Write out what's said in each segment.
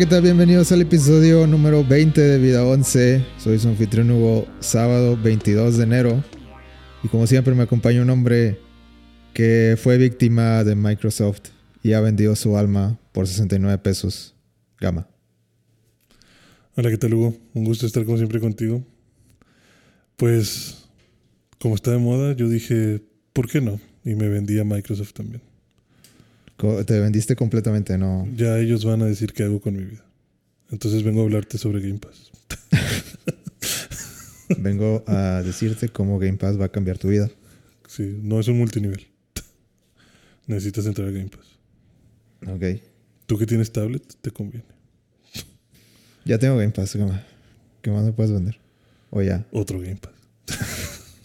¿qué tal? Bienvenidos al episodio número 20 de Vida 11. Soy su anfitrión Hugo, sábado 22 de enero. Y como siempre me acompaña un hombre que fue víctima de Microsoft y ha vendido su alma por 69 pesos. Gama. Hola, ¿qué tal Hugo? Un gusto estar como siempre contigo. Pues, como está de moda, yo dije, ¿por qué no? Y me vendí a Microsoft también. Te vendiste completamente, ¿no? Ya ellos van a decir qué hago con mi vida. Entonces vengo a hablarte sobre Game Pass. Vengo a decirte cómo Game Pass va a cambiar tu vida. Sí, no es un multinivel. Necesitas entrar a Game Pass. Ok. Tú que tienes tablet, te conviene. Ya tengo Game Pass, Gama. ¿Qué más me puedes vender? O ya, Otro Game Pass.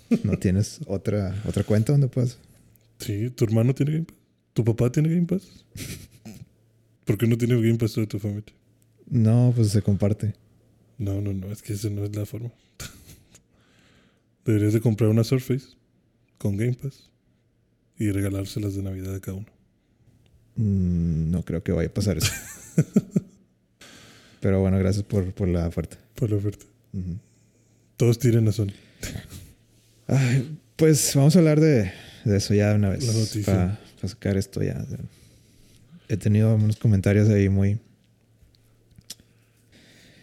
¿no tienes otra, otra cuenta donde puedas? Sí, ¿tu hermano tiene Game Pass? ¿Tu papá tiene Game Pass? ¿Por qué no tiene Game Pass toda tu familia? No, pues se comparte. No, no, no, es que esa no es la forma. Deberías de comprar una Surface con Game Pass y regalárselas de Navidad a cada uno. Mm, no creo que vaya a pasar eso. Pero bueno, gracias por, por la oferta. Por la oferta. Todos tiren a Sony. Ay, pues vamos a hablar de, de eso ya de una vez. La noticia. Para sacar esto ya. He tenido unos comentarios ahí muy...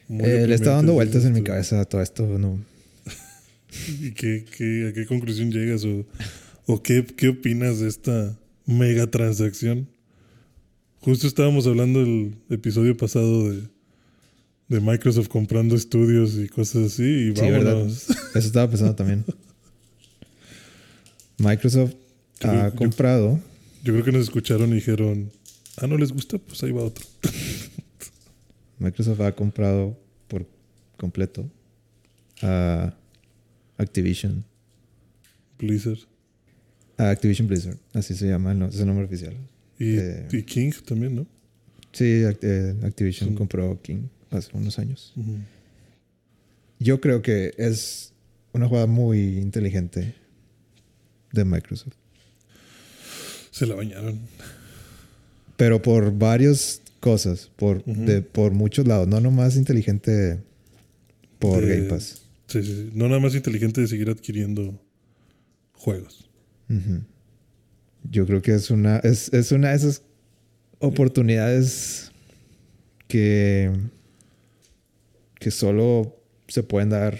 Muy Eh, le está dando vueltas en mi cabeza todo esto. No. ¿Y qué, qué- a qué conclusión llegas? ¿O, o qué, qué opinas de esta mega transacción? Justo estábamos hablando el episodio pasado de, de Microsoft comprando estudios y cosas así. Y Sí, ¿verdad? vámonos. Eso estaba pensando también. Microsoft ha yo- comprado... Yo creo que nos escucharon y dijeron, ah, no les gusta, pues ahí va otro. Microsoft ha comprado por completo a Activision. Blizzard. A Activision Blizzard. Así se llama, no, es el nombre oficial. Y, Eh. y King también, ¿no? Sí, Act- eh, Activision Sí. compró King hace unos años. Yo creo que es una jugada muy inteligente de Microsoft. Se la bañaron. Pero por varias cosas, por, de, por muchos lados. No nomás inteligente por De- Game Pass. Sí, sí, sí. No nada más inteligente de seguir adquiriendo juegos. Yo creo que es una, es, es una de esas oportunidades que, que solo se pueden dar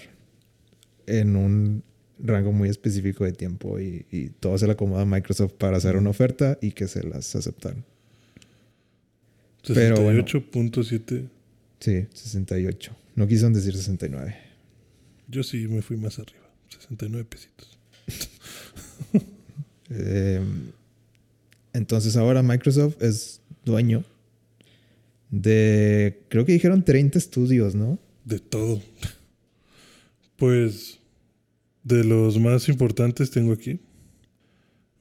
en un rango muy específico de tiempo y, y todo se le acomoda a Microsoft para hacer una oferta y que se las aceptaron. Pero bueno. 68.7. Sí, 68. No quisieron decir 69. Yo sí me fui más arriba. 69 pesitos. Eh, entonces ahora Microsoft es dueño de, creo que dijeron 30 estudios, ¿no? De todo. Pues de los más importantes tengo aquí.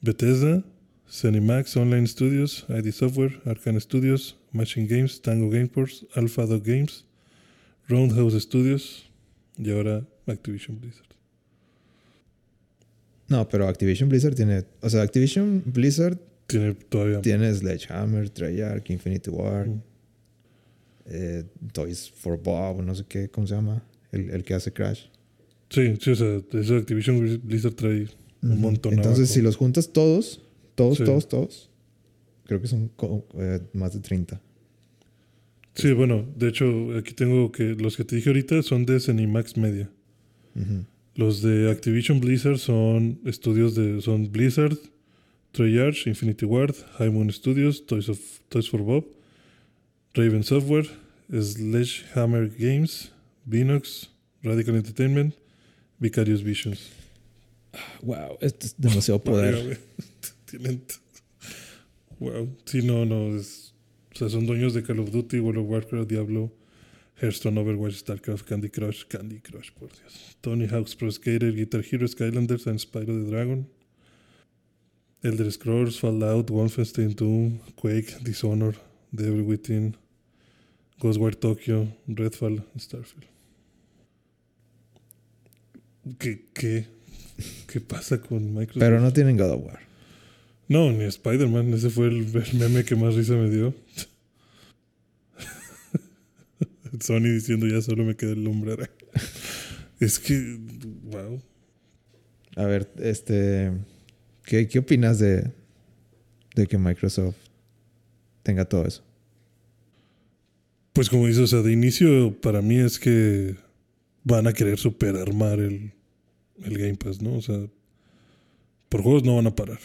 Bethesda, Cinemax Online Studios, ID Software, Arcane Studios, Machine Games, Tango Gameforce, Alpha Dog Games, Roundhouse Studios y ahora Activision Blizzard. No, pero Activision Blizzard tiene, o sea, Activision Blizzard Tiene todavía tiene Sledgehammer, Treyarch, Infinity War, Mm. eh, Toys for Bob, no sé qué, ¿cómo se llama? El, el que hace Crash. Sí, sí, o sea, eso Activision Blizzard trae un Ujú. montón. Entonces, abajo. si los juntas todos, todos, Sí. todos, todos, creo que son eh, más de 30. Sí, bueno, de hecho, aquí tengo que los que te dije ahorita son de Cinemax Media. Los de Activision Blizzard son estudios de son Blizzard, Treyarch, Infinity Ward, High Moon Studios, Toys, of, Toys for Bob, Raven Software, Sledgehammer Games, Vinox, Radical Entertainment, Vicarious Visions. Wow, esto es demasiado poder. Tienen Wow. Sí, no, no. es- o sea, son dueños de Call of Duty, World of Warcraft, Diablo, Hearthstone, Overwatch, StarCraft, Candy Crush, Candy Crush, por Dios. Tony Hawk's Pro Skater, Guitar Hero, Skylanders, and Spyro the Dragon. Elder Scrolls, Fallout, Wolfenstein 2, Quake, Dishonored, Devil Within, Ghostwire Tokyo, Redfall, Starfield. ¿Qué, qué, qué pasa con Microsoft? Pero no tienen God of War. No, ni Spider-Man. Ese fue el, el meme que más risa me dio. Sony diciendo ya solo me queda el hombre araña. es que, wow. A ver, este. ¿Qué, qué opinas de, de que Microsoft tenga todo eso? Pues como dices, o sea, de inicio para mí es que van a querer superarmar el, el Game Pass, ¿no? O sea, por juegos no van a parar.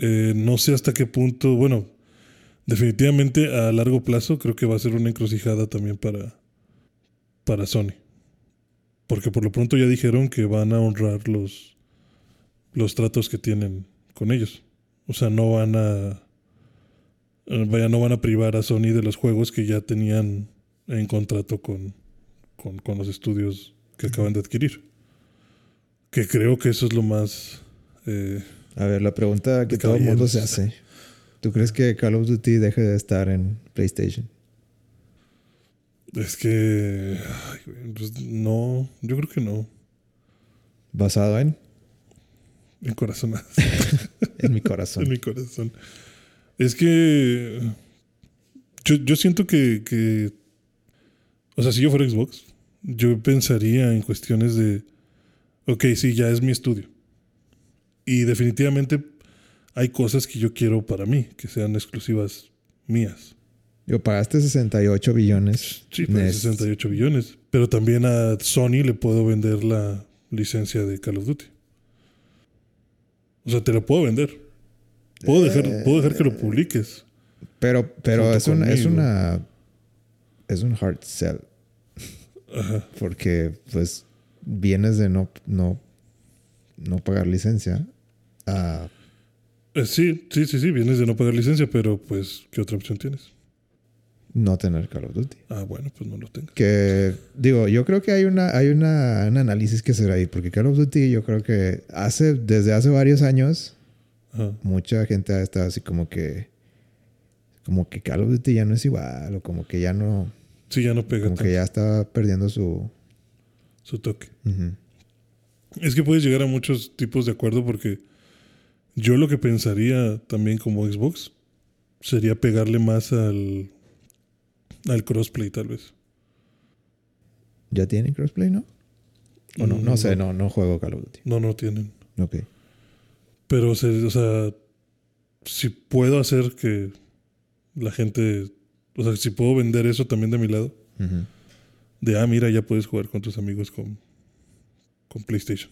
Eh, no sé hasta qué punto, bueno, definitivamente a largo plazo creo que va a ser una encrucijada también para, para Sony. Porque por lo pronto ya dijeron que van a honrar los, los tratos que tienen con ellos. O sea, no van a. eh, Vaya, no van a privar a Sony de los juegos que ya tenían en contrato con, con, con los estudios que acaban de adquirir. Que creo que eso es lo más. eh, A ver, la pregunta que todo el mundo se hace. ¿Tú crees que Call of Duty deje de estar en PlayStation? Es que. pues, no, yo creo que no. Basado en, En corazón. en mi en corazón. mi corazón. Es que. Yo, yo siento que, que. O sea, si yo fuera Xbox, yo pensaría en cuestiones de. Ok, sí, ya es mi estudio. Y definitivamente hay cosas que yo quiero para mí, que sean exclusivas mías. Yo pagaste 68 billones. Sí, Nes- 68 billones. Pero también a Sony le puedo vender la licencia de Call of Duty. O sea, te la puedo vender. Puedo dejar, Eh, puedo dejar que lo publiques. Pero, pero es, una, es una. Es un hard sell. Ajá. Porque, pues, vienes de no, no, no pagar licencia a. Eh, sí, sí, sí, sí, vienes de no pagar licencia, pero pues, ¿qué otra opción tienes? no tener Call of Duty. Ah, bueno, pues no lo tengas. Que digo, yo creo que hay una, hay una, un análisis que hacer ahí, porque Call of Duty, yo creo que hace, desde hace varios años, Ajá. mucha gente ha estado así como que, como que Call of Duty ya no es igual, o como que ya no, Sí, ya no pega como tanto que ya está perdiendo su. su toque. Es que puedes llegar a muchos tipos de acuerdo porque yo lo que pensaría también como Xbox sería pegarle más al, al crossplay tal vez. ¿Ya tienen crossplay, no? O no, no Mm, sé, no, no juego Call of Duty. No, no tienen. Ok. Pero, o sea, si puedo hacer que la gente, o sea, si puedo vender eso también de mi lado, de, ah, mira, ya puedes jugar con tus amigos con, con PlayStation.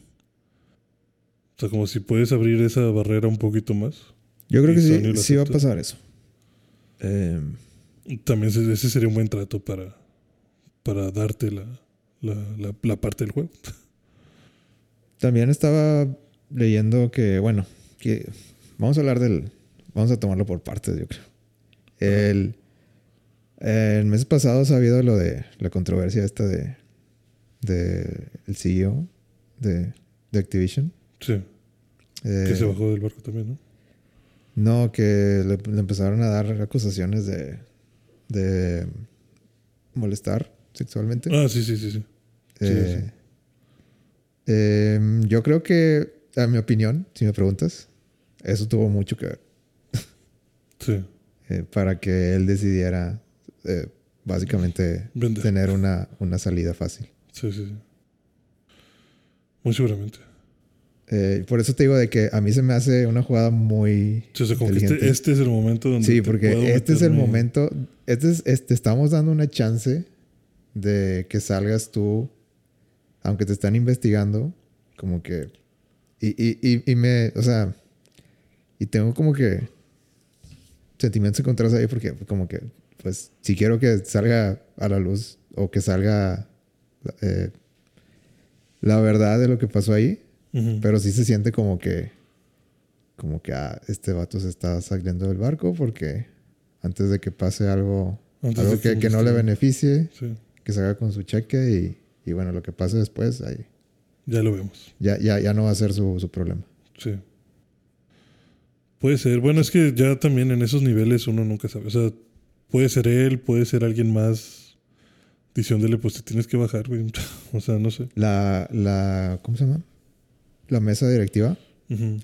O sea, como si puedes abrir esa barrera un poquito más. Yo creo que sí, sí va a pasar eso. Em, También ese ese sería un buen trato para, para darte la, la, la- la parte del juego. También estaba leyendo que, bueno, que vamos a hablar del. Vamos a tomarlo por partes, yo creo. El, el mes pasado ha habido lo de la controversia esta de, de el CEO de, de Activision. Sí, Eh, que se bajó del barco también, ¿no? No, que le, le empezaron a dar acusaciones de, de molestar sexualmente. Ah, sí, sí, sí, sí. sí, Eh, sí. em, yo creo que, a mi opinión, si me preguntas, eso tuvo mucho que ver Sí, eh, para que él decidiera eh, básicamente Vender. tener una, una salida fácil. sí, sí, sí. Muy seguramente. Eh, por eso te digo de que a mí se me hace una jugada muy Sí, o sea, como que este, este es el momento donde. Sí, porque este es el momento, este es, este, estamos dando una chance de que salgas tú, aunque te están investigando, como que, y, y, y, y me, o sea, y tengo como que sentimientos encontrados ahí porque como que, pues, si quiero que salga a la luz o que salga eh, la verdad de lo que pasó ahí, pero sí se siente como que. Como que ah, este vato se está saliendo del barco porque antes de que pase algo. Antes algo que, que no le beneficie, Sí, que se haga con su cheque y, y bueno, lo que pase después, ahí ya lo vemos. ya, ya, ya no va a ser su, su problema. Sí. Puede ser. Bueno, es que ya también en esos niveles uno nunca sabe. O sea, puede ser él, puede ser alguien más diciéndole, pues te tienes que bajar, güey. O sea, no sé. La, la, ¿cómo se llama? La mesa directiva,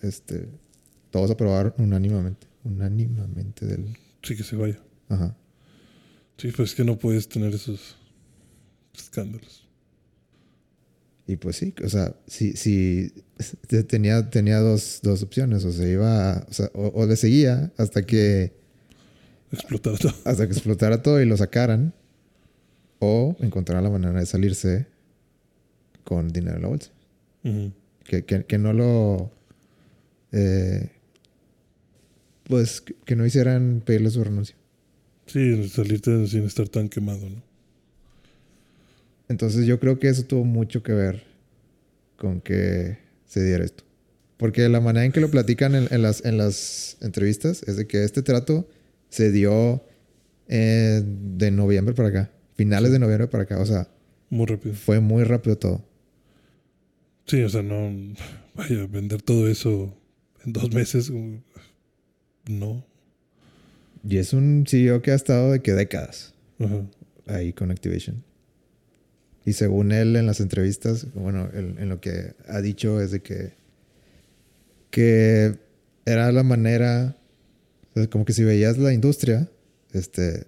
este, todos aprobaron unánimemente, unánimemente del, Sí, que se vaya. ajá. Sí, pues es que no puedes tener esos escándalos. Y pues sí, o sea, si, si tenía, tenía dos, dos opciones, o se iba, o, sea, o, o le seguía hasta que Explotara todo. hasta que explotara todo y lo sacaran, o encontrar la manera de salirse con dinero en la bolsa. Que, que, que no lo. eh, pues que que no hicieran pedirle su renuncia. Sí, salirte sin estar tan quemado, ¿no? Entonces yo creo que eso tuvo mucho que ver con que se diera esto. Porque la manera en que lo platican en, en las, en las entrevistas es de que este trato se dio eh, de noviembre para acá. Finales de noviembre para acá. O sea, Muy rápido. fue muy rápido todo. Sí, o sea, no. Vaya, vender todo eso en dos meses. uh, No. Y es un CEO que ha estado de que décadas Ajá. ahí con Activision. Y según él en las entrevistas, bueno, él- en lo que ha dicho es de que, que era la manera, sea, como que si veías la industria, este,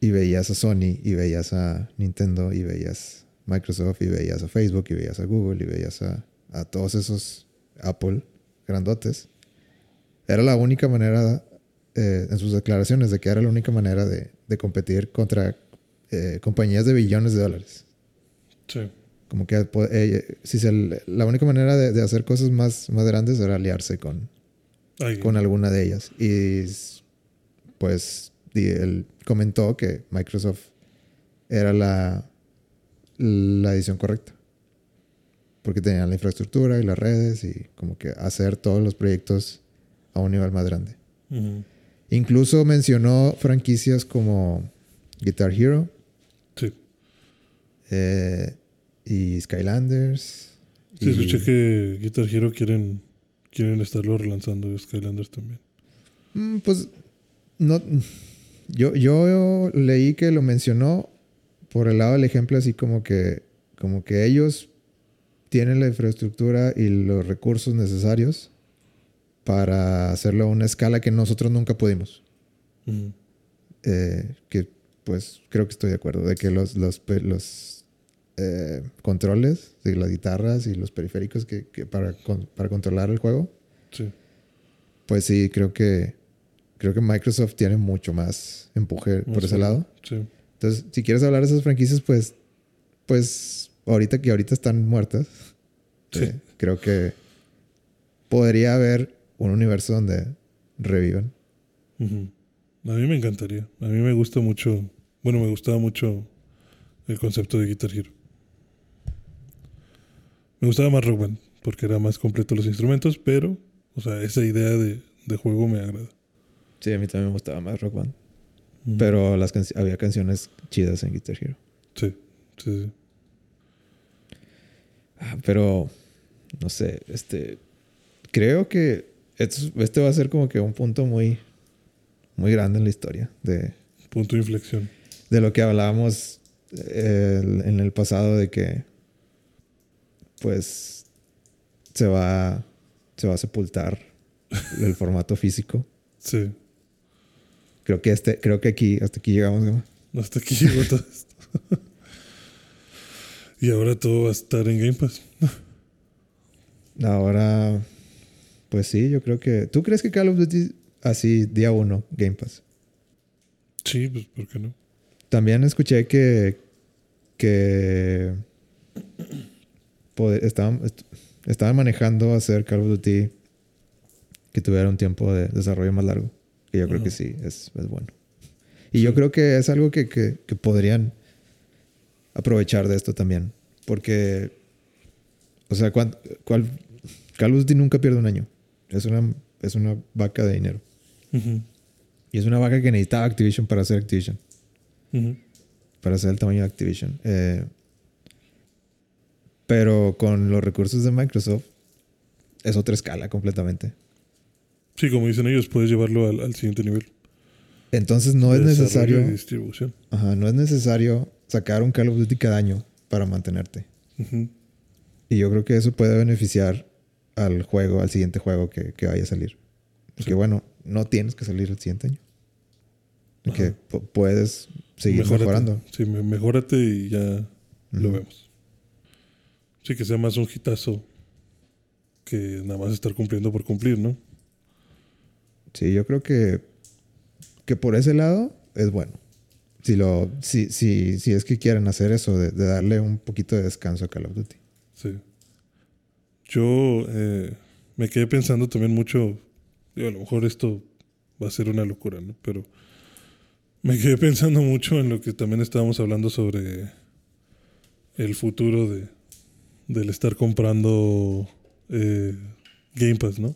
y veías a Sony, y veías a Nintendo, y veías Microsoft, y veías a Facebook, y veías a Google, y veías a, a todos esos Apple grandotes, era la única manera, eh, en sus declaraciones, de que era la única manera de, de competir contra eh, compañías de billones de dólares. Sí. Como que eh, si se- la única manera de, de hacer cosas más, más grandes era aliarse con, Ay, con alguna de ellas. Y pues él comentó que Microsoft era la, la decisión correcta. Porque tenían la infraestructura y las redes y como que hacer todos los proyectos a un nivel más grande. Incluso mencionó franquicias como Guitar Hero Sí. eh, y Skylanders. Sí, y- escuché que Guitar Hero quieren, quieren estarlo relanzando Skylanders también. Mm, Pues no. Yo, yo leí que lo mencionó por el lado del ejemplo, así como que, como que ellos tienen la infraestructura y los recursos necesarios para hacerlo a una escala que nosotros nunca pudimos. Ujú. Eh, que pues creo que estoy de acuerdo de que los, los, los eh, controles de las guitarras y los periféricos que, que para, con- para controlar el juego Sí. Pues sí, creo que creo que Microsoft tiene mucho más empuje por ese lado. Sí. Entonces, si quieres hablar de esas franquicias, pues pues ahorita que ahorita están muertas, Sí. eh, creo que podría haber un universo donde revivan. A mí me encantaría. A mí me gusta mucho. Bueno, me gustaba mucho el concepto de Guitar Hero. Me gustaba más Rock Band porque era más completo los instrumentos, pero, o sea, esa idea de, de juego me agrada. Sí, a mí también me gustaba más Rock Band, pero las había canciones chidas en Guitar Hero. Sí, sí, sí. Ah, pero no sé, este creo que esto- este va a ser como que un punto muy muy grande en la historia de Punto de inflexión. de lo que hablábamos eh, en el pasado de que pues se va se va a sepultar el formato físico. Sí. Creo que este creo que aquí hasta aquí llegamos. Gama. Hasta aquí llegó todo esto. y ahora todo va a estar en Game Pass. Ahora pues sí, yo creo que ¿Tú crees que Call of Duty así día uno Game Pass? Sí, pues, ¿por qué no? También escuché que que poder- estaban, est- estaban manejando hacer Call of Duty que tuviera un tiempo de desarrollo más largo. Que yo creo Ujú. que sí, es, es bueno. Y yo creo que es algo que, que- que podrían aprovechar de esto también. Porque, o sea, cuan- cuál- Call of Duty nunca pierde un año. Es una, es una vaca de dinero. Ujú, Y es una vaca que necesitaba Activision para hacer Activision. ujú. para hacer el tamaño de Activision. Eh, pero con los recursos de Microsoft es otra escala completamente. Sí, como dicen ellos, puedes llevarlo al, al siguiente nivel. Entonces no de es necesario, y distribución. ajá, no es necesario sacar un Call of Duty cada año para mantenerte. Y yo creo que eso puede beneficiar al juego, al siguiente juego que, que vaya a salir. Sí. Que bueno, no tienes que salir el siguiente año. Que Ajá. pu- puedes seguir Mejórate. mejorando. Sí, me- mejórate y ya lo vemos. Sí, que sea más un hitazo que nada más estar cumpliendo por cumplir, ¿no? Sí, yo creo que, que por ese lado es bueno. Si, lo, si, si, si es que quieren hacer eso, de, de darle un poquito de descanso a Call of Duty. Sí. Yo eh, me quedé pensando también mucho, digo, a lo mejor esto va a ser una locura, ¿no? Pero me quedé pensando mucho en lo que también estábamos hablando sobre el futuro de del estar comprando eh, Game Pass, ¿no?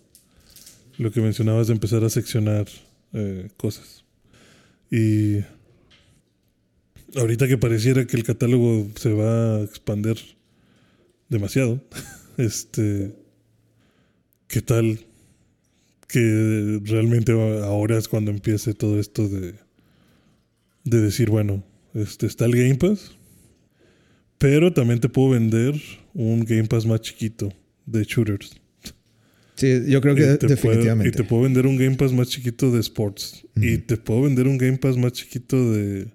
Lo que mencionabas de empezar a seccionar eh, cosas. Y ahorita que pareciera que el catálogo se va a expander demasiado, este, ¿qué tal que realmente ahora es cuando empiece todo esto de, de decir, bueno, este, está el Game Pass, pero también te puedo vender un Game Pass más chiquito de shooters. Sí, yo creo que te puedo- definitivamente. y te puedo vender un Game Pass más chiquito de sports. Y te puedo vender un Game Pass más chiquito de,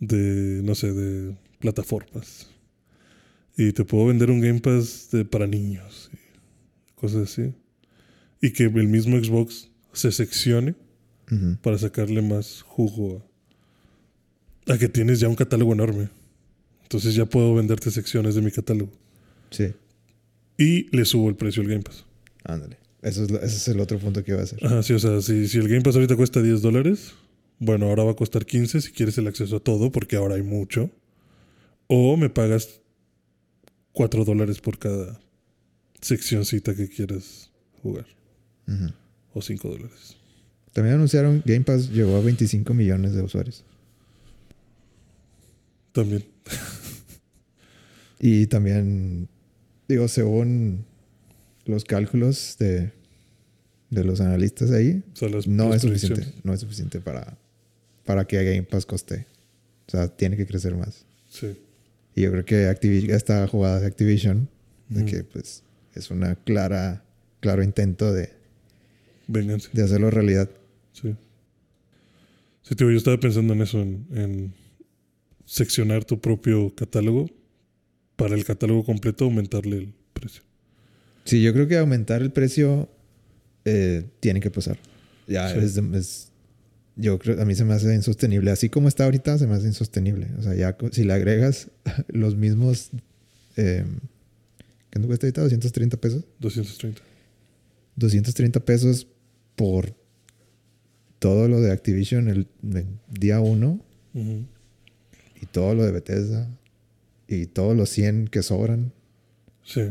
de no sé, de plataformas. Y te puedo vender un Game Pass de, para niños. Y cosas así. Y que el mismo Xbox se seccione para sacarle más jugo a, a que tienes ya un catálogo enorme. Entonces ya puedo venderte secciones de mi catálogo. Sí, Y le subo el precio al Game Pass. ándale. Eso es, lo- ese es el otro punto que iba a hacer. Ajá, sí, o sea, si, si el Game Pass ahorita cuesta 10 dólares, bueno, ahora va a costar 15 si quieres el acceso a todo, porque ahora hay mucho. O me pagas 4 dólares por cada seccioncita que quieras jugar. O 5 dólares. También anunciaron Game Pass llegó a 25 millones de usuarios. También. Y también, digo, según los cálculos de, de los analistas ahí, O sea, las, no las es suficiente. No es suficiente para, para que Game Pass coste. O sea, tiene que crecer más. Sí. Y yo creo que esta jugada de Activision, de que pues es una clara, claro intento de, Vénganse. de hacerlo realidad. Sí. Sí, tío, yo estaba pensando en eso, en, en seccionar tu propio catálogo. Para el catálogo completo, aumentarle el precio. Sí, yo creo que aumentar el precio eh, tiene que pasar. Ya Sí. es, yo creo, a mí se me hace insostenible. Así como está ahorita, se me hace insostenible. O sea, ya si le agregas los mismos, eh, ¿qué cuesta ahorita? 230 pesos. 230. 230 pesos por todo lo de Activision el, el día 1 Ujú. y todo lo de Bethesda y todos los 100 que sobran. Sí.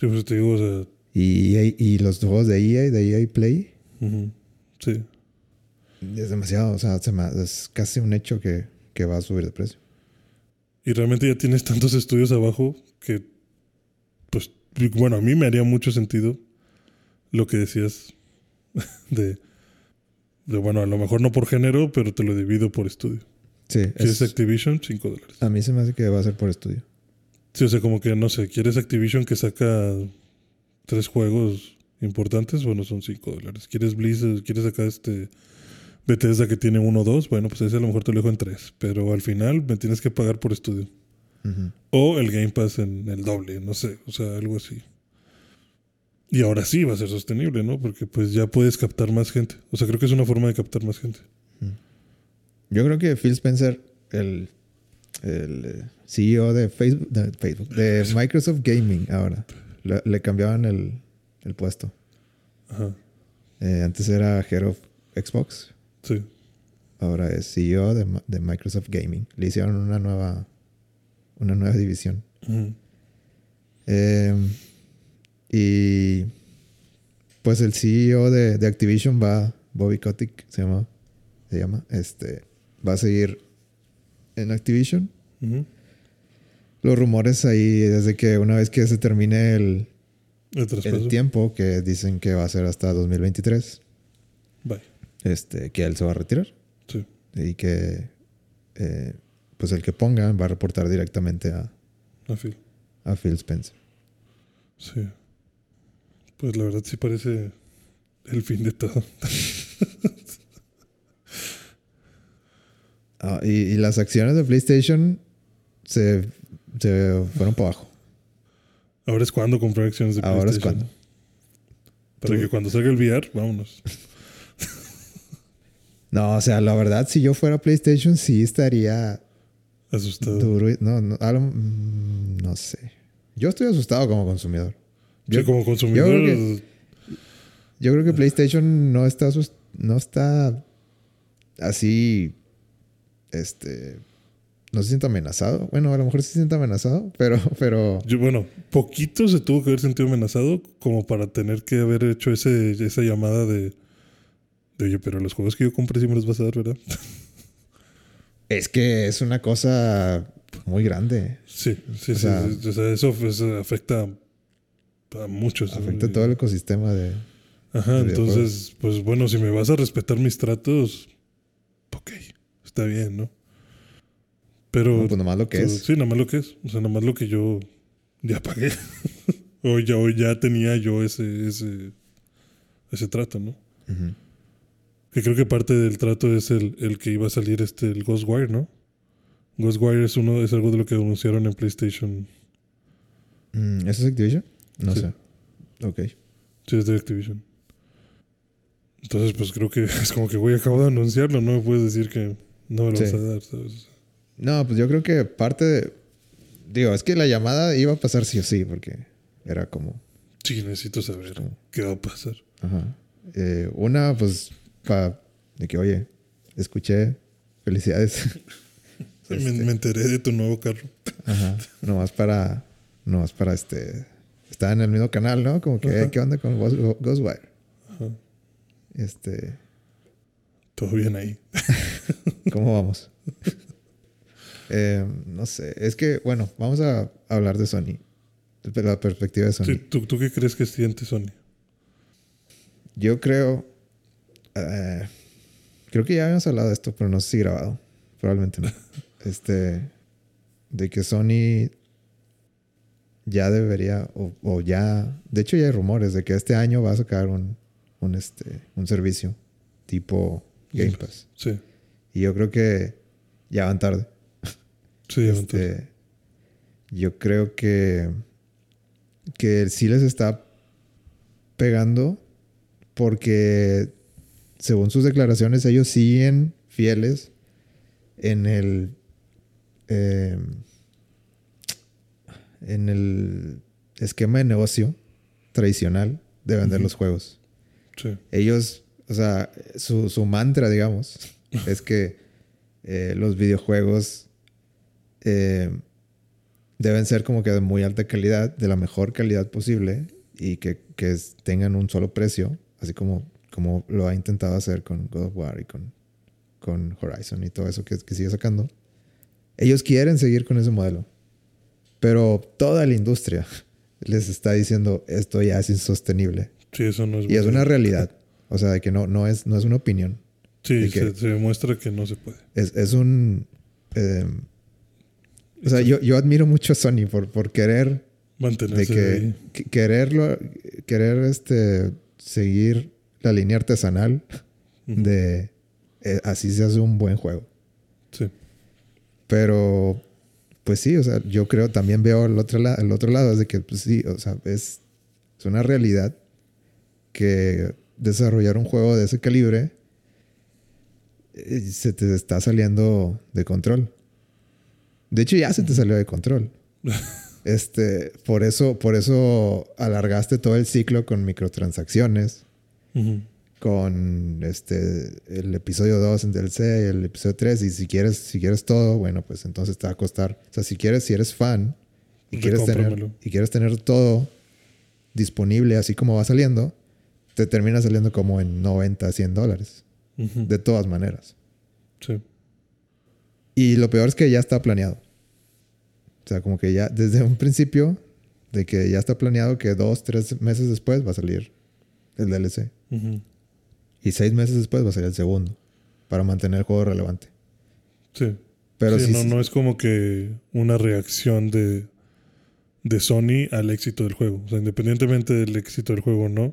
Sí, pues te digo, o sea, Y, EA y los juegos de EA, de EA Play, sí. es demasiado. O sea, es casi un hecho que, que va a subir de precio. Y realmente ya tienes tantos estudios abajo que, pues, bueno, a mí me haría mucho sentido lo que decías de, de, bueno, a lo mejor no por género, pero te lo divido por estudio. Sí, ¿Quieres es- Activision? 5 dólares. a mí se me hace que va a ser por estudio. Sí, o sea, como que, no sé, ¿quieres Activision que saca tres juegos importantes? Bueno, son 5 dólares. ¿Quieres Blizzard? ¿Quieres sacar este Bethesda que tiene uno o dos? Bueno, pues ese a lo mejor te lo dejo en tres. Pero al final me tienes que pagar por estudio. O el Game Pass en el doble, no sé, o sea, algo así. Y ahora sí va a ser sostenible, ¿no? Porque pues ya puedes captar más gente. O sea, creo que es una forma de captar más gente. Yo creo que Phil Spencer, el, el eh, CEO de Facebook, de, Facebook, de Microsoft Gaming ahora, le, le cambiaban el, el puesto. Ajá, Eh, antes era Head of Xbox, sí. ahora es CEO de, Microsoft Gaming. Le hicieron una nueva, una nueva división. Eh, y pues el CEO de, de Activision va, Bobby Kotick se llama, se llama, este, va a seguir en Activision. Los rumores ahí desde que una vez que se termine el, El tiempo, que dicen que va a ser hasta 2023, Bye. este, que él se va a retirar Sí. y que eh, pues el que ponga va a reportar directamente a, A fin. a Phil Spencer. Sí. Pues la verdad sí parece el fin de todo. Ah, y, y las acciones de PlayStation se, se fueron para abajo. Ahora es cuando comprar acciones de Ahora es PlayStation. cuando. Para Tú- que cuando salga el VR, vámonos. No, o sea, la verdad, si yo fuera PlayStation, sí estaría Asustado. duro. No, no, no sé. Yo estoy asustado como consumidor. Yo, Sí, como consumidor. yo creo que- yo creo que PlayStation no está, no está así, este, no se siente amenazado. Bueno, a lo mejor sí se siente amenazado, pero, pero, yo, bueno, poquito se tuvo que haber sentido amenazado como para tener que haber hecho ese, esa llamada de, de, oye, pero los juegos que yo compré sí me los vas a dar, ¿verdad? es que es una cosa muy grande. Sí, sí, O sí. sea- sí. O sea, eso afecta a muchos. Afecta todo el ecosistema de... Ajá, de entonces, pues bueno, si me vas a respetar mis tratos, está bien, ¿no? Pero... No, pues nomás lo que tú- es. Sí, nada más lo que es. O sea, nada más lo que yo ya pagué. o, ya, o ya tenía yo ese, ese, ese trato, ¿no? Que creo que parte del trato es el, el que iba a salir este, el Ghostwire, ¿no? Ghostwire es uno, es algo de lo que anunciaron en PlayStation. Mm, ¿Eso es Activision? No Sí. sé. Ok. Sí, es de Activision. Entonces, pues creo que es como que, güey, acabo de anunciarlo, no puedes decir que no me lo Sí. vas a dar, ¿sabes? No, pues yo creo que parte de... Digo, es que la llamada iba a pasar sí o sí, porque era como... Sí, necesito saber como qué va a pasar. Ajá. Eh, una, pues, para... De que, oye, escuché, felicidades. Me, Este. me enteré de tu nuevo carro. Ajá. Nomás para... Nomás para este... Estaba en el mismo canal, ¿no? Como que, Ajá. ¿qué onda con Ghost- Ghostwire? Ajá. Este... Todo bien ahí. ¿Cómo vamos? Eh, no sé. Es que, bueno, vamos a hablar de Sony. De la perspectiva de Sony. Sí, ¿tú, ¿Tú qué crees que siente Sony? Yo creo. eh, creo que ya habíamos hablado de esto, pero no sé si grabado. Probablemente no. este. De que Sony ya debería. O, o ya. De hecho, ya hay rumores de que este año va a sacar un, un, este, un servicio tipo Game Pass. Sí, Y yo creo que ya van tarde. sí, entonces. Este, yo creo que, que sí les está pegando porque según sus declaraciones ellos siguen fieles en el eh, en el esquema de negocio tradicional de vender los juegos. Sí, Ellos, o sea, su, su mantra, digamos, es que eh, los videojuegos eh, deben ser como que de muy alta calidad, de la mejor calidad posible y que, que tengan un solo precio, así como, como lo ha intentado hacer con God of War y con, con Horizon y todo eso que, que sigue sacando. Ellos quieren seguir con ese modelo, pero toda la industria les está diciendo esto ya es insostenible. sí, eso no es Y es una realidad. O sea, de que no, no, es, no es una opinión. Sí, se, se demuestra que no se puede. Es, es un... eh, o sea, yo, yo admiro mucho a Sony por, por querer... De Mantenerse que, ahí. quererlo... Querer este, seguir la línea artesanal de... eh, así se hace un buen juego. Sí, Pero... Pues sí, o sea, yo creo... También veo el otro, la- el otro lado. Es de que, pues sí, o sea, es... Es una realidad que desarrollar un juego de ese calibre eh, se te está saliendo de control. De hecho, ya se te salió de control. Este, por eso, por eso alargaste todo el ciclo con microtransacciones, con este el episodio 2 en DLC, el episodio 3, y si quieres, si quieres todo, bueno, pues entonces te va a costar. O sea, si quieres, si eres fan y quieres tener, y quieres tener todo disponible así como va saliendo, te termina saliendo como en 90, 100 dólares. De todas maneras. Sí. Y lo peor es que ya está planeado. O sea, como que ya desde un principio, de que ya está planeado que dos, tres meses después va a salir el DLC. Y seis meses después va a salir el segundo. Para mantener el juego relevante. Sí. Pero Sí, sí, no, sí- no es como que una reacción de, de Sony al éxito del juego. O sea, independientemente del éxito del juego o no,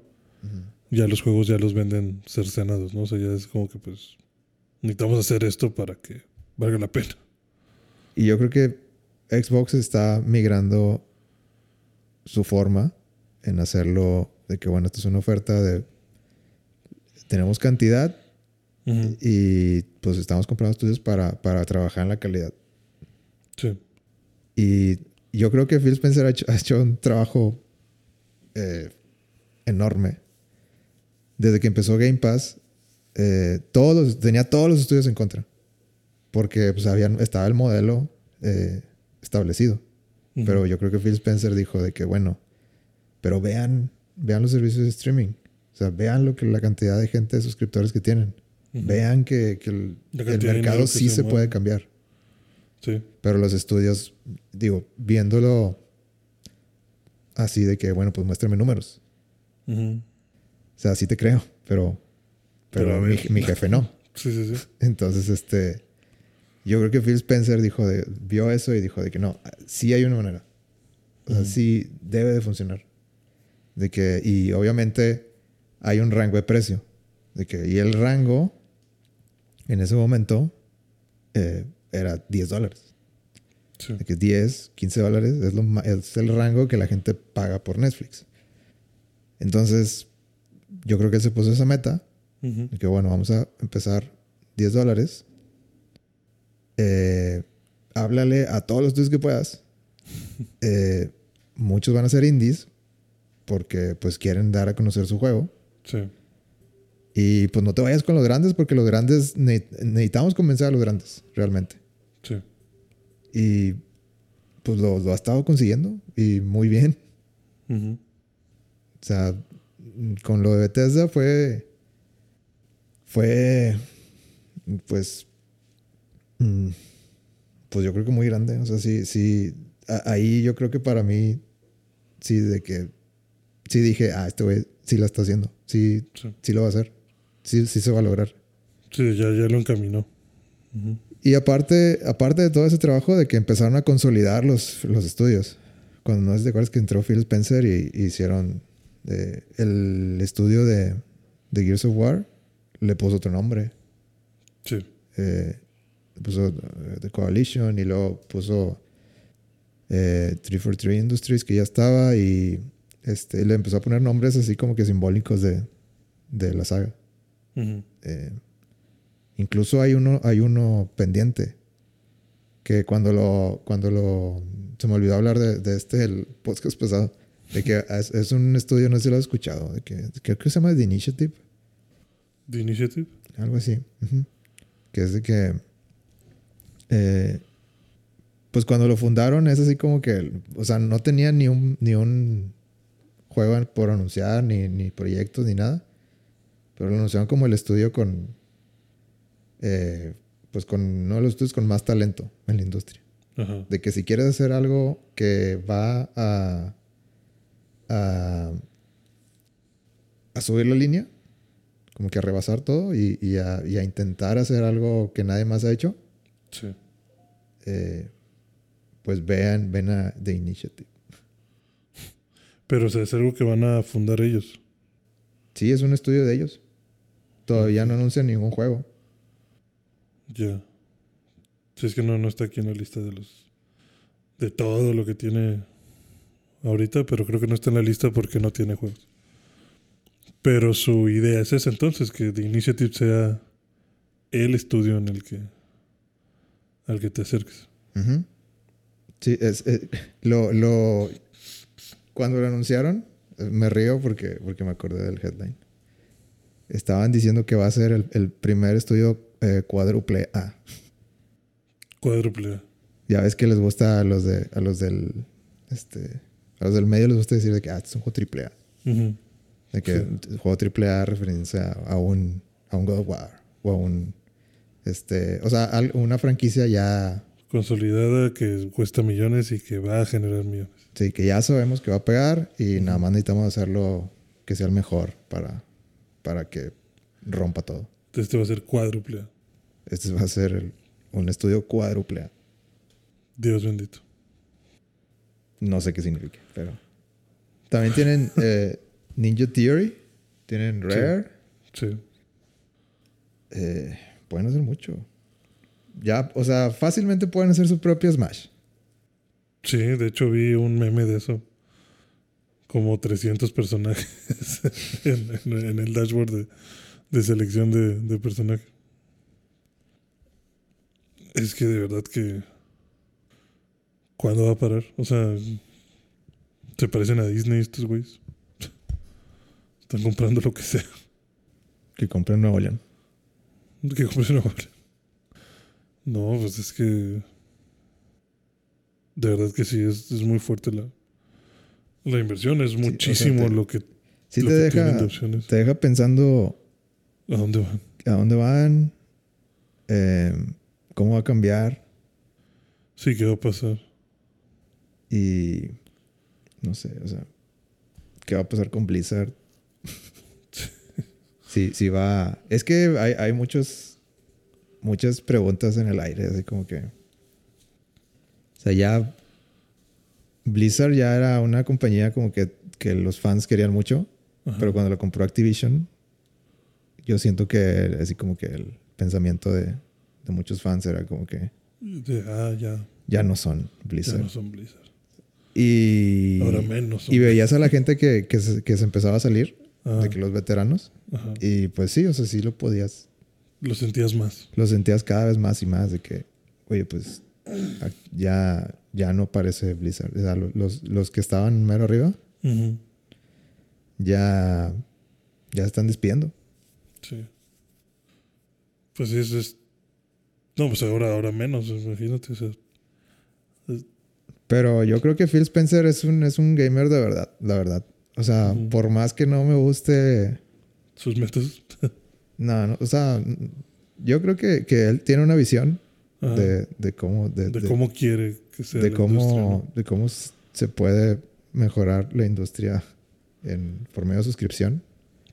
Ujú. Ya los juegos ya los venden cercenados, ¿no? O sea, ya es como que pues necesitamos hacer esto para que valga la pena. Y yo creo que Xbox está migrando su forma en hacerlo de que, bueno, esto es una oferta de... Tenemos cantidad y pues estamos comprando estudios para, para trabajar en la calidad. Sí. Y yo creo que Phil Spencer ha hecho, ha hecho un trabajo eh, enorme. Desde que empezó Game Pass, eh, todos los- tenía todos los estudios en contra. Porque pues, habían, estaba el modelo eh, establecido. Pero yo creo que Phil Spencer dijo de que, bueno, pero vean, vean los servicios de streaming. O sea, vean lo que la cantidad de gente de suscriptores que tienen. Vean que, que el, mercado que sí se puede cambiar. Sí. Pero los estudios, digo, viéndolo así de que, bueno, pues muéstrame números. O sea, sí te creo, pero, pero, Pero mi, mi jefe no. Sí, sí, sí. Entonces, este, yo creo que Phil Spencer dijo de, vio eso y dijo de que no, sí hay una manera. O sea, sí debe de funcionar. De que, y obviamente hay un rango de precio. De que, y el rango en ese momento eh, era 10 dólares. Sí. De que 10, 15 dólares es, lo es el rango que la gente paga por Netflix. Entonces, yo creo que él se puso esa meta. De que bueno, vamos a empezar 10 dólares. Eh, háblale a todos los estudios que puedas. Eh, muchos van a ser indies porque pues quieren dar a conocer su juego. Sí. Y pues no te vayas con los grandes porque los grandes ne- necesitamos convencer a los grandes realmente. Sí. Y pues lo, lo ha estado consiguiendo y muy bien. O sea, con lo de Bethesda fue. Fue. Pues. mm, Pues yo creo que muy grande. O sea, sí, sí. a- Ahí yo creo que para mí. Sí, de que. Sí dije, ah, este güey sí la está haciendo. Sí, Sí. sí lo va a hacer. Sí, sí se va a lograr. Sí, ya, ya lo encaminó. Ujú. Y aparte, aparte de todo ese trabajo de que empezaron a consolidar los, los estudios. Cuando no sé si te acuerdas que entró Phil Spencer y, y hicieron el estudio de, de Gears of War, le puso otro nombre. Sí. Eh, puso eh, The Coalition y luego puso eh, 343 Industries, que ya estaba, y este, le empezó a poner nombres así como que simbólicos de, de la saga. Eh, incluso hay uno, hay uno pendiente que cuando lo, cuando lo, se me olvidó hablar de, de este, el podcast pasado, de que es, es un estudio, no sé si lo has escuchado, de que creo que se llama The Initiative, The Initiative. algo así, que es de que, eh, pues cuando lo fundaron es así como que, o sea, no tenía ni un, ni un juego por anunciar, ni, ni proyectos, ni nada. Pero lo anunciaron como el estudio con, eh, pues con uno de los estudios con más talento en la industria. Ajá. De que si quieres hacer algo que va a, a, a subir la línea, como que a rebasar todo y, y a, y a intentar hacer algo que nadie más ha hecho, Sí. eh, pues vean, ven a The Initiative. Pero o sea, es algo que van a fundar ellos. Sí, es un estudio de ellos. Todavía no anuncian ningún juego. Ya. Si es que no, no está aquí en la lista de los. de todo lo que tiene ahorita, pero creo que no está en la lista porque no tiene juegos. Pero su idea es esa entonces, que The Initiative sea el estudio en el que. al que te acerques. Sí, es, eh, lo, lo, cuando lo anunciaron, eh, me río porque, porque me acordé del headline. Estaban diciendo que va a ser el, el primer estudio eh, cuádruple A. Cuádruple A. Ya ves que les gusta a los de, a los del, este, a los del medio les gusta decir de que ah, este es un juego triple A. De que Sí. juego triple A referencia a un, a un God of War o a un, este, o sea, una franquicia ya Consolidada que cuesta millones y que va a generar millones. Sí, que ya sabemos que va a pegar y nada más necesitamos hacerlo que sea el mejor para, para que rompa todo. Este va a ser cuádruple A. Este va a ser el- un estudio cuádruple A. Dios bendito. No sé qué significa, pero... También tienen eh, Ninja Theory, tienen Rare, Sí. eh, pueden hacer mucho. ya, o sea, fácilmente pueden hacer su propio Smash. Sí, de hecho vi un meme de eso. Como 300 personajes en, en- en el dashboard de, de selección de, de personajes. Es que de verdad que... ¿Cuándo va a parar? O sea, se parecen a Disney estos güeyes. Están comprando lo que sea. Que compren Nuevo León. Que compren ahora. No, pues es que. De verdad que sí, es, es muy fuerte la, la inversión. Es o sea, muchísimo te- lo que, Sí lo te que deja, tienen de opciones. te deja pensando ¿A dónde van? a dónde van, eh, cómo va a cambiar Sí, ¿qué va a pasar? Y no sé, o sea, qué va a pasar con Blizzard. Sí, sí va. Es que hay, hay muchos, muchas preguntas en el aire, así como que. O sea, ya. Blizzard ya era una compañía como que, que los fans querían mucho, Ajá. pero cuando lo compró Activision, yo siento que así como que el pensamiento de, de muchos fans era como que De- ah, ya. ya no son Ya Blizzard. no son Blizzard. Y, Ahora menos. y veías a la gente que, que, se, que se empezaba a salir, de que los veteranos, ajá. y pues sí, o sea, sí lo podías, Lo sentías más. lo sentías cada vez más y más de que, oye, pues ya, ya no parece Blizzard. O sea, lo- los, los que estaban mero arriba ya, ya están despidiendo. Sí. Pues sí, es, es- No, pues ahora, ahora menos, imagínate. O sea, Pero yo creo que Phil Spencer es un, es un gamer de verdad, la verdad. O sea, por más que no me guste, sus metas. no, no, o sea, yo creo que, que él tiene una visión de, de cómo, de, de, de- cómo quiere que sea. de la cómo, industria, ¿no? de cómo se puede mejorar la industria en, por medio de suscripción.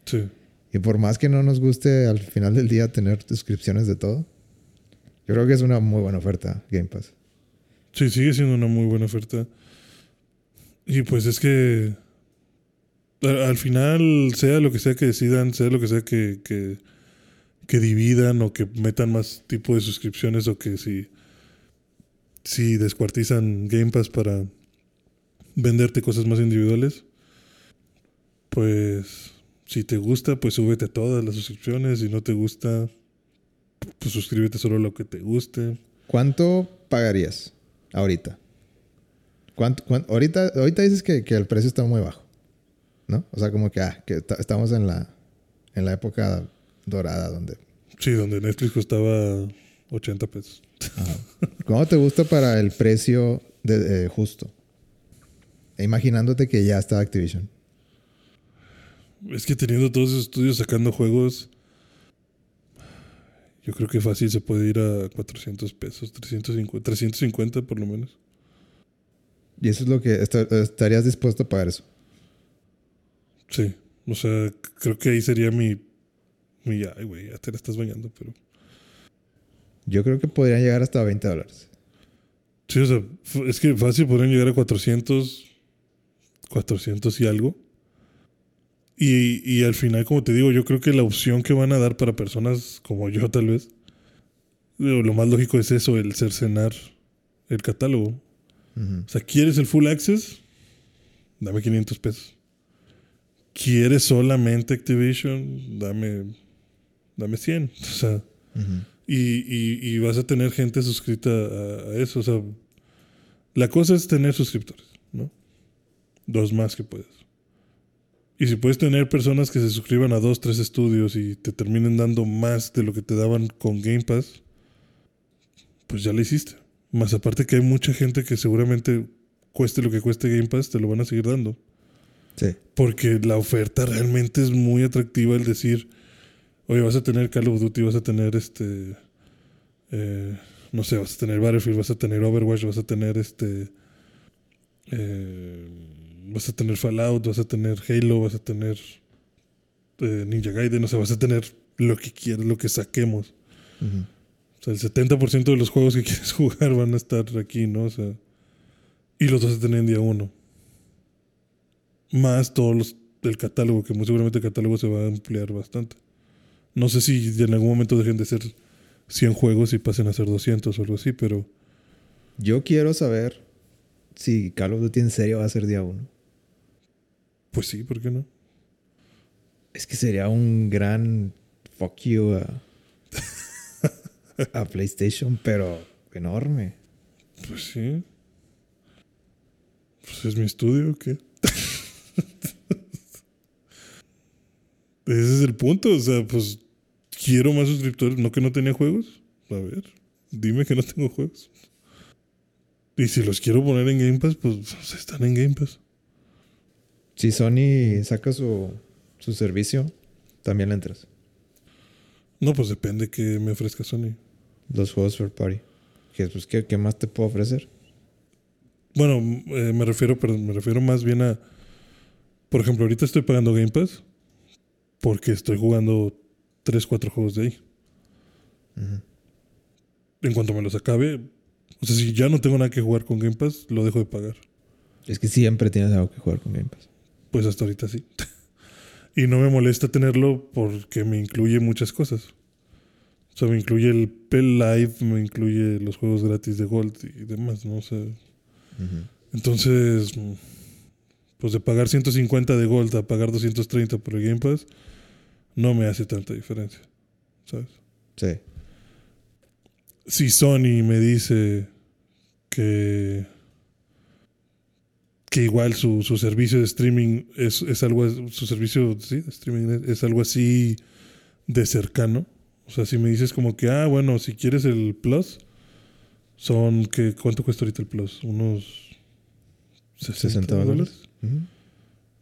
Sí. Y por más que no nos guste al final del día tener suscripciones de todo, yo creo que es una muy buena oferta Game Pass. Sí, sigue siendo una muy buena oferta. Y pues es que al, al final, sea lo que sea que decidan, sea lo que sea que, que, que dividan o que metan más tipo de suscripciones o que si, si descuartizan Game Pass para venderte cosas más individuales, pues si te gusta, pues súbete a todas las suscripciones. Si no te gusta, pues suscríbete solo a lo que te guste. ¿Cuánto pagarías ahorita? ¿Cuánto, cuán- ahorita, ahorita dices que, que el precio está muy bajo, ¿no? O sea, como que, ah, que ta- estamos en la, en la época dorada donde... Sí, donde Netflix costaba 80 pesos. ajá. ¿Cómo te gusta para el precio de, eh, justo? E Imaginándote que ya está Activision. Es que teniendo todos esos estudios sacando juegos, yo creo que fácil se puede ir a 400 pesos, 350, 350 por lo menos. Y eso es lo que esta- estarías dispuesto a pagar eso. Sí, o sea, creo que ahí sería mi... mi ay, güey, ya te la estás bañando, pero... Yo creo que podrían llegar hasta 20 dólares. Sí, o sea, es que fácil podrían llegar a 400, 400 y algo. Y, y al final, como te digo, yo creo que la opción que van a dar para personas como yo, tal vez, lo más lógico es eso, el cercenar el catálogo. O sea, ¿quieres el full access? Dame 500 pesos. ¿Quieres solamente Activision? Dame, dame 100. O sea, y, y, y vas a tener gente suscrita a, a eso. O sea, la cosa es tener suscriptores, ¿no? Dos más que puedes. Y si puedes tener personas que se suscriban a dos, tres estudios y te terminen dando más de lo que te daban con Game Pass, pues ya lo hiciste. Más aparte que hay mucha gente que seguramente cueste lo que cueste Game Pass, te lo van a seguir dando. Sí. Porque la oferta realmente es muy atractiva el decir, oye, vas a tener Call of Duty, vas a tener este, eh, no sé, vas a tener Battlefield, vas a tener Overwatch, vas a tener este, eh, vas a tener Fallout, vas a tener Halo, vas a tener eh, Ninja Gaiden, o sea, vas a tener lo que quieras, lo que saquemos. Ujú. O sea, el 70% de los juegos que quieres jugar van a estar aquí, ¿no? O sea, y los vas a tener en día uno. Más todos los del catálogo, que muy seguramente el catálogo se va a ampliar bastante. No sé si en algún momento dejen de ser 100 juegos y pasen a ser 200 o algo así, pero Yo quiero saber si Call of Duty en serio va a ser día uno. Pues sí, ¿por qué no? Es que sería un gran fuck you a, a PlayStation, pero enorme. Pues sí. Pues es mi estudio, ¿o ¿qué? Ese es el punto, o sea, pues quiero más suscriptores, no que no tenía juegos. A ver, dime que no tengo juegos. Y si los quiero poner en Game Pass, pues, pues, están en Game Pass. Si Sony saca su, su servicio, también le entras. No, pues depende que me ofrezca Sony. Los juegos for party. Que, pues, ¿qué, qué más te puedo ofrecer? Bueno, eh, me refiero, perdón, me refiero más bien a. Por ejemplo, ahorita estoy pagando Game Pass porque estoy jugando 3, 4 juegos de ahí. En cuanto me los acabe, o sea, si ya no tengo nada que jugar con Game Pass, lo dejo de pagar. Es que siempre tienes algo que jugar con Game Pass. Pues hasta ahorita sí. y no me molesta tenerlo porque me incluye muchas cosas. O sea, me incluye el Pel Live, me incluye los juegos gratis de Gold y demás, ¿no? O sea, entonces, pues de pagar 150 de Gold a pagar 230 por el Game Pass, no me hace tanta diferencia, ¿sabes? Sí. si Sony me dice que que igual su, su servicio de streaming es, es algo su servicio sí, de streaming es, es algo así de cercano o sea si me dices como que ah bueno si quieres el plus son que cuánto cuesta ahorita el plus unos 60, 60 dólares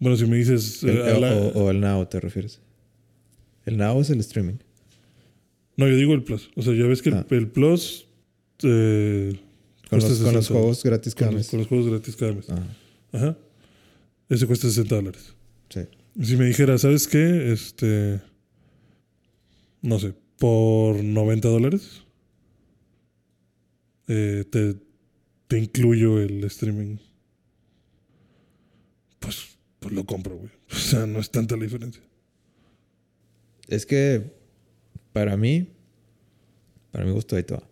bueno si me dices El- eh, la- o, o el Now te refieres. El Now es el streaming. no yo digo el plus o sea ya ves que el, Ah. el plus eh, Con los, con los 60 juegos gratis con cada los, mes. con los juegos gratis cada mes Ajá. Ajá. Ese cuesta 60 dólares. Sí. Si me dijera, ¿sabes qué? Este. No sé, por 90 dólares. eh, te, te incluyo el streaming. Pues, pues lo compro, güey. O sea, no es tanta la diferencia. Es que para mí, para mi gusto, ahí va.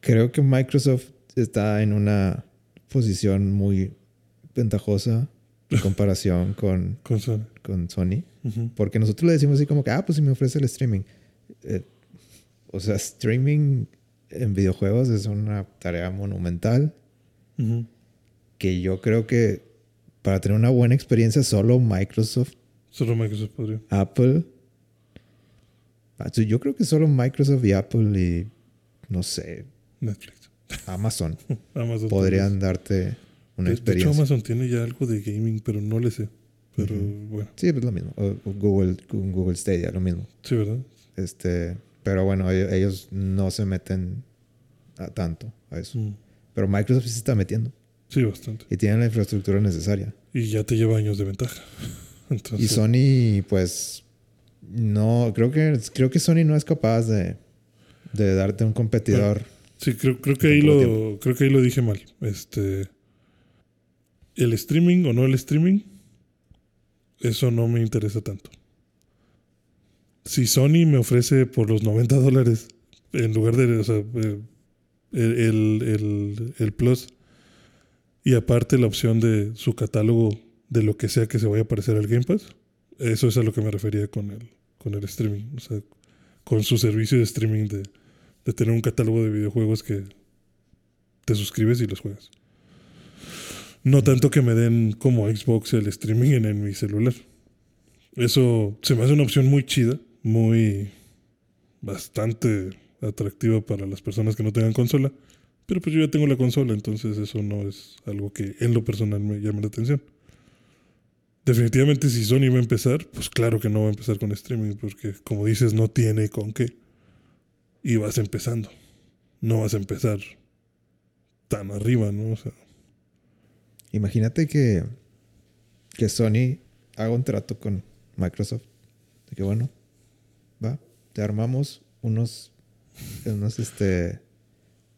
Creo que Microsoft está en una posición muy ventajosa en comparación con, Con Sony. con Sony. Ujú. Porque nosotros le decimos así como que, ah, pues si me ofrece el streaming. Eh, o sea, streaming en videojuegos es una tarea monumental que yo creo que para tener una buena experiencia solo Microsoft, Solo Microsoft podría. Apple, ah, yo creo que solo Microsoft y Apple y no sé, Netflix. Amazon Amazon. podrían darte una De- De, experiencia. hecho, Amazon tiene ya algo de gaming, pero no le sé. Pero bueno, Sí, pues lo mismo. Google, Google Stadia, lo mismo. sí, ¿verdad? Este, pero bueno, ellos, ellos no se meten a tanto a eso. Mm. Pero Microsoft sí se está metiendo Sí, bastante. y tienen la infraestructura necesaria. Y ya te lleva años de ventaja. Entonces, Y Sony, pues, no, creo que, creo que Sony no es capaz de, de darte un competidor. Sí, creo, creo que ahí lo, creo que ahí lo dije mal. Este, el streaming o no el streaming, eso no me interesa tanto. Si Sony me ofrece por los 90 dólares, en lugar de, o sea, eh, el, el, el- el plus, y aparte la opción de su catálogo de lo que sea que se vaya a parecer al Game Pass, eso es a lo que me refería con el, con el streaming. O sea, con su servicio de streaming de, de tener un catálogo de videojuegos que te suscribes y los juegas. No tanto que me den como Xbox el streaming en, en mi celular. Eso se me hace una opción muy chida, muy bastante atractiva para las personas que no tengan consola. Pero pues yo ya tengo la consola, entonces eso no es algo que en lo personal me llame la atención. Definitivamente si Sony va a empezar, pues claro que no va a empezar con streaming, porque como dices, no tiene con qué. Y vas empezando. No vas a empezar tan arriba, ¿no? O sea, Imagínate que, que Sony haga un trato con Microsoft. De que bueno, va, te armamos unos, unos este,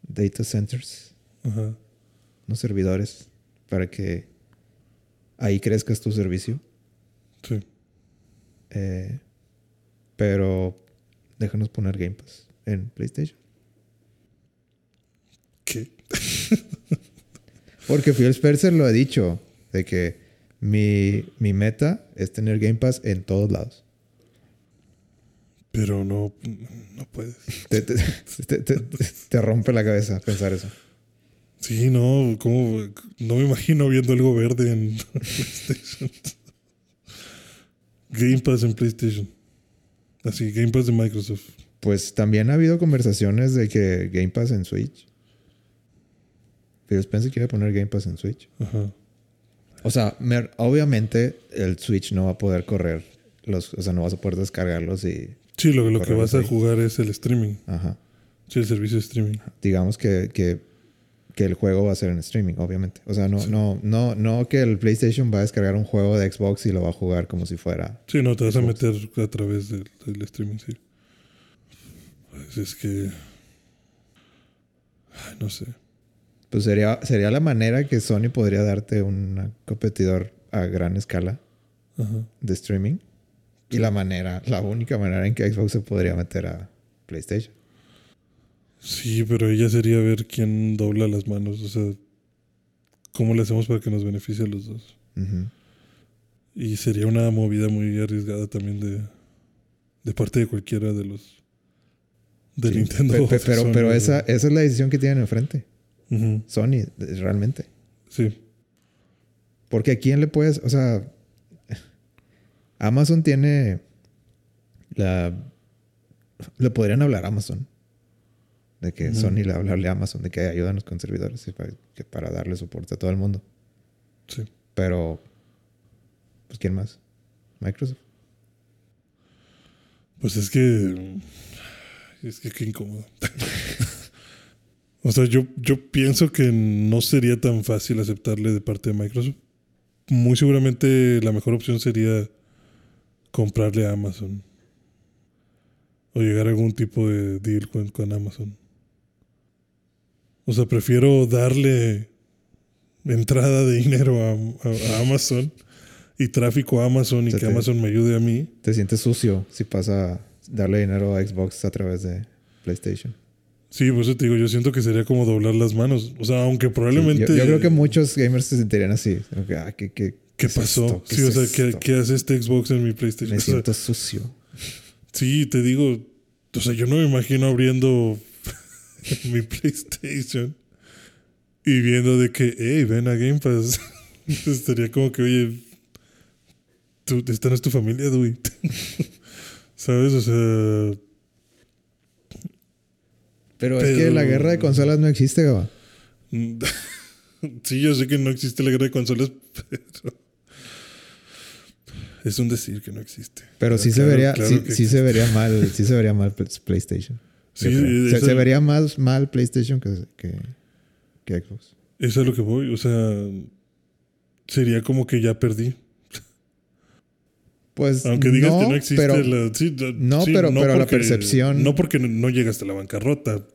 data centers, ajá. unos servidores para que ahí crezcas tu servicio. Sí. Eh, pero déjanos poner Game Pass en PlayStation. ¿Qué? Porque Phil Spencer lo ha dicho, de que mi, mi meta es tener Game Pass en todos lados. Pero no, no puedes. Te, te- te- te- te rompe la cabeza pensar eso. Sí, no, como no me imagino viendo algo verde en PlayStation. Game Pass en PlayStation. Así, Game Pass de Microsoft. Pues también ha habido conversaciones de que Game Pass en Switch. Phil Spencer quiere poner Game Pass en Switch. Ajá. O sea, me- obviamente el Switch no va a poder correr los, o sea, no vas a poder descargarlos y, Sí, lo, lo que vas a jugar es el streaming. ajá. Sí, el servicio de streaming. Digamos que, que, que el juego va a ser en streaming, obviamente. O sea, no, no, no, no que el PlayStation va a descargar un juego de Xbox y lo va a jugar como si fuera. Sí, no, te vas a meter a través del, del streaming, sí. Pues es que. Ay, no sé. Pues sería, sería la manera que Sony podría darte un competidor a gran escala Ajá. de streaming. Y la manera, la única manera en que Xbox se podría meter a PlayStation. Sí, pero ella sería ver quién dobla las manos. O sea, ¿cómo le hacemos para que nos beneficie a los dos? Y sería una movida muy arriesgada también de, de parte de cualquiera de los de Sí, Nintendo. pe- pe- Pero, Sony, pero esa, esa es la decisión que tienen enfrente. Sony, realmente. Sí, Porque a quién le puedes, o sea, Amazon tiene la, le podrían hablar a Amazon. De que Ujú. Sony le hablarle a Amazon, de que ayúdanos con servidores para, que para darle soporte a todo el mundo. sí. Pero, pues, ¿quién más? Microsoft. Pues es que. Es que qué incómodo. o sea, yo, yo pienso que no sería tan fácil aceptarle de parte de Microsoft. Muy seguramente la mejor opción sería comprarle a Amazon. O llegar a algún tipo de deal con, con Amazon. O sea, prefiero darle entrada de dinero a, a- a Amazon y tráfico a Amazon y que te- Amazon me ayude a mí. Te sientes sucio si pasa darle dinero a Xbox a través de PlayStation. Sí, por eso te digo, yo siento que sería como doblar las manos. O sea, aunque probablemente. Yo, yo creo que muchos gamers se sentirían así. Ah, ¿qué, qué, ¿Qué es pasó? esto? ¿Qué sí, es o sea, ¿qué, esto? qué hace este Xbox en mi PlayStation? Me O sea, siento sucio. sí, te digo. O sea, yo no me imagino abriendo mi PlayStation y viendo de que, hey, ven a Game Pass. Estaría como que, oye, tú, esta no es tu familia, Dewey. ¿Sabes? O sea. Pero, es que la guerra de consolas no existe, Gaba. Sí, yo sé que no existe la guerra de consolas, pero. Es un decir que no existe. Pero sí se vería, claro sí, se vería mal, sí se vería mal pl- PlayStation. Sí, se, vería más mal PlayStation que, que, que Xbox. Eso es lo que voy. O sea, sería como que ya perdí. Pues Aunque digas no, que no existe pero, la. sí, la- no, sí, pero- pero la percepción- No porque no- no llegas a la bancarrota,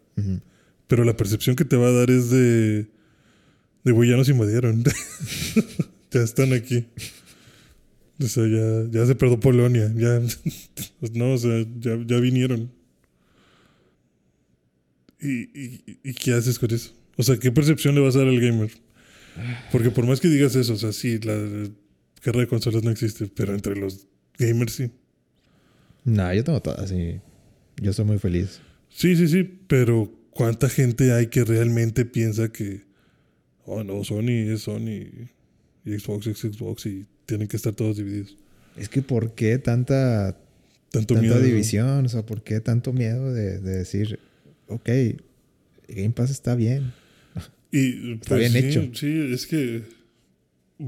pero la percepción que te va a dar es de. De güey, ya nos invadieron. ya están aquí. O sea, ya, ya se perdió Polonia. Ya. no, o sea, ya, ya vinieron. ¿Y, y, ¿Y qué haces con eso? O sea, ¿qué percepción le vas a dar al gamer? Porque por más que digas eso, o sea, sí, la guerra de consolas no existe, pero entre los gamers sí. Nah, yo tengo todas y yo soy muy feliz. Sí, sí, sí, pero ¿cuánta gente hay que realmente piensa que, oh no, Sony es Sony y Xbox es Xbox y tienen que estar todos divididos? Es que ¿por qué tanta, Tanto tanta miedo. ¿no? división? O sea, ¿por qué tanto miedo de, de decir, ok, Game Pass está bien? Y Está pues, bien sí, hecho. Sí, es que,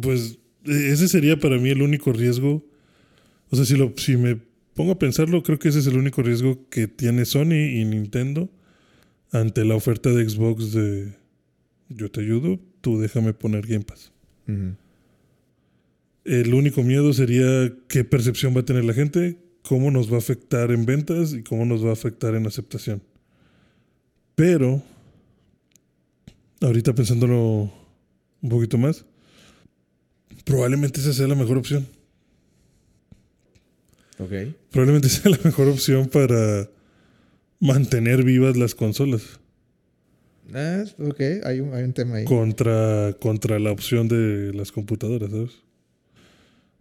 pues, e- ese sería para mí el único riesgo. O sea, si, lo, si me pongo a pensarlo, creo que ese es el único riesgo que tiene Sony y Nintendo ante la oferta de Xbox de yo te ayudo, tú déjame poner Game Pass. El único miedo sería qué percepción va a tener la gente, cómo nos va a afectar en ventas y cómo nos va a afectar en aceptación. Pero, ahorita pensándolo un poquito más, probablemente esa sea la mejor opción. Ok. Probablemente sea la mejor opción para mantener vivas las consolas Ah, ok, hay un, hay un tema ahí. contra, contra la opción de las computadoras, ¿sabes?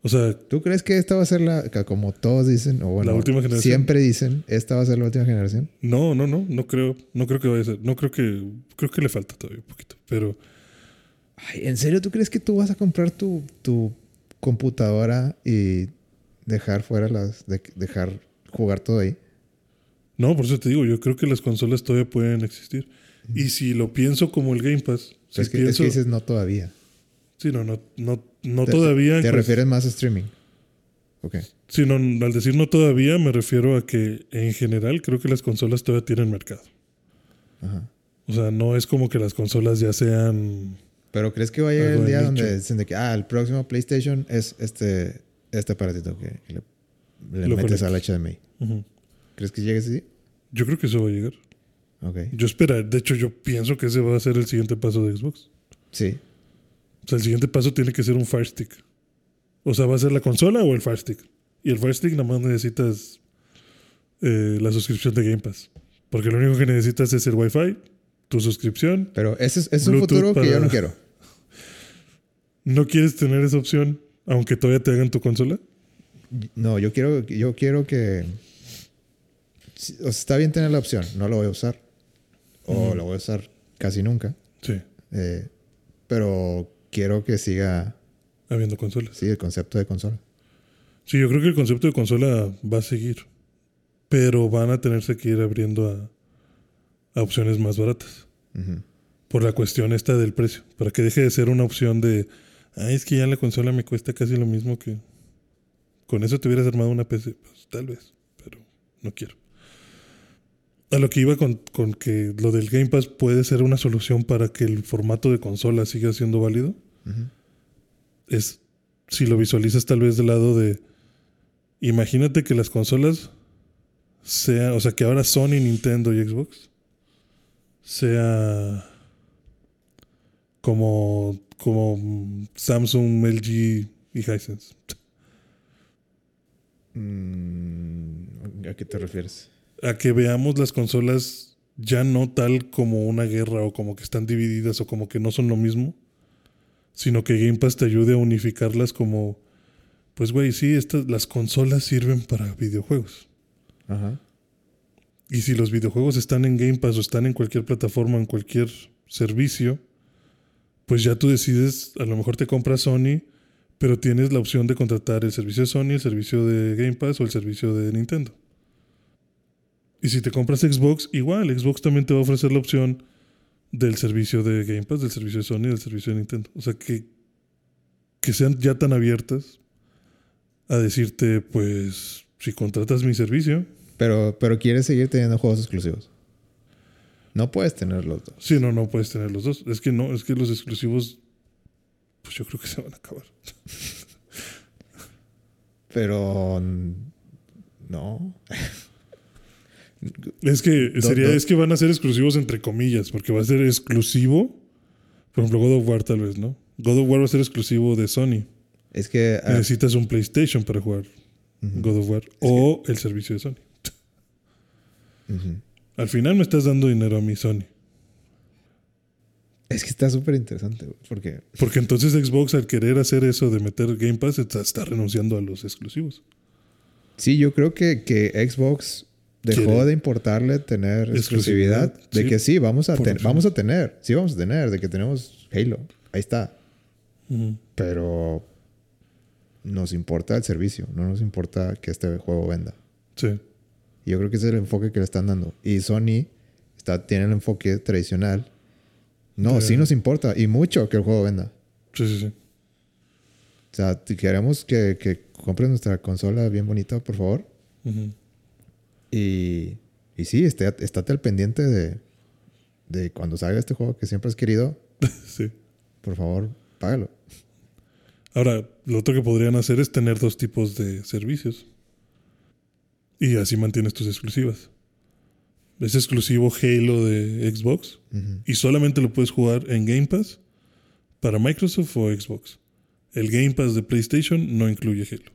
O sea, ¿Tú crees que esta va a ser la, como todos dicen, o bueno, La última generación. siempre dicen, esta va a ser la última generación? no, no, no, no creo, no creo que vaya a ser, no creo que, creo que le falta todavía un poquito, pero Ay, ¿En serio tú crees que tú vas a comprar tu, tu computadora y dejar fuera las, de- dejar jugar todo ahí? no, por eso te digo, yo creo que las consolas todavía pueden existir. Y si lo pienso como el Game Pass, si es, que, es pienso, que dices no todavía. sí, no, no, no, no Te- todavía. Te cues- refieres más a streaming. Ok. Sí, no, al decir no todavía me refiero a que en general creo que las consolas todavía tienen mercado. Ajá. O sea, no es como que las consolas ya sean... Pero ¿crees que va a llegar el día donde dicen de que, ah, el próximo PlayStation es este, este aparatito que, que le, le metes conectas. al HDMI? Ujú. ¿Crees que llegue día? Yo creo que eso va a llegar. Ok. Yo espero, de hecho yo pienso que ese va a ser el siguiente paso de Xbox. Sí. O sea, el siguiente paso tiene que ser un Fire Stick. O sea, va a ser la consola o el Fire Stick. Y el Fire Stick nada más necesitas eh, la suscripción de Game Pass. Porque lo único que necesitas es el Wi-Fi, tu suscripción. Pero ese es, es un Bluetooth futuro que yo para- no quiero. ¿No quieres tener esa opción aunque todavía te hagan tu consola? No, yo quiero, yo quiero que. sí, O sea, está bien tener la opción, no lo voy a usar. O Ujú. lo voy a usar casi nunca. Sí, eh, pero quiero que siga habiendo consolas. sí, el concepto de consola. Sí, yo creo que el concepto de consola va a seguir. Pero van a tenerse que ir abriendo a, a opciones más baratas. Por la cuestión esta del precio. Para que deje de ser una opción de, ay, es que ya la consola me cuesta casi lo mismo que... Con eso te hubieras armado una PC. Pues tal vez, pero no quiero. A lo que iba con, con que lo del Game Pass puede ser una solución para que el formato de consola siga siendo válido. Es si lo visualizas tal vez del lado de imagínate que las consolas sea, o sea, que ahora Sony, Nintendo y Xbox sea como como Samsung, LG y Hisense. Mm, ¿A qué te refieres? A que veamos las consolas ya no tal como una guerra o como que están divididas o como que no son lo mismo, sino que Game Pass te ayude a unificarlas como pues güey, sí, estas las consolas sirven para videojuegos. Ajá. Y si los videojuegos están en Game Pass o están en cualquier plataforma, en cualquier servicio, pues ya tú decides, a lo mejor te compras Sony, pero tienes la opción de contratar el servicio de Sony, el servicio de Game Pass o el servicio de Nintendo. Y si te compras Xbox, igual, Xbox también te va a ofrecer la opción del servicio de Game Pass, del servicio de Sony, del servicio de Nintendo. O sea, que, que sean ya tan abiertas a decirte, pues, si contratas mi servicio, Pero, pero quieres seguir teniendo juegos exclusivos. No puedes tener los dos. Sí, no, no puedes tener los dos. Es que no, es que los exclusivos, pues yo creo que se van a acabar. Pero mm, no. Es que sería, es que van a ser exclusivos entre comillas, porque va a ser exclusivo. Por ejemplo, God of War tal vez, ¿no? God of War va a ser exclusivo de Sony. Es que ah, Necesitas un PlayStation para jugar God of War o el servicio de Sony. Al final me estás dando dinero a mi Sony. es que está súper interesante, porque Porque entonces Xbox al querer hacer eso de meter Game Pass está, está renunciando a los exclusivos. sí, yo creo que, que Xbox dejó Quiere- de importarle tener exclusividad, Exclusividad, de sí. que sí, vamos a, ten- vamos a tener, sí vamos a tener, de que tenemos Halo, ahí está, pero nos importa el servicio, no nos importa que este juego venda. Sí. Yo creo que ese es el enfoque que le están dando. Y Sony está, tiene el enfoque tradicional. No, sí nos importa. Y mucho que el juego venda. Sí, sí, sí. O sea, queremos que, que compres nuestra consola bien bonita, por favor. Y, y sí, esté, estate al pendiente de, de cuando salga este juego que siempre has querido. sí. Por favor, págalo. Ahora, lo otro que podrían hacer es tener dos tipos de servicios. Y así mantienes tus exclusivas. Es exclusivo Halo de Xbox y solamente lo puedes jugar en Game Pass para Microsoft o Xbox. El Game Pass de PlayStation no incluye Halo.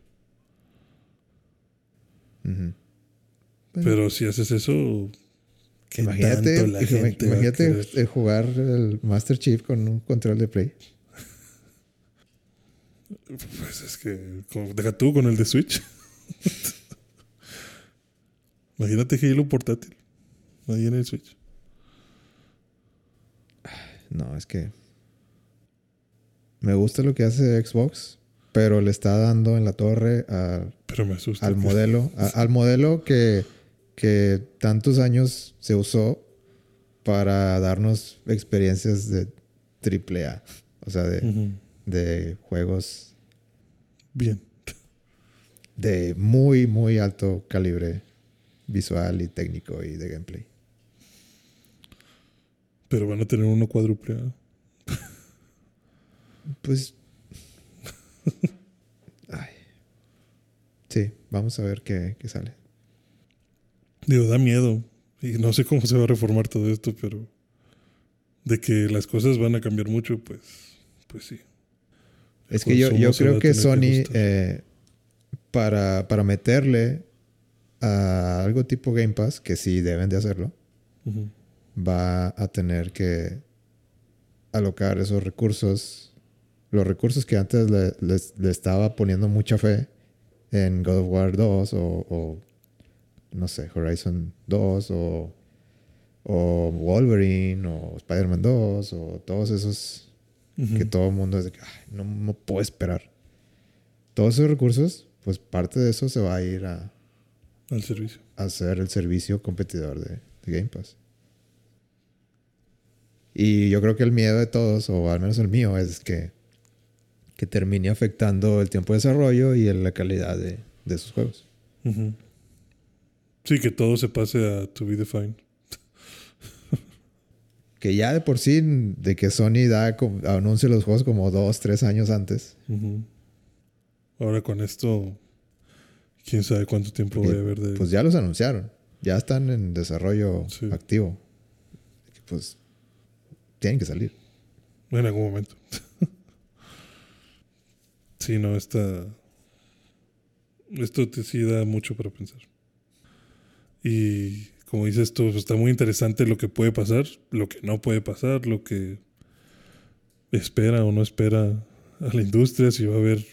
Bueno. Pero si haces eso, ¿Qué Imagínate, tanto la gente va a imagínate eh, jugar el Master Chief con un control de play. Pues es que. deja tú con el de Switch. Imagínate Halo portátil. Ahí en el Switch. No, es que me gusta lo que hace Xbox, pero le está dando en la torre a- Pero me asusta. al que- modelo, a- al modelo que, que tantos años se usó para darnos experiencias de triple A, o sea, de, de juegos Bien. de muy, muy alto calibre visual y técnico y de gameplay. Pero van a tener uno cuádruple A. Pues. Ay. Sí, vamos a ver qué, qué sale. Digo, da miedo. Y no sé cómo se va a reformar todo esto, pero. De que las cosas van a cambiar mucho, pues. Pues sí. Es que yo, yo creo que Sony, eh, para, para meterle a algo tipo Game Pass, que sí deben de hacerlo, va a tener que alocar esos recursos, los recursos que antes le, les- le estaba poniendo mucha fe en God of War 2 o, o, no sé, Horizon 2 o, o Wolverine o Spider-Man 2 o todos esos que todo el mundo es de que "Ay, no, no puedo esperar. Todos esos recursos, pues parte de eso se va a ir a, Al servicio. a hacer el servicio competidor de, de Game Pass. Y yo creo que el miedo de todos, o al menos el mío, es que, que termine afectando el tiempo de desarrollo y la calidad de, de sus juegos. Sí, que todo se pase a To Be Defined. Que ya de por sí, de que Sony da, anuncia los juegos como dos, tres años antes. Ahora con esto, quién sabe cuánto tiempo voy a haber de. Pues ya los anunciaron. Ya están en desarrollo Sí. activo. Pues tienen que salir. En algún momento. sí, no, esta. Esto te sí da mucho para pensar. Y como dices tú, pues, está muy interesante lo que puede pasar, lo que no puede pasar, lo que espera o no espera a la industria, si va a haber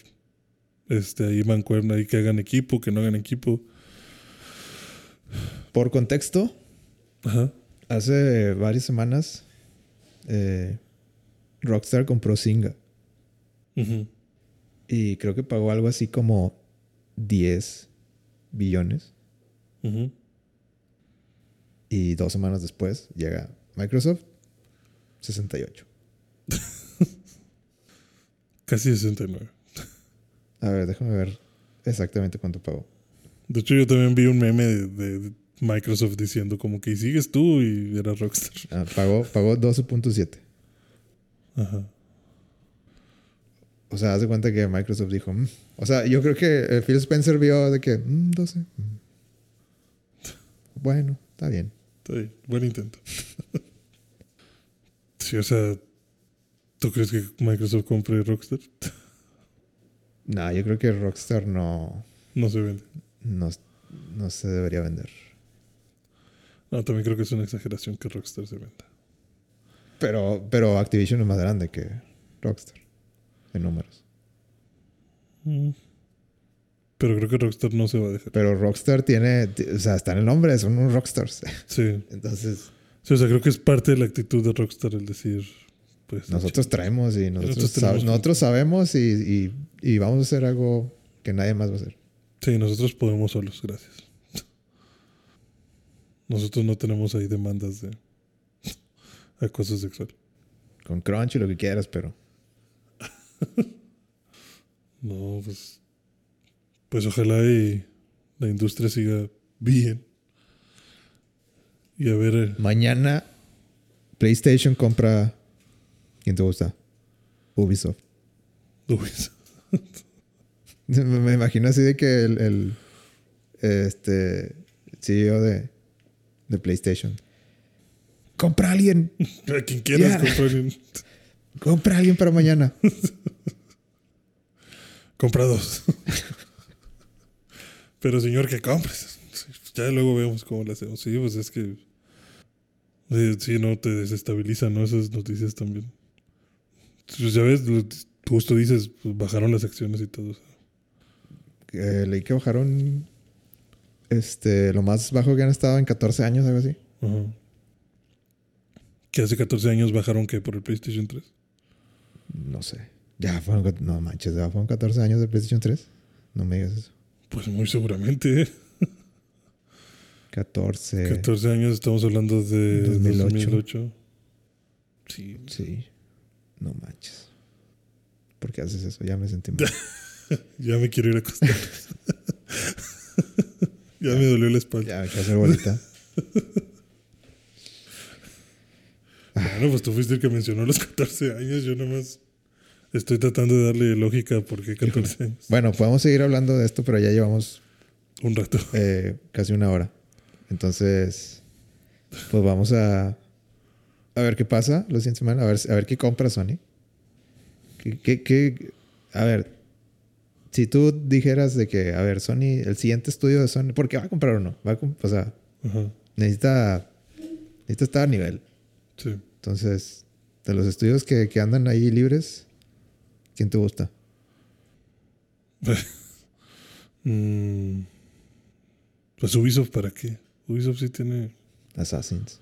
este ahí mancuerna ahí que hagan equipo, que no hagan equipo. Por contexto, Ajá. hace varias semanas eh, Rockstar compró. Ujú. Y creo que pagó algo así como 10 billones. Y dos semanas después llega Microsoft, 68. Casi 69. A ver, déjame ver exactamente cuánto pagó. De hecho, yo también vi un meme de, de Microsoft diciendo como que "¿Y sigues tú y era Rockstar. Ah, pagó, pagó 12.7. Ajá. O sea, haz de cuenta que Microsoft dijo, "Mm". o sea, yo creo que eh, Phil Spencer vio de que, "Mm, 12. mm". Bueno, está bien. Está bien. Buen intento. sí, o sea, ¿tú crees que Microsoft compre Rockstar? No, yo creo que Rockstar no, No se vende. no, no se debería vender. No, también creo que es una exageración que Rockstar se venda. Pero, pero Activision es más grande que Rockstar en números. Mm. Pero creo que Rockstar no se va a dejar. Pero Rockstar tiene, ti- o sea, está en el nombre, son unos Rockstars. Sí. Entonces, Sí, o sea, creo que es parte de la actitud de Rockstar el decir, pues... nosotros traemos y nosotros, Nosotros sab- tenemos- nosotros sabemos y, y- y vamos a hacer algo que nadie más va a hacer. Sí, nosotros podemos solos, gracias. Nosotros no tenemos ahí demandas de acoso sexual. Con Crunch y lo que quieras, pero No, pues. Pues ojalá y la industria siga bien. Y a ver. eh, mañana PlayStation compra. ¿Quién te gusta? Ubisoft. uy, Me imagino así de que el, el, este CEO de, de PlayStation. Compra a alguien. a quien quieras Ya. comprar. en- Compra a alguien para mañana. Compra dos. Pero señor, que compres. Ya luego vemos cómo le hacemos. Sí, pues es que Eh, sí, no, te desestabilizan, ¿no? Esas noticias también. Pues ya ves, justo dices, pues bajaron las acciones y todo. Eh, leí que bajaron este, lo más bajo que han estado en 14 años, algo así. Ajá. Que hace 14 años bajaron que por el PlayStation 3. No sé. Ya fueron, no manches, ya fueron 14 años de PlayStation 3. No me digas eso. Pues muy seguramente, ¿eh? 14. 14 años, estamos hablando de 2008. 2008. Sí. Sí. No manches. ¿Por qué haces eso? Ya me sentí mal. Ya me quiero ir a acostar. ya me dolió la espalda. ya me quiero hacer bolita. Bueno, pues tú fuiste el que mencionó los 14 años. Yo nomás estoy tratando de darle lógica por qué 14 años. Bueno, podemos seguir hablando de esto, pero ya llevamos Un rato. eh, casi una hora. Entonces, pues vamos a, a ver qué pasa la siguiente semana. A ver, a ver qué compra Sony. ¿Qué, qué- qué- a ver, si tú dijeras de que, a ver, Sony, el siguiente estudio de Sony, ¿por qué va a comprar uno? Va a comp- o sea, necesita, necesita estar a nivel. Sí. Entonces, de los estudios que, que andan ahí libres, ¿quién te gusta? Mm, pues Ubisoft, ¿para qué? Ubisoft sí tiene Assassins.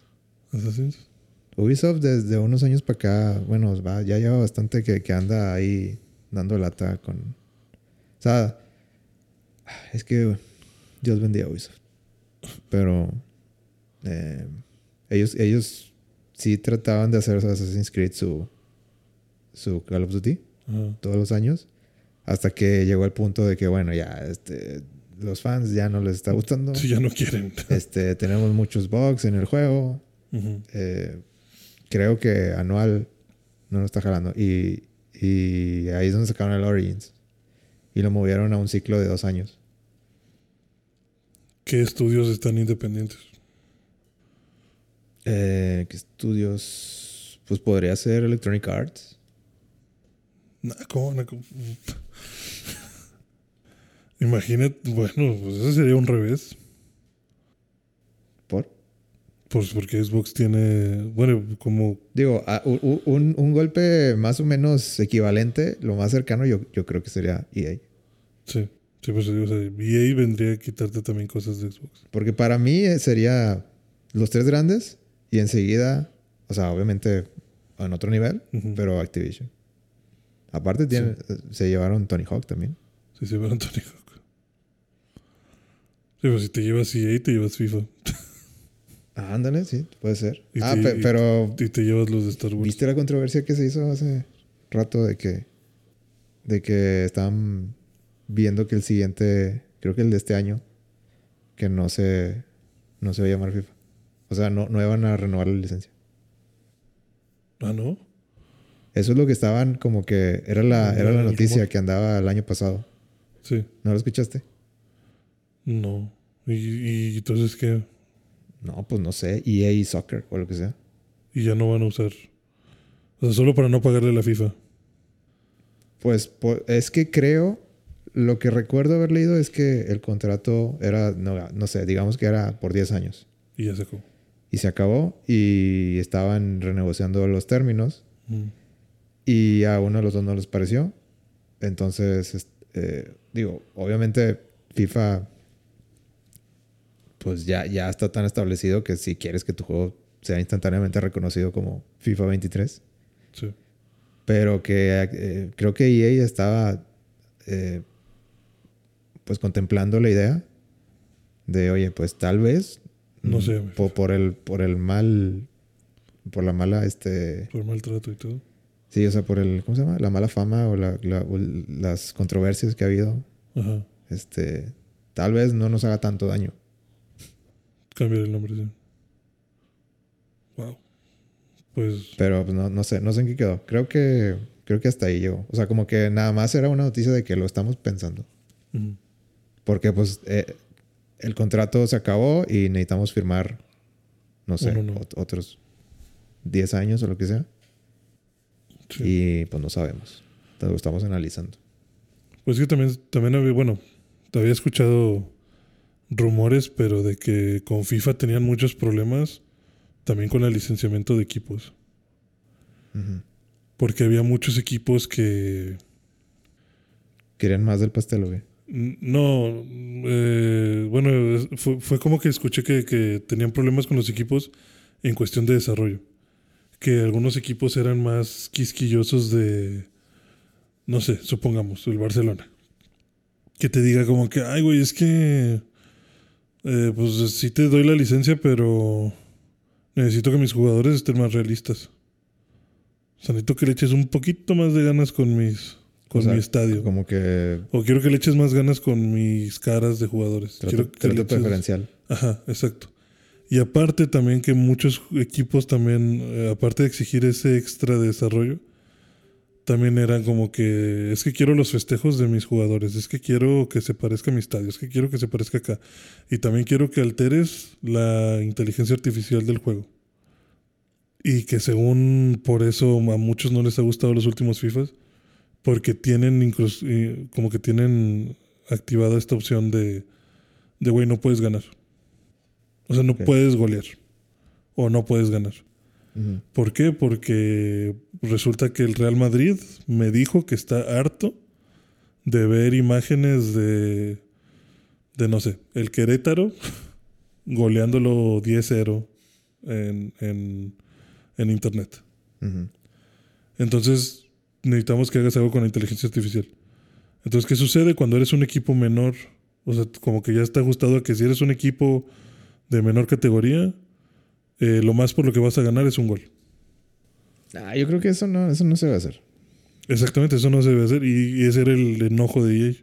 Assassin's. Ubisoft desde unos años para acá, bueno, va, ya lleva bastante que, que anda ahí dando lata con... O sea, es que Dios bendiga a Ubisoft. Pero eh, ellos, ellos sí trataban de hacer Assassin's Creed su, su Call of Duty todos los años. Hasta que llegó el punto de que, bueno, ya este, los fans ya no les está gustando. Sí, ya no quieren. Este, tenemos muchos bugs en el juego. Eh, creo que anual no nos está jalando. Y, y ahí es donde sacaron el Origins. Y lo movieron a un ciclo de dos años. ¿Qué estudios están independientes? Eh, ¿Qué estudios? Pues podría ser Electronic Arts. Nah, ¿cómo van a com- Imagínate, bueno, pues eso sería un revés. Pues porque Xbox tiene, bueno, como Digo, un, un golpe más o menos equivalente, lo más cercano yo, yo creo que sería EA. Sí, sí, pues digo, o sea, EA vendría a quitarte también cosas de Xbox. Porque para mí eh, sería los tres grandes y enseguida, o sea, obviamente en otro nivel, pero Activision. Aparte tienen, eh, se llevaron Tony Hawk también. Sí, se van Tony Hawk. Sí, pues si te llevas EA, te llevas FIFA. Ah, ándale, sí, puede ser. Y ah, te- pe- y- pero Y te llevas los de Star Wars. ¿viste la controversia que se hizo hace rato de que de que estaban viendo que el siguiente, creo que el de este año, que no se no se va a llamar FIFA. O sea, no, no iban a renovar la licencia. Ah, ¿no? Eso es lo que estaban como que era la, era la noticia que andaba el año pasado. Sí. ¿No lo escuchaste? No. Y, y entonces, ¿qué? No, pues no sé. EA Soccer o lo que sea. Y ya no van a usar. O sea, solo para no pagarle la FIFA. Pues es que creo, lo que recuerdo haber leído es que el contrato era, no, no sé, digamos que era por 10 años. Y ya sacó. Y se acabó y estaban renegociando los términos Mm. y a uno de los dos no les pareció. Entonces, es- eh, digo, obviamente FIFA pues ya, ya está tan establecido que si quieres que tu juego sea instantáneamente reconocido como FIFA 23, Sí. pero que eh, creo que EA estaba eh, pues contemplando la idea de, oye, pues tal vez No sé, po- por, el por el mal por la mala este Por maltrato y todo. sí, o sea, por el ¿cómo se llama? la mala fama o, la- la- o las controversias que ha habido, Ajá. este tal vez no nos haga tanto daño. Cambiar el nombre, sí. Wow. Pues. Pero pues, no, no sé, no sé en qué quedó. Creo que creo que hasta ahí llegó. O sea, como que nada más era una noticia de que lo estamos pensando. Porque pues eh, el contrato se acabó y necesitamos firmar, no sé, Uno no. ot- otros 10 años o lo que sea. Sí. Y pues no sabemos. Entonces lo estamos analizando. Pues que también, también había, bueno, te había escuchado rumores, pero de que con FIFA tenían muchos problemas también con el licenciamiento de equipos. Porque había muchos equipos que Querían más del pastel, güey. no, eh, bueno, fue, fue como que escuché que, que tenían problemas con los equipos en cuestión de desarrollo. Que algunos equipos eran más quisquillosos de, no sé, supongamos, el Barcelona. Que te diga como que, ay, güey, es que, eh, pues sí te doy la licencia, pero necesito que mis jugadores estén más realistas. O sea, necesito que le eches un poquito más de ganas con mis, con O sea, mi estadio. Como que O quiero que le eches más ganas con mis caras de jugadores. trato, quiero que trato le eches- preferencial. Ajá, exacto. Y aparte también que muchos equipos también, eh, aparte de exigir ese extra de desarrollo, también eran como que es que quiero los festejos de mis jugadores, es que quiero que se parezca a mi estadio, es que quiero que se parezca acá. Y también quiero que alteres la inteligencia artificial del juego. Y que según por eso a muchos no les ha gustado los últimos FIFAs, porque tienen inclus- eh, como que tienen activada esta opción de, de güey, no puedes ganar. O sea, no puedes golear. O no puedes ganar. ¿Por qué? Porque resulta que el Real Madrid me dijo que está harto de ver imágenes de, de no sé, el Querétaro goleándolo 10-0 en, en, en internet. Entonces necesitamos que hagas algo con la inteligencia artificial. Entonces, ¿qué sucede cuando eres un equipo menor? O sea, como que ya está ajustado a que si eres un equipo de menor categoría, eh, lo más por lo que vas a ganar es un gol. Ah, yo creo que eso no, eso no se va a hacer. Exactamente, eso no se debe hacer. Y, ese era el enojo de EA.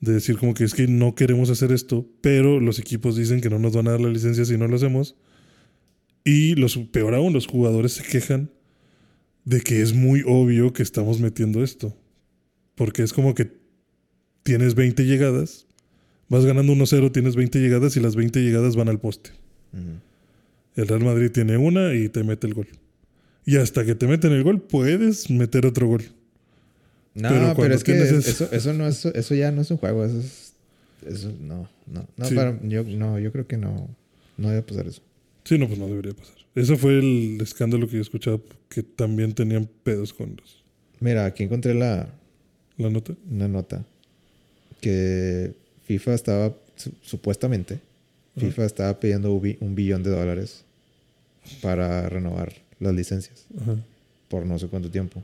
De decir como que es que no queremos hacer esto, pero los equipos dicen que no nos van a dar la licencia si no lo hacemos. Y los, peor aún, los jugadores se quejan de que es muy obvio que estamos metiendo esto. Porque es como que tienes 20 llegadas, vas ganando 1-0, tienes 20 llegadas y las 20 llegadas van al poste. Ujú. El Real Madrid tiene una y te mete el gol. Y hasta que te meten el gol, puedes meter otro gol. No, Pero pero, es que eso- eso, eso no es, eso ya no es un juego, eso es, eso no, no, no, Sí. para- yo, no, yo creo que no, no debe pasar eso. Sí, no, pues no debería pasar. Eso fue el escándalo que yo escuchaba, que también tenían pedos con los, Mira, aquí encontré la, la nota. una nota que FIFA estaba, su- supuestamente, Ajá. FIFA estaba pidiendo un billón de dólares para renovar las licencias Ajá. por no sé cuánto tiempo.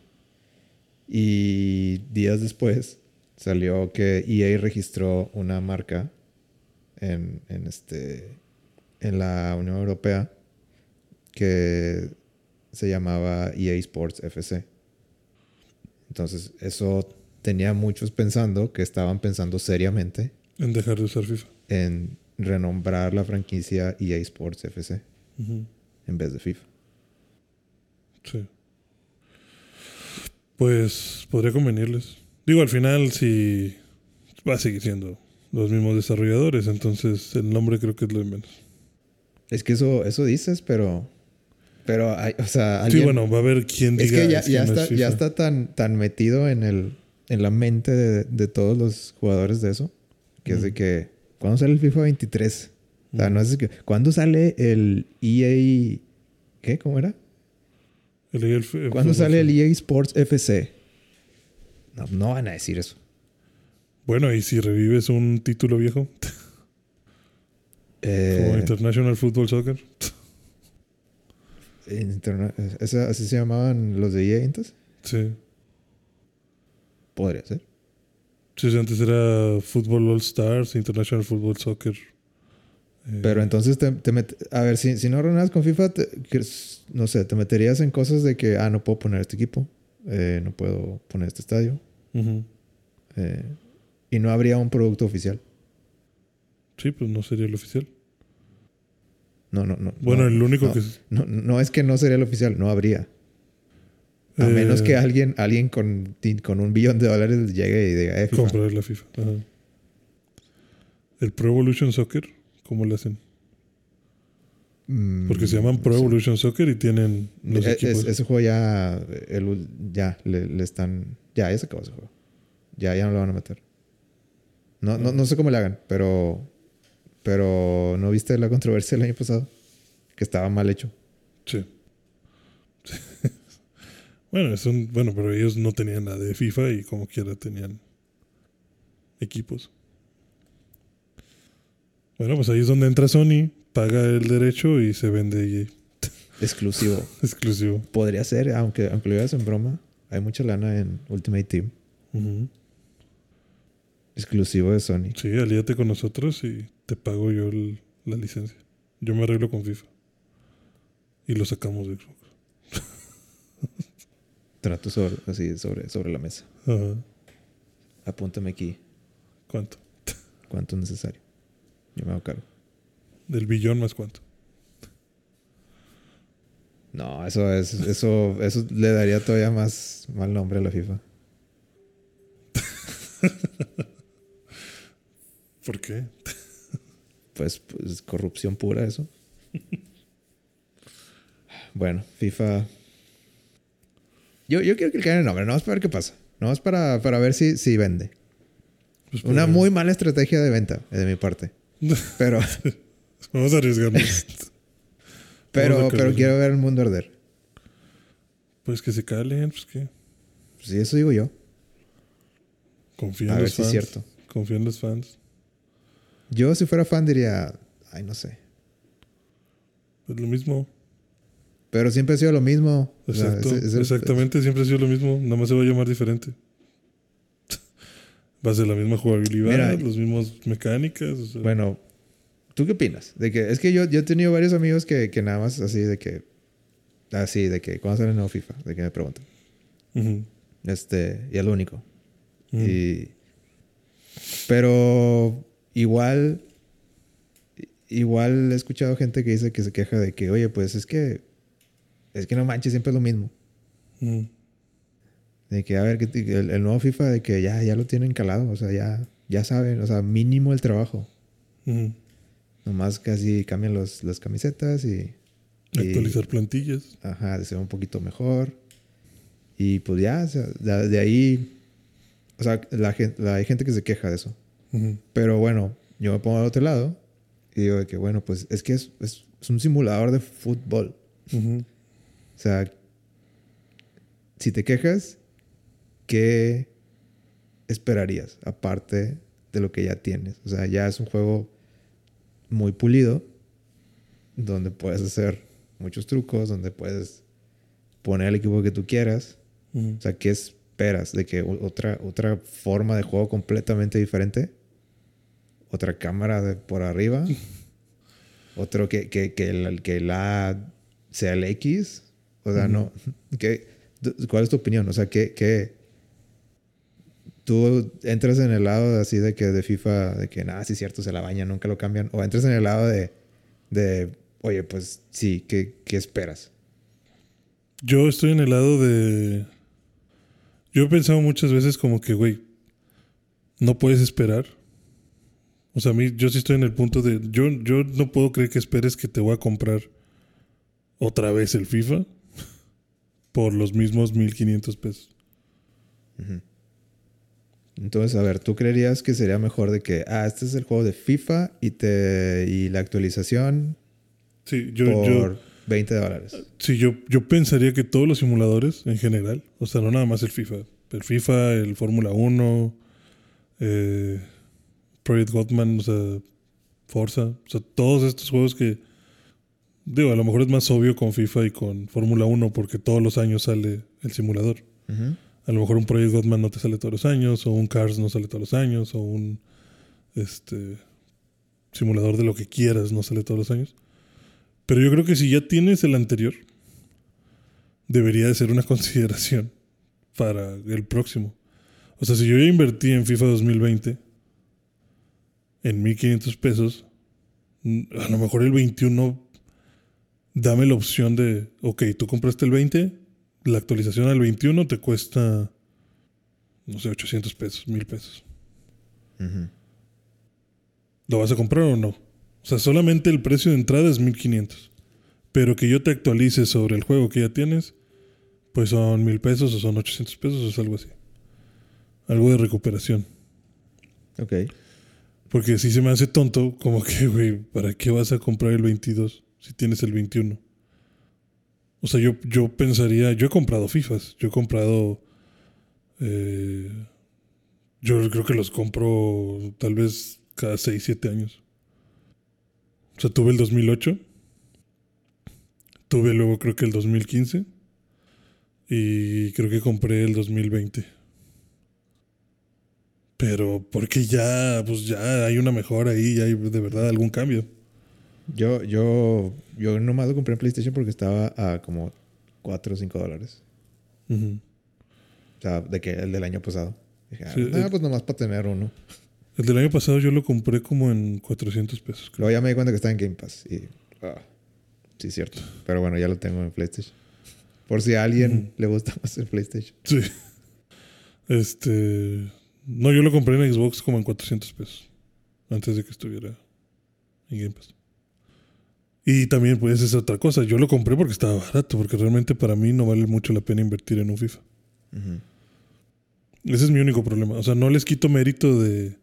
Y días después salió que EA registró una marca en, en, este, en la Unión Europea que se llamaba EA Sports FC. Entonces, eso tenía muchos pensando que estaban pensando seriamente En dejar de usar FIFA. en renombrar la franquicia EA Sports FC Ujú. En vez de FIFA. Sí. Pues podría convenirles. Digo, al final, si va a seguir siendo los mismos desarrolladores, entonces el nombre creo que es lo de menos. Es que eso, eso dices, pero. Pero hay, o sea, Sí, bueno, va a haber quien es diga que ya, "Es que ya está, ya FIFA". está tan, tan metido en el, en la mente de, de todos los jugadores de eso. Que es de que. ¿Cuándo sale el FIFA 23? O sea, no es que. ¿Cuándo sale el EA. ¿Qué? ¿Cómo era? El EA el- ¿Cuándo sale el EA Sports FC? No, no van a decir eso. Bueno, y si revives un título viejo, Eh, como International Football Soccer. interna- ¿esa- ¿Así se llamaban los de EA entonces? Sí. Podría ser. Sí, antes era Football All Stars, International Football Soccer. Eh, Pero entonces te, te met- a ver, si, si no renuevas con FIFA, te- no sé, te meterías en cosas de que, ah, no puedo poner este equipo, eh, no puedo poner este estadio, eh, y no habría un producto oficial. Sí, pues no sería el oficial. No, no, no. Bueno, no, el único no, que... No, no es que no sería el oficial, no habría. A eh, menos que alguien, alguien con, con un billón de dólares llegue y diga, eh, FIFA. Comprar la FIFA. Ajá. El Pro Evolution Soccer, ¿cómo le hacen? Mm, Porque se llaman Pro. Evolution Soccer y tienen los Eh, equipos. es- ese juego ya, el- ya le, le están, ya, ya se acabó ese juego. Ya, ya no lo van a meter. No, no, no sé cómo le hagan, pero, pero ¿no viste la controversia el año pasado? Que estaba mal hecho. Sí. bueno, es un, bueno, pero ellos no tenían la de FIFA y como quiera tenían equipos. Bueno, pues ahí es donde entra Sony, paga el derecho y se vende EA. Exclusivo. Exclusivo. Podría ser, aunque, aunque lo digas en broma. Hay mucha lana en Ultimate Team. Ujú. Exclusivo de Sony. Sí, alíate con nosotros y te pago yo el- la licencia. Yo me arreglo con FIFA. Y lo sacamos de Xbox. Trato sobre, así sobre, sobre la mesa. Ajá. Apúntame aquí ¿Cuánto? cuánto es necesario. Yo me hago cargo. Del billón más cuánto. No, eso es, eso, eso le daría todavía más mal nombre a la FIFA. ¿Por qué? Pues, pues corrupción pura eso. Bueno, FIFA. Yo, yo quiero que le cambien el nombre, no es para ver qué pasa. No es para, para ver si, si vende. Pues Una por- muy mala estrategia de venta de mi parte. Pero, Vamos a arriesgarnos. pero, a pero quiero ver el mundo arder. pues que se calen, pues que Sí, eso digo yo. confíen A en ver los si es fans. cierto. Confíen en los fans. Yo, si fuera fan, diría, ay, no sé. Es lo mismo. Pero siempre ha sido lo mismo. O sea, Exacto. es- es el- Exactamente, siempre ha sido lo mismo. Nada más se va a llamar diferente. Va a ser la misma jugabilidad, Mira, las mismas mecánicas. o sea, Bueno, ¿tú qué opinas? De que, es que yo, yo he tenido varios amigos que, que nada más así de que. Así, de que cuando sale el nuevo FIFA, de que me preguntan. Este, y es lo único. Y, pero igual, igual he escuchado gente que dice que se queja de que, oye, pues es que, es que no manches, siempre es lo mismo. Ujú. De que, a ver, que el, el nuevo FIFA, de que ya, ya lo tienen calado, o sea, ya, ya saben, o sea, mínimo el trabajo. Ujú. Nomás casi cambian los, las camisetas y, y- Actualizar plantillas. ajá, de ser un poquito mejor. Y pues ya, o sea, de, de ahí, o sea, la, la- hay gente que se queja de eso. Ujú. Pero bueno, yo me pongo al otro lado y digo de que, bueno, pues es que es, es- es un simulador de fútbol. Ujú. O sea, si te quejas, ¿qué esperarías aparte de lo que ya tienes? O sea, ya es un juego muy pulido, donde puedes hacer muchos trucos, donde puedes poner el equipo que tú quieras. O sea, ¿qué esperas? ¿De que otra, otra forma de juego completamente diferente? ¿Otra cámara de por arriba? ¿Otro que, que, que, el, que la sea el X? O sea, no. ¿Qué, ¿Cuál es tu opinión? O sea, ¿qué, qué tú entras en el lado así de que de FIFA, de que nada, sí es cierto, se la bañan, nunca lo cambian? ¿O entras en el lado de, de oye, pues sí, ¿qué, qué esperas? Yo estoy en el lado de. Yo he pensado muchas veces como que, güey, no puedes esperar. O sea, a mí, yo sí estoy en el punto de. Yo, yo no puedo creer que esperes que te voy a comprar otra vez el FIFA por los mismos 1500 pesos. Entonces, a ver, ¿tú creerías que sería mejor de que, ah, este es el juego de FIFA y, te, y la actualización Sí, yo, por yo, 20 dólares? sí yo, yo pensaría que todos los simuladores en general, o sea, no nada más el FIFA, el FIFA, el Fórmula 1, eh, Project Godman, o sea, Forza, o sea, todos estos juegos que, digo, a lo mejor es más obvio con FIFA y con Fórmula 1 porque todos los años sale el simulador. Ujú. A lo mejor un Project Godman no te sale todos los años, o un Cars no sale todos los años, o un este simulador de lo que quieras no sale todos los años. Pero yo creo que si ya tienes el anterior, debería de ser una consideración para el próximo. O sea, si yo ya invertí en FIFA 2020 en 1500 pesos, mm, a lo mejor el 21 dame la opción de, ok, tú compraste el 20, la actualización al 21 te cuesta, no sé, 800 pesos, 1000 pesos. ¿Lo vas a comprar o no? O sea, solamente el precio de entrada es 1500. Pero que yo te actualice sobre el juego que ya tienes, pues son 1000 pesos o son 800 pesos o es algo así. Algo de recuperación. Ok. Porque si se me hace tonto, como que, güey, ¿para qué vas a comprar el 22 si tienes el 21? O sea, yo, yo pensaría, yo he comprado FIFAs, yo he comprado... eh, yo creo que los compro tal vez cada 6, 7 años. O sea, tuve el 2008. Tuve luego creo que el 2015. Y creo que compré el 2020. Pero porque ya, pues ya hay una mejora ahí, ya hay de verdad algún cambio. Yo, yo, yo nomás lo compré en PlayStation porque estaba a como 4 o 5 dólares. O sea, de que el del año pasado. Dije, Sí, ah, pues nomás para tener uno. El del año pasado yo lo compré como en 400 pesos. creo. Luego ya me di cuenta que está en Game Pass. Y, ah, sí, cierto. Pero bueno, ya lo tengo en PlayStation. Por si a alguien le gusta más el PlayStation. Sí. Este. No, yo lo compré en Xbox como en 400 pesos. Antes de que estuviera en Game Pass. Y también, pues, es otra cosa. Yo lo compré porque estaba barato. Porque realmente para mí no vale mucho la pena invertir en un FIFA. Ujú. Ese es mi único problema. O sea, no les quito mérito de.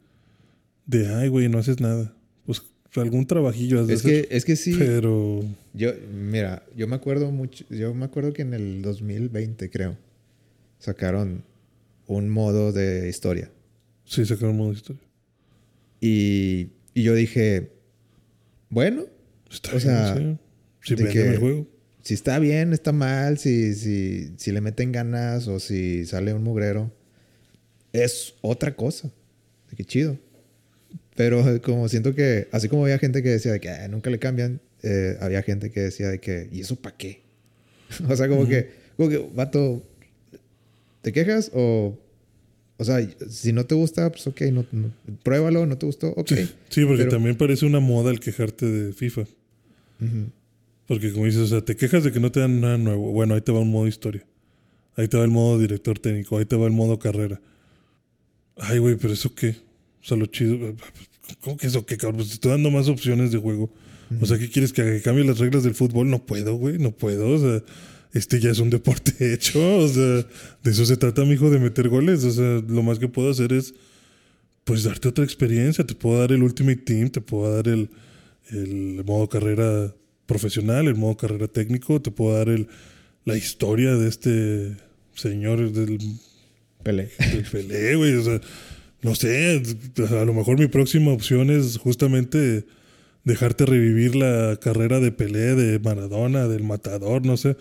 De, ay, güey, no haces nada. Pues algún trabajillo has de Es hacer. que, es que sí. Pero. Yo, mira, yo me acuerdo mucho. Yo me acuerdo que en el 2020, creo, sacaron un modo de historia. Sí, sacaron modo historia. Y, y yo dije, bueno, Está O bien, sea. Sí, de véndeme que- el juego. si está bien, está mal, si, si, si le meten ganas o si sale un mugrero, es otra cosa. Que chido. Pero como siento que, así como había gente que decía de que "Ah, nunca le cambian, eh, había gente que decía de que, ¿y eso para qué? o sea, como que, como que, vato, ¿te quejas o... O sea, si no te gusta, pues ok, no, no- pruébalo, no te gustó, ok. Sí, sí, porque Pero- también parece una moda el quejarte de FIFA. Porque como dices, o sea, te quejas de que no te dan nada nuevo. Bueno, ahí te va un modo historia. Ahí te va el modo director técnico. Ahí te va el modo carrera. Ay, güey, pero eso qué? O sea, lo chido. ¿Cómo que eso qué, cabrón? Pues te estoy dando más opciones de juego. O sea, ¿qué quieres que cambie las reglas del fútbol? No puedo, güey, no puedo. O sea, este ya es un deporte hecho. O sea, de eso se trata, mijo, de meter goles. O sea, lo más que puedo hacer es, pues, darte otra experiencia. Te puedo dar el Ultimate Team, te puedo dar el, el modo carrera profesional, el modo carrera técnico, te puedo dar el, la historia de este señor del, Pelé. del Pelé, güey. O sea, no sé, a lo mejor mi próxima opción es justamente dejarte revivir la carrera de Pelé, de Maradona, del Matador, no sé.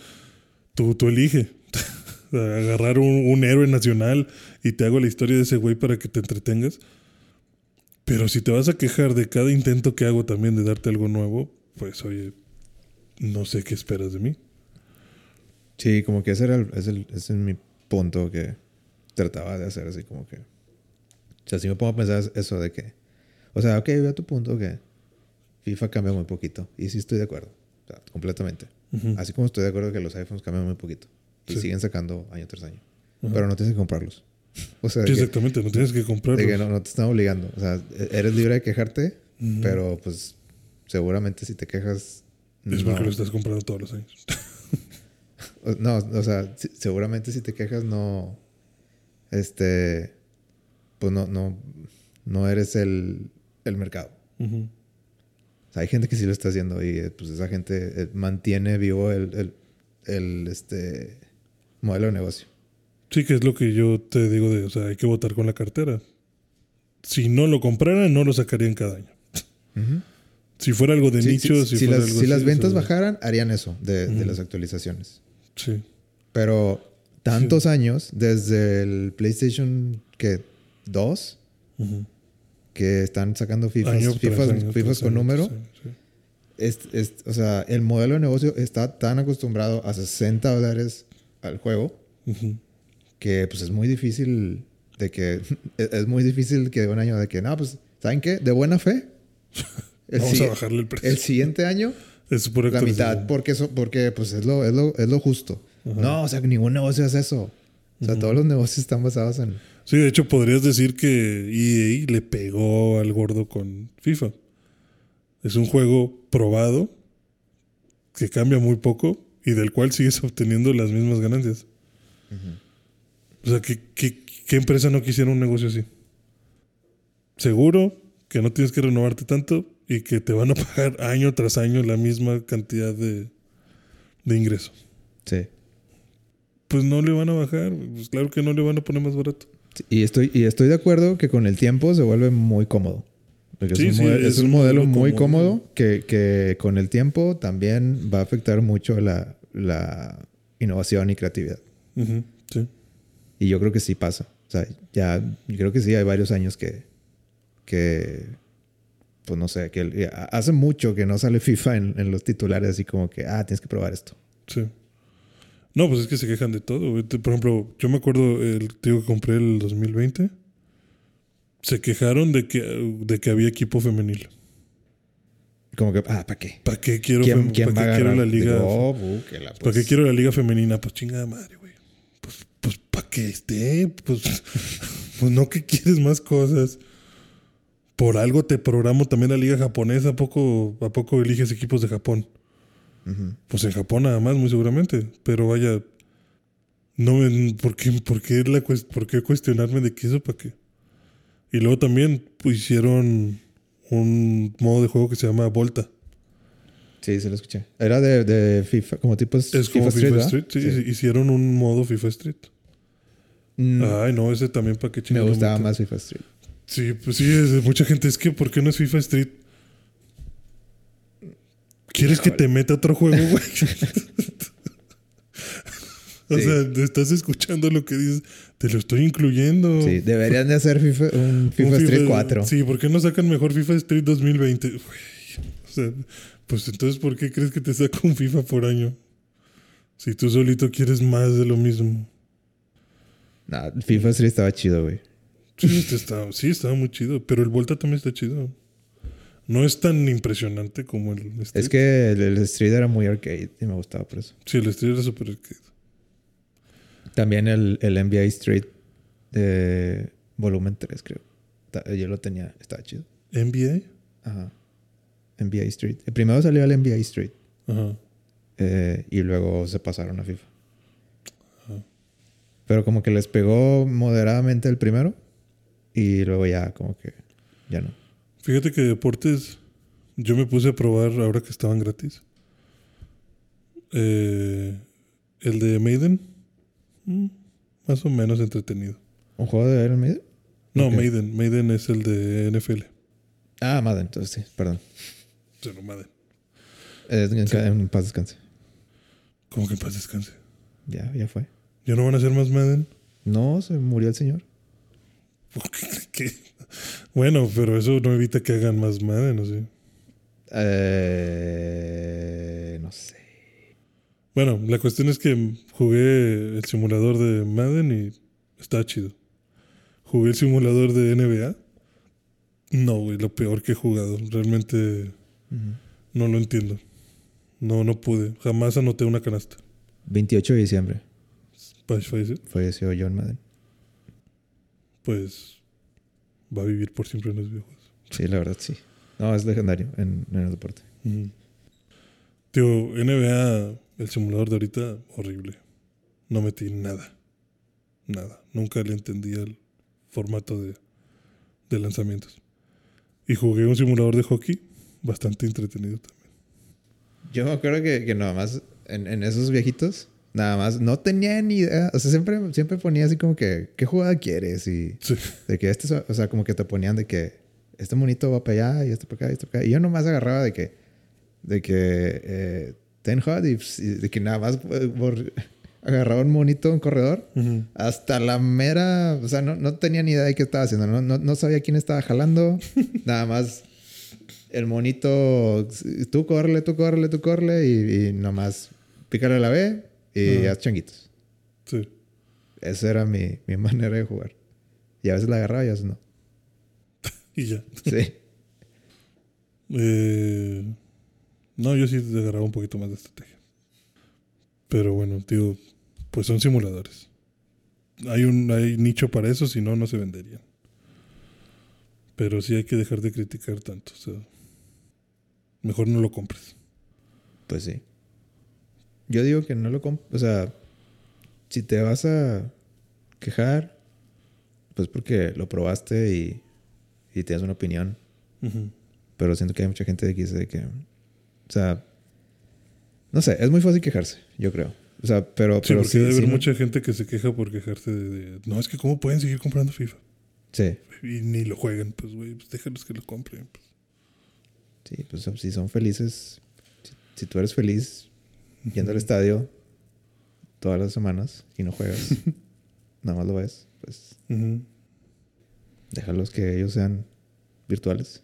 Tú, tú elige. Agarrar un, un héroe nacional y te hago la historia de ese güey para que te entretengas. Pero si te vas a quejar de cada intento que hago también de darte algo nuevo, pues oye, no sé qué esperas de mí. Sí, como que ese era el, es el- ese es mi punto que trataba de hacer así como que... O sea, si me pongo a pensar eso de que... O sea, ok, veo tu punto que FIFA cambia muy poquito. Y sí estoy de acuerdo. O sea, completamente. Así como estoy de acuerdo que los iPhones cambian muy poquito. Y Sí. siguen sacando año tras año. Pero no tienes que comprarlos. O sea, de Sí, que, exactamente, no tienes que de que no, no te están obligando. O sea, eres libre de quejarte, pero pues seguramente si te quejas... Es no- porque lo estás comprando todos los años. No, o sea, si- seguramente si te quejas no, este, pues no, no, no eres el, el mercado. Ujú. O sea, hay gente que sí lo está haciendo y eh, pues esa gente eh, mantiene vivo el, el, el, este, modelo de negocio. Sí, que es lo que yo te digo de, o sea, hay que votar con la cartera. Si no lo compraran, no lo sacarían cada año. Si fuera algo de Sí, nicho, sí, si, si fuera las, algo si las ventas o sea, bajaran, harían eso de, de las actualizaciones. Sí. Pero tantos años, desde el PlayStation que 2, Ujú. que están sacando FIFAs, Año FIFAs, año FIFAs tras con año número. es, es- o sea, el modelo de negocio está tan acostumbrado a 60 dólares al juego Ujú. Que pues es muy difícil de que es, es muy difícil que de un año de que no, pues ¿saben qué? De buena fe. El, Vamos a si- bajarle el precio. el siguiente año es la mitad porque eso porque pues es lo es lo, es lo justo. No, o sea, ningún negocio hace eso. O sea, todos los negocios están basados en Sí, de hecho podrías decir que EA le pegó al gordo con FIFA. Es un juego probado que cambia muy poco y del cual sigues obteniendo las mismas ganancias. O sea, ¿qué, qué, qué empresa no quisiera un negocio así? Seguro que no tienes que renovarte tanto y que te van a pagar año tras año la misma cantidad de, de ingresos. Sí. Pues no le van a bajar. Pues claro que no le van a poner más barato. Y estoy, y estoy de acuerdo que con el tiempo se vuelve muy cómodo. Porque Sí, es, un sí, modelo, es es un modelo modelo muy cómodo. cómodo que, que con el tiempo también va a afectar mucho la, la innovación y creatividad. Sí. Y yo creo que sí pasa. O sea, ya, yo creo que sí hay varios años que, que pues no sé, que el- hace mucho que no sale FIFA en, en los titulares así como que, ah, tienes que probar esto. Sí. No, pues es que se quejan de todo. Por ejemplo, yo me acuerdo el tío que compré el 2020. Se quejaron de que, de que había equipo femenil. Como que, ah, ¿para qué? ¿Para qué quiero, ¿Quién, quién ¿para qué quiero la liga? Digo, oh, ¿Para pues. qué quiero la liga femenina? Pues chingada madre, güey. Para que esté. Pues, pues no que quieres más cosas. Por algo te programo también la liga japonesa. ¿A poco, ¿A poco eliges equipos de Japón? Pues en Japón nada más, muy seguramente. Pero vaya, no me- ¿por qué, por qué la por qué cuestionarme de qué eso para qué? Y luego también hicieron un modo de juego que se llama Volta. Sí, se lo escuché. Era de, de FIFA, como tipo Es como FIFA ¿verdad? Street. Sí, hicieron un modo FIFA Street. Mm, Ay, no, ese también para qué me gustaba más FIFA Street. Sí, pues sí, es mucha gente es que ¿por qué no es FIFA Street? ¿Quieres que te meta otro juego, güey? o Sí. sea, estás escuchando lo que dices. Te lo estoy incluyendo. Sí, deberían de hacer FIFA, un Un FIFA, Street 4. Sí, ¿por qué no sacan mejor FIFA Street 2020? Güey, o sea, pues entonces, ¿por qué crees que te saca un FIFA por año? Si tú solito quieres más de lo mismo. Nah, FIFA Street estaba chido, güey. Sí, este está, sí, estaba muy chido. Pero el Volta también está chido. No es tan impresionante como el Street. Es que el, el Street era muy arcade y me gustaba por eso. Sí, el Street era super arcade. También el, el NBA Street volumen 3, creo. Yo lo tenía, estaba chido. NBA. Ajá. NBA Street. El primero salió el NBA Street Ajá. eh, y luego se pasaron a FIFA. Pero como que les pegó moderadamente el primero y luego ya como que ya no. Fíjate que deportes, yo me puse a probar ahora que estaban gratis. Eh, el de Maiden, mm, más o menos entretenido. ¿Un juego de Iron Maiden? No. Maiden, Maiden es el de NFL. Ah, Madden, entonces sí, perdón. Se lo Madden. Eh, en, en paz descanse. Como que en paz descanse. Ya, ya fue. ¿Ya no van a hacer más Madden? No, se murió el señor. ¿Por qué? Bueno, pero eso no evita que hagan más Madden, ¿o sí? Eh, no sé. Bueno, la cuestión es que jugué el simulador de Madden y está chido. Jugué el simulador de NBA. No, güey, lo peor que he jugado. Realmente no lo entiendo. No, no pude. Jamás anoté una canasta. 28 de diciembre Patch Face, falleció John Madden. pues va a vivir por siempre en los videojuegos. Sí, la verdad, sí. No, es legendario en, en el deporte. Tío, NBA, el simulador de ahorita, horrible. No metí nada. Nada. Nunca le entendí el formato de, de lanzamientos. Y jugué un simulador de hockey bastante entretenido también. Yo me acuerdo que, que nada más en, en esos viejitos, nada más no tenía ni idea. O sea, siempre, siempre ponía así como que, ¿qué jugada quieres? Y Sí. de que este, o sea, como que te ponían de que este monito va para allá y este para acá y este para acá. Y yo nomás agarraba de que, de que, eh, ten hot y, y de que nada más eh, por- agarraba un monito en corredor. Hasta la mera, o sea, no, no tenía ni idea de qué estaba haciendo, no, no, no sabía quién estaba jalando, nada más el monito, tú córrele, tú córrele, tú córrele y, y nomás pícale la B y Ajá. haz changuitos. Sí. Esa era mi, mi manera de jugar. Y a veces la agarraba y a veces no. Y ya. Sí. Eh, no, yo sí agarraba un poquito más de estrategia. Pero bueno, tío, pues son simuladores. Hay un hay nicho para eso, si no, no se venderían. Pero sí hay que dejar de criticar tanto. O sea, mejor no lo compres. Pues sí. Yo digo que no lo comp... O sea, si te vas a quejar, pues porque lo probaste y, y tienes una opinión. Pero siento que hay mucha gente que dice que... O sea... No sé, es muy fácil quejarse, yo creo. O sea, pero, Sí, pero porque sí, debe sí, haber no- mucha gente que se queja por quejarse de, de, No, es que ¿cómo pueden seguir comprando FIFA? Sí, Y ni lo juegan. Pues, güey, pues déjalos que lo compren. pues. sí, pues si son felices, si, si tú eres feliz yendo al estadio todas las semanas y no juegas, nada más lo ves, pues Ujú. déjalos que ellos sean virtuales.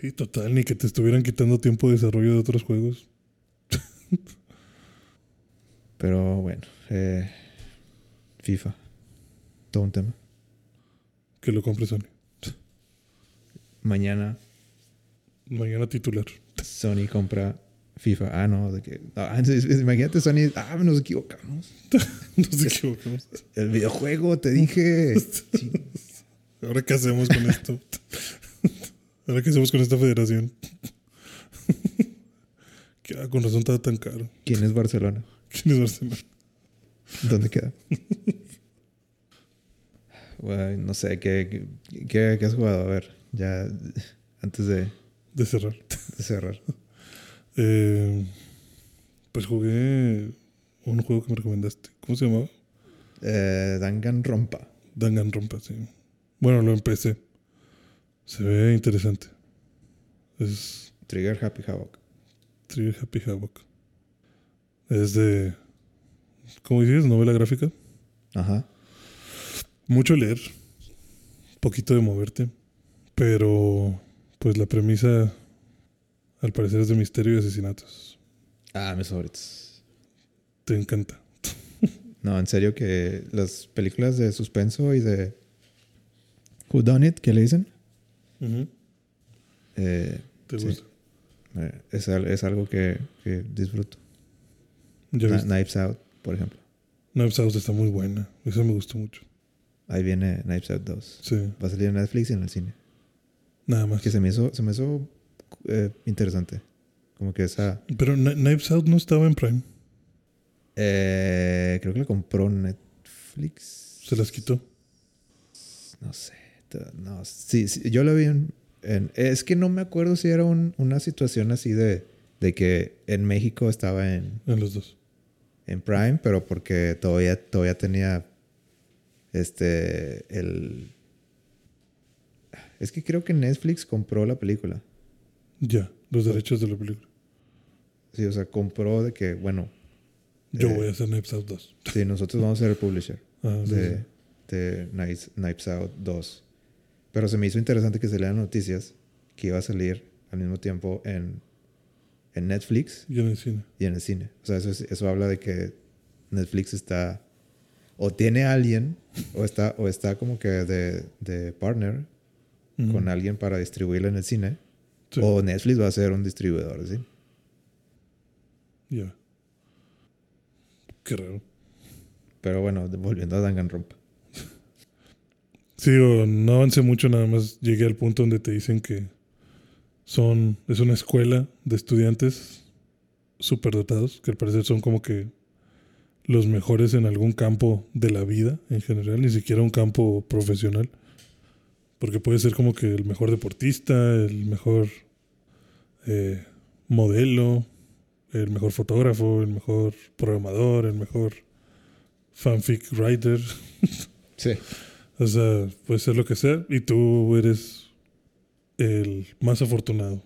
Sí, total. Ni que te estuvieran quitando tiempo de desarrollo de otros juegos. Pero bueno, eh, FIFA, todo un tema. Que lo compre Sony. Mañana Mañana titular. Sony compra FIFA. Ah, no, de que. ah, imagínate Sony. Ah, nos equivocamos. Nos equivocamos. El videojuego, te dije. Sí. ¿Ahora qué hacemos con esto? ¿Ahora qué hacemos con esta federación? que ah, con razón estaba tan caro. ¿Quién es Barcelona? ¿Quién es Barcelona? ¿Dónde queda? No sé, ¿qué, qué, qué has jugado? A ver, ya antes de, De cerrar. de cerrar. Eh, pues jugué un juego que me recomendaste. ¿Cómo se llamaba? Eh, Danganronpa. Danganronpa, sí. Bueno, lo empecé. Se ve interesante. Es Trigger Happy Havoc. Trigger Happy Havoc. Es de. ¿Cómo dices? Novela gráfica. Ajá. Mucho leer. Poquito de moverte. Pero. Pues la premisa. Al parecer es de misterio y asesinatos. Ah, mis favoritos. Te encanta. No, en serio que las películas de suspenso y de Who Done It, ¿qué le dicen? Eh, ¿Te Sí. gusta? eh, es, al- es algo que, que disfruto. Na-. Knives Out, por ejemplo. Knives Out está muy buena. Esa me gustó mucho. Ahí viene Knives Out 2. Sí. Va a salir en Netflix y en el cine. Nada más. Que se me hizo, se me hizo eh, interesante. Como que esa... Pero Kni- Knives Out no estaba en Prime. eh, creo que la compró Netflix. Se las quitó. No sé. No, sí, sí, yo la vi en, en- Es que no me acuerdo si era un- una situación así de, de que en México estaba en, En los dos. en Prime, pero porque todavía, todavía tenía este el es que creo que Netflix compró la película. Ya. Los derechos de la película. Sí, o sea, compró de que, bueno, Yo Eh. voy a hacer Knives Out 2. sí, nosotros vamos a ser el publisher Ah, sí, de, sí. de Knives, Knives Out 2. Pero se me hizo interesante que se lean noticias que iba a salir al mismo tiempo en, en Netflix Y en el cine. y en el cine. O sea, eso, es- eso habla de que Netflix está o tiene a alguien o está, o está como que de, de partner Ujú. con alguien para distribuirlo en el cine. Sí. O Netflix va a ser un distribuidor, ¿sí? Ya. Qué raro. Pero bueno, volviendo a Danganronpa. Sí, o no avancé mucho, nada más llegué al punto donde te dicen que son, es una escuela de estudiantes superdotados, que al parecer son como que los mejores en algún campo de la vida en general, ni siquiera un campo profesional. Porque puede ser como que el mejor deportista, el mejor eh, modelo, el mejor fotógrafo, el mejor programador, el mejor fanfic writer. Sí. O sea, puede ser lo que sea y tú eres el más afortunado.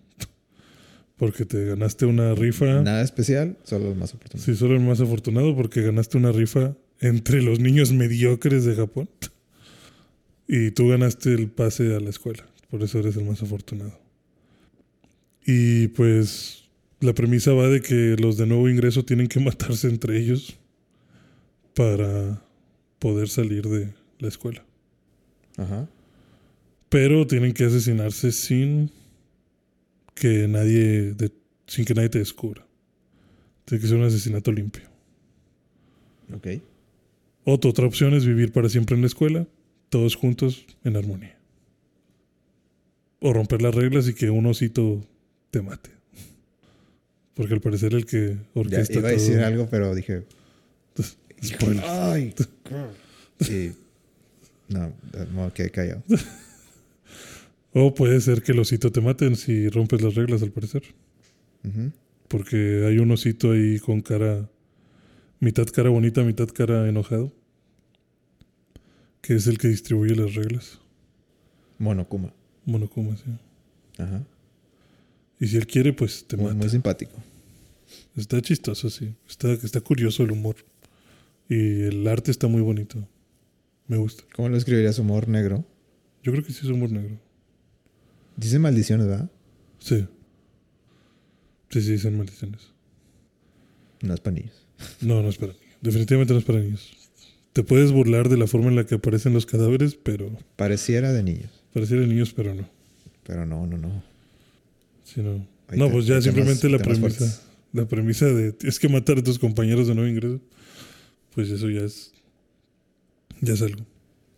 Porque te ganaste una rifa. Nada especial, solo los más oportunos. Sí, solo el más afortunado porque ganaste una rifa entre los niños mediocres de Japón. Y tú ganaste el pase a la escuela. Por eso eres el más afortunado. Y pues la premisa va de que los de nuevo ingreso tienen que matarse entre ellos para poder salir de la escuela. Ajá. Pero tienen que asesinarse sin que nadie de- sin que nadie te descubra. Tiene que ser un asesinato limpio. Ok. O tu otra opción es vivir para siempre en la escuela, todos juntos en armonía. O romper las reglas y que un osito te mate. Porque al parecer el que Ya orquesta iba a decir todo- algo, pero dije. Spoiler. ¡Ay! Sí. No, me quedé callado. O puede ser que el osito te maten si rompes las reglas, al parecer. Porque hay un osito ahí con cara mitad cara bonita, mitad cara enojado. Que es el que distribuye las reglas. Monokuma. Monokuma, sí. Ajá. Y si él quiere, pues te Muy, mata. muy simpático. Está chistoso, sí. Está, está curioso el humor. Y el arte está muy bonito. Me gusta. ¿Cómo lo escribirías humor negro? Yo creo que sí es humor negro. Dice maldiciones, ¿verdad? Sí. Sí, sí, son maldiciones. No es para niños. No, no es para niños. Definitivamente no es para niños. Te puedes burlar de la forma en la que aparecen los cadáveres, pero Pareciera de niños. pareciera de niños, pero no. Pero no, no, no. Sí, no. No, te- pues ya temas- simplemente la temas premisa. fuertes. La premisa de tienes que matar a tus compañeros de nuevo ingreso. Pues eso ya es. Ya es algo.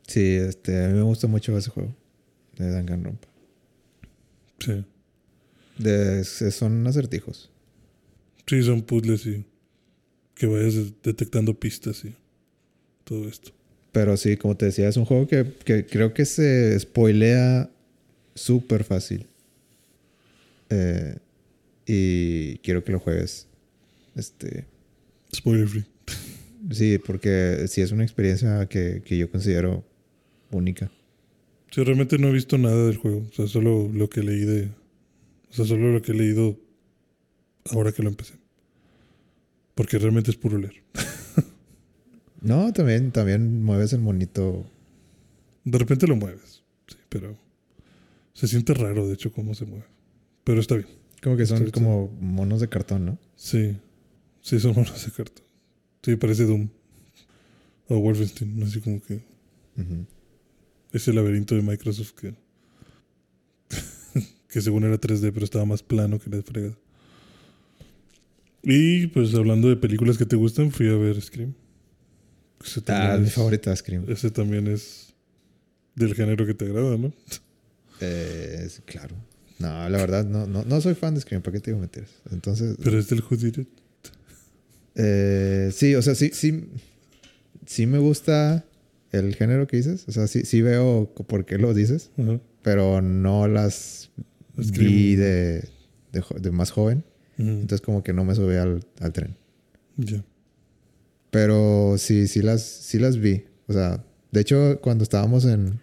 Sí, este, a mí me gusta mucho ese juego. De Danganronpa. Sí. De, son acertijos. Sí, son puzzles y que vayas de- detectando pistas y todo esto. Pero sí, como te decía, es un juego que, que creo que se spoilea súper fácil. Eh, y quiero que lo juegues. Este, Spoiler free. sí, porque sí es una experiencia que, que yo considero única. Sí, realmente no he visto nada del juego. O sea, solo lo que leí de. O sea, solo lo que he leído ahora que lo empecé. Porque realmente es puro leer. No, también, también mueves el monito. De repente lo mueves. Sí, pero. Se siente raro, de hecho, cómo se mueve. Pero está bien. Como que son como monos de cartón, ¿no? Sí. Sí, son monos de cartón. Sí, parece Doom. O Wolfenstein. Así como que. Ujú. Ese laberinto de Microsoft que. que según era 3D, pero estaba más plano que la fregada. Y pues hablando de películas que te gustan, fui a ver Scream. Ah, también, mi es, favorita Scream. ese también es del género que te agrada, ¿no? Eh, es- claro. No, la verdad, no, no, no soy fan de Scream. ¿Para qué te digo mentiras? Entonces, Pero es del Who Did It. eh, sí, o sea, sí, sí, sí me gusta el género que dices. O sea, sí, sí veo por qué lo dices, pero no las vi Scream. de, de, de más joven. Entonces, como que no me subí al, al tren. Ya. Pero sí, sí las, sí las vi. O sea, de hecho, cuando estábamos en, en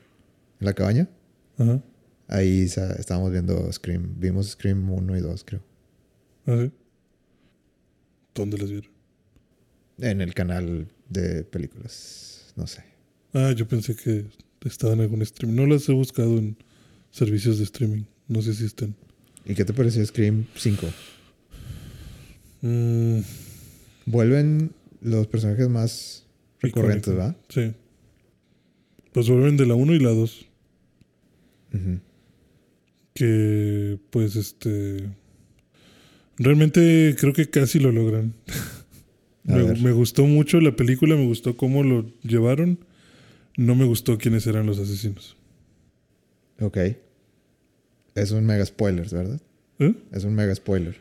la cabaña, Ajá. Ahí estábamos viendo Scream. Vimos Scream 1 y 2, creo. ¿Ah, sí? ¿Dónde las vieron? En el canal de películas. No sé. Ah, yo pensé que estaban en algún stream. No las he buscado en servicios de streaming. No sé si están. ¿Y qué te pareció Scream 5? Mm, Vuelven los personajes más recurrentes, icónico. ¿verdad? Sí. Pues vuelven de la 1 y la 2. Ujú. Que pues este. Realmente creo que casi lo logran. Me gustó mucho la película, me gustó cómo lo llevaron. No me gustó quiénes eran los asesinos. Ok. Es un mega spoiler, ¿verdad? ¿Eh? Es un mega spoiler.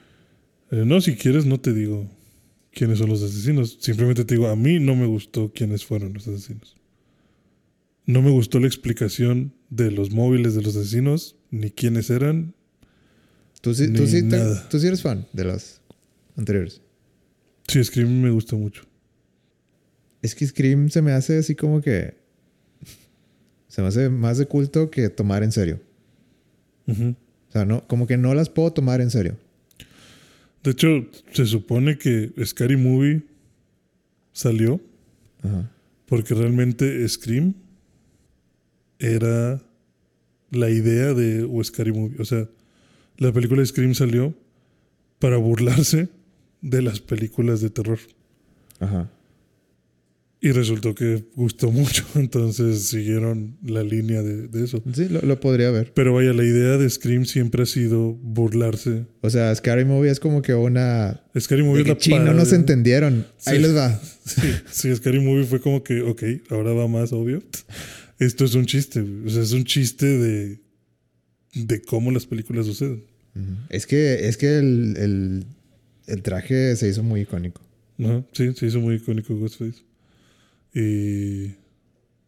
Eh, no, si quieres, no te digo quiénes son los asesinos. Simplemente te digo, a mí no me gustó quiénes fueron los asesinos. No me gustó la explicación de los móviles de los asesinos, ni quiénes eran. ¿Tú sí, tú sí, te- nada. tú sí eres fan de las anteriores. Sí, Scream me gustó mucho. Es que Scream se me hace así como que. Se me hace más de culto que tomar en serio. O sea, no, como que no las puedo tomar en serio. De hecho, se supone que Scary Movie salió Ajá. porque realmente Scream era la idea de o Scary Movie. O sea, la película de Scream salió para burlarse de las películas de terror. Ajá. Y resultó que gustó mucho, entonces siguieron la línea de, de eso. Sí, lo, lo podría ver. Pero vaya, la idea de Scream siempre ha sido burlarse. O sea, Scary Movie es como que una. Scary Movie De es que la chino, no se entendieron. Ahí les va. Sí, sí, Scary Movie fue como que, ok, ahora va más obvio. Esto es un chiste, o sea, es un chiste de, de cómo las películas suceden. Es que, es que el, el, el traje se hizo muy icónico. Ajá, Sí, se hizo muy icónico Ghostface. Y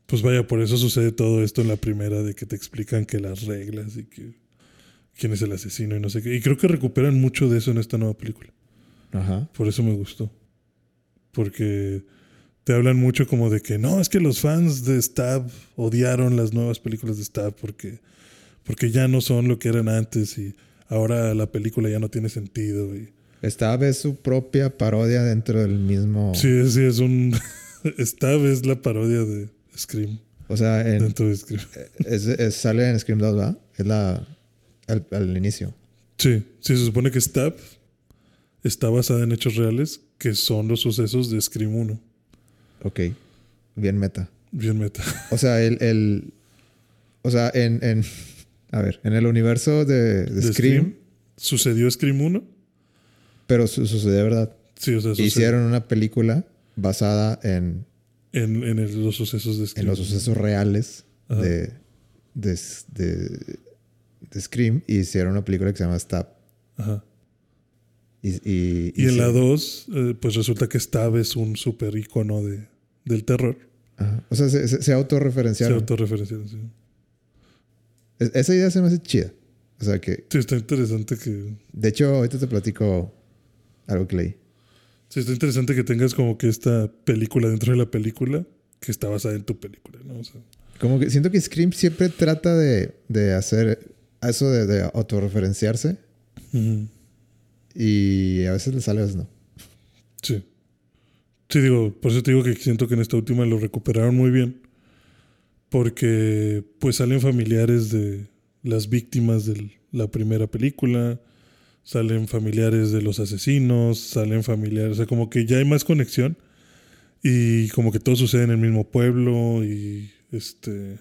pues vaya, por eso sucede todo esto en la primera, de que te explican que las reglas y que quién es el asesino y no sé qué. Y creo que recuperan mucho de eso en esta nueva película. Ajá. Por eso me gustó. Porque te hablan mucho como de que no, es que los fans de Stab odiaron las nuevas películas de Stab porque, porque ya no son lo que eran antes y ahora la película ya no tiene sentido. Y... Stab es su propia parodia dentro del mismo. Sí, sí, es un. Stab es la parodia de Scream. O sea, en, dentro de Scream. es- es- sale en Scream 2, ¿verdad? Es la. Al, al inicio. Sí, sí, se supone que Stab está basada en hechos reales que son los sucesos de Scream 1. Ok. Bien meta. Bien meta. O sea, el. el o sea, en, en. A ver, en el universo de, de De Scream, ¿Sucedió Scream 1? pero su- sucedió verdad. Sí, o sea, sucedió Hicieron una película basada en, en, en el- los sucesos de Scream. en los sucesos reales de, de, de, Scream y hicieron una película que se llama Stab. Ajá. Y, y, Y en la sí. 2, eh, pues resulta que Stab es un super icono de, del terror. Ajá. O sea, se, se, se Se autorreferenciaron. autorreferenciaron, sí. Es- Esa idea se me hace chida. O sea que, Sí, está interesante que. de hecho, ahorita te platico algo que leí. Sí, está interesante que tengas como que esta película dentro de la película que está basada en tu película, ¿no? O sea, Como que siento que Scream siempre trata de, de hacer eso de, de autorreferenciarse ujú. y a veces le sale, a veces no. Sí. Sí, digo, por eso te digo que siento que en esta última lo recuperaron muy bien. Porque pues salen familiares de las víctimas de la primera película, salen familiares de los asesinos, salen familiares, o sea, como que ya hay más conexión y como que todo sucede en el mismo pueblo y este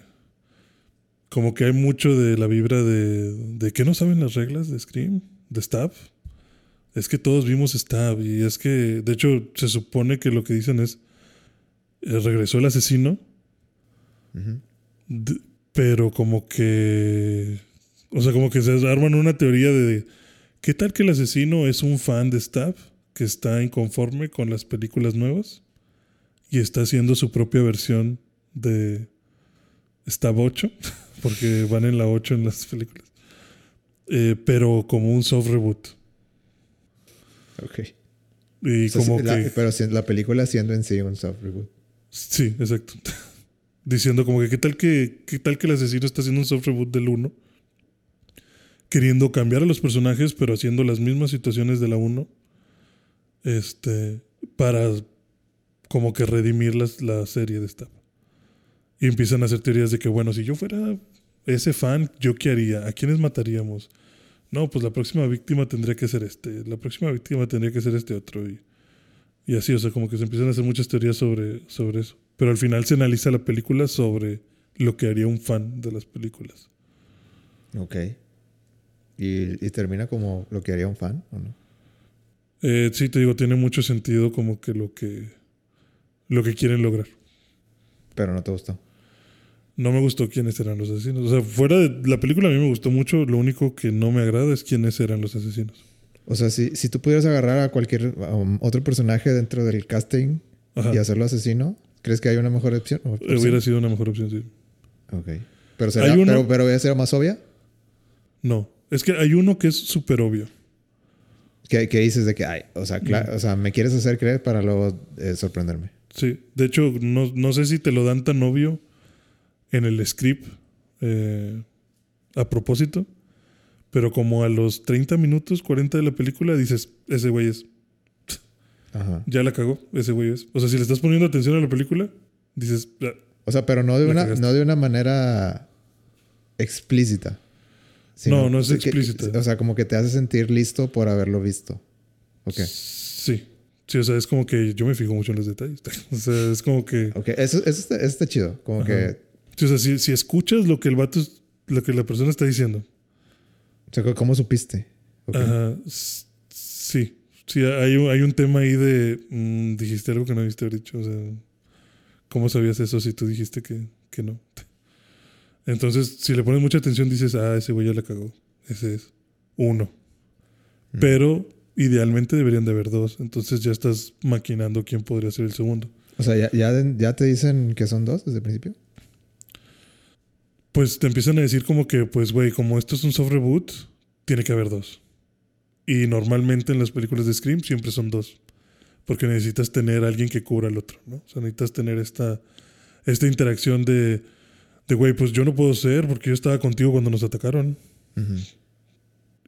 como que hay mucho de la vibra de de que no saben las reglas de Scream, de Stab. Es que todos vimos Stab y es que, de hecho, se supone que lo que dicen es, eh, regresó el asesino, pero como que, o sea, como que se arman una teoría de, ¿qué tal que el asesino es un fan de Stab que está inconforme con las películas nuevas y está haciendo su propia versión de Stab 8, porque van en la 8 en las películas, Eh, pero como un soft reboot. Ok. Y O sea, como la- que... pero la película siendo en sí un soft reboot. Sí, exacto. Diciendo como que qué tal que qué tal que el asesino está haciendo un soft reboot del 1, queriendo cambiar a los personajes, pero haciendo las mismas situaciones de la 1. Este, para como que redimir las- la serie de esta. Y empiezan a hacer teorías de que, bueno, si yo fuera ese fan, ¿yo qué haría? ¿A quiénes mataríamos? No, pues la próxima víctima tendría que ser este, la próxima víctima tendría que ser este otro. Y, y así, o sea, como que se empiezan a hacer muchas teorías sobre, sobre eso. Pero al final se analiza la película sobre lo que haría un fan de las películas. Ok. ¿Y, y termina como lo que haría un fan o no? Eh, sí, te digo, tiene mucho sentido como que lo que, lo que quieren lograr. Pero no te gustó. No me gustó quiénes eran los asesinos. O sea, fuera de la película a mí me gustó mucho. Lo único que no me agrada es quiénes eran los asesinos. O sea, si, si tú pudieras agarrar a cualquier um, otro personaje dentro del casting Ajá. y hacerlo asesino, ¿crees que hay una mejor opción? Eh, Hubiera sido una mejor opción, sí. Ok. Pero, será, Hay uno- pero, pero ¿voy a ser más obvia? No, es que hay uno que es súper obvio. ¿Qué, qué dices de que, ay, o sea, cla- o sea, me quieres hacer creer para luego eh, sorprenderme? Sí, de hecho, no, no sé si te lo dan tan obvio en el script eh, a propósito, pero como a los 30 minutos, 40 de la película, dices, ese güey es, Ajá. ya la cagó, ese güey es. O sea, si le estás poniendo atención a la película, dices, "Ah, O sea, pero no de una, cagaste. no de una manera explícita. No, no es que- explícita. o sea, como que te hace sentir listo por haberlo visto. Ok. sí. Sí, o sea, es como que yo me fijo mucho en los detalles. o sea, es como que... Ok, eso, eso, está, eso está chido. Como Ajá. que, sí, o sea, si, si escuchas lo que el vato, lo que la persona está diciendo, o sea, ¿cómo supiste? Ajá, sí. Sí, hay un, hay un tema ahí de. mm, dijiste algo que no haber dicho. O sea, ¿cómo sabías eso si tú dijiste que, que no? Entonces, si le pones mucha atención, dices, ah, ese güey ya la cagó. Ese es uno. Mm. Pero idealmente deberían de haber dos. Entonces ya estás maquinando quién podría ser el segundo. O sea, ¿ya, ya, ya te dicen que son dos desde el principio. Pues te empiezan a decir como que, pues, güey, como esto es un soft reboot, tiene que haber dos. Y normalmente en las películas de Scream siempre son dos. Porque necesitas tener a alguien que cubra al otro, ¿no? O sea, necesitas tener esta, esta interacción de, de, güey, pues yo no puedo ser porque yo estaba contigo cuando nos atacaron.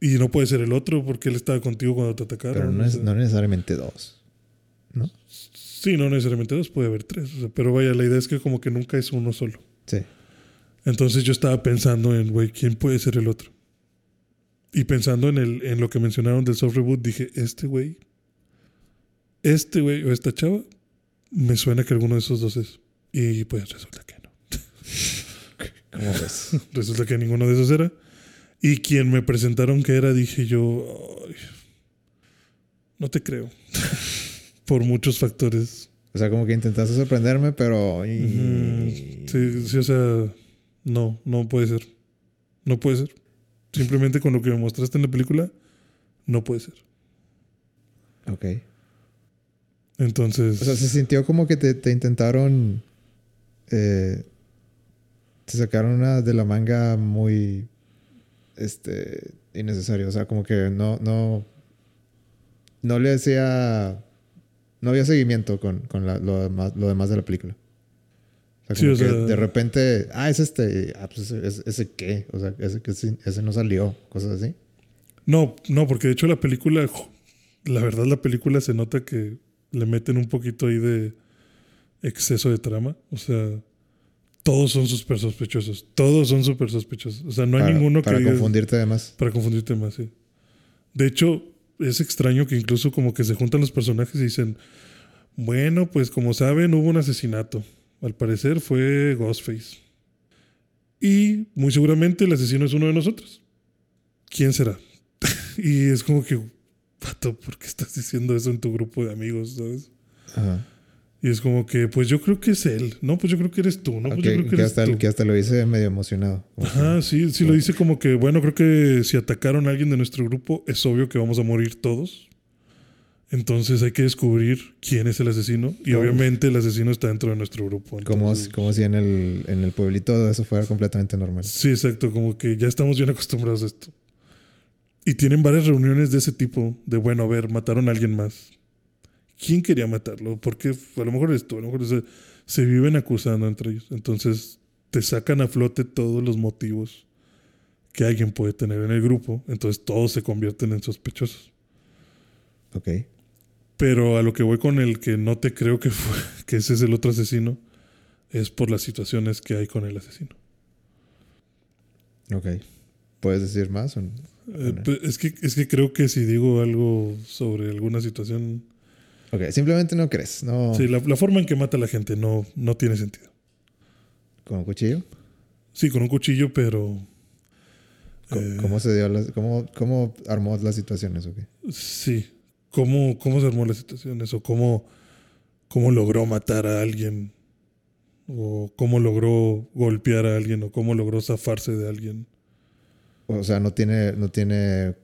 Y no puede ser el otro porque él estaba contigo cuando te atacaron. Pero no, o es, sea. no necesariamente dos. ¿No? Sí, no necesariamente dos, puede haber tres. o sea, pero vaya, la idea es que como que nunca es uno solo. Sí. Entonces yo estaba pensando en, güey, ¿quién puede ser el otro? Y pensando en, el, en lo que mencionaron del soft reboot, dije, este güey, este güey o esta chava, me suena que alguno de esos dos es. Y pues resulta que no. ¿Cómo ves? Resulta que ninguno de esos era. Y quien me presentaron que era, dije yo, "Ay, no te creo. Por muchos factores. O sea, como que intentaste sorprenderme, pero... Sí, sí, o sea, no, no puede ser. No puede ser. Simplemente con lo que me mostraste en la película, no puede ser. Ok. Entonces, O sea, se sintió como que te, te intentaron... eh, te sacaron una de la manga muy... Este... Innecesario. O sea, como que no... No, no le hacía... No había seguimiento con, con la- lo, demás, lo demás de la película. O sea, Sí, como o que sea- de repente... Ah, es este... Ah, pues ese, ese- ese qué. O sea, ese, que sí- ese no salió. Cosas así. no, no, porque de hecho la película, la verdad la película se nota que le meten un poquito ahí de exceso de trama. O sea, todos son súper sospechosos. Todos son súper sospechosos. O sea, no hay para, ninguno que Para confundirte además. Para confundirte más, sí. De hecho, es extraño que incluso como que se juntan los personajes y dicen, bueno, pues como saben, hubo un asesinato. Al parecer fue Ghostface. Y muy seguramente el asesino es uno de nosotros. ¿Quién será? y es como que, pato, ¿por qué estás diciendo eso en tu grupo de amigos? ¿Sabes? Ajá. Y es como que, pues yo creo que es él. No, pues yo creo que eres tú. No, pues Ok, yo creo que que, eres hasta, tú. que hasta lo hice medio emocionado. Ajá, sí, sí lo dice como que, bueno, creo que si atacaron a alguien de nuestro grupo, es obvio que vamos a morir todos. Entonces hay que descubrir quién es el asesino. Y obviamente el asesino está dentro de nuestro grupo. como, entonces- si- como si en el, en el pueblito eso fuera completamente normal. Sí, exacto, como que ya estamos bien acostumbrados a esto. Y tienen varias reuniones de ese tipo, de bueno, a ver, mataron a alguien más. ¿Quién quería matarlo? Porque a lo mejor eres tú, a lo mejor se, se viven acusando entre ellos. Entonces te sacan a flote todos los motivos que alguien puede tener en el grupo. Entonces todos se convierten en sospechosos. Ok. Pero a lo que voy con el que no te creo que, fue, que ese es el otro asesino, es por las situaciones que hay con el asesino. Ok. ¿Puedes decir más? o no? Eh, pues, es, que, es que creo que si digo algo sobre alguna situación... Ok, simplemente no crees. No. Sí, la, la forma en que mata a la gente no, no tiene sentido. ¿Con un cuchillo? Sí, con un cuchillo, pero... Co- eh, ¿Cómo se dio las, cómo, cómo armó las situaciones? ok? Sí. ¿Cómo, ¿Cómo se armó la situación? Eso, cómo, cómo logró matar a alguien. O cómo logró golpear a alguien. O cómo logró zafarse de alguien. O sea, no tiene, no tiene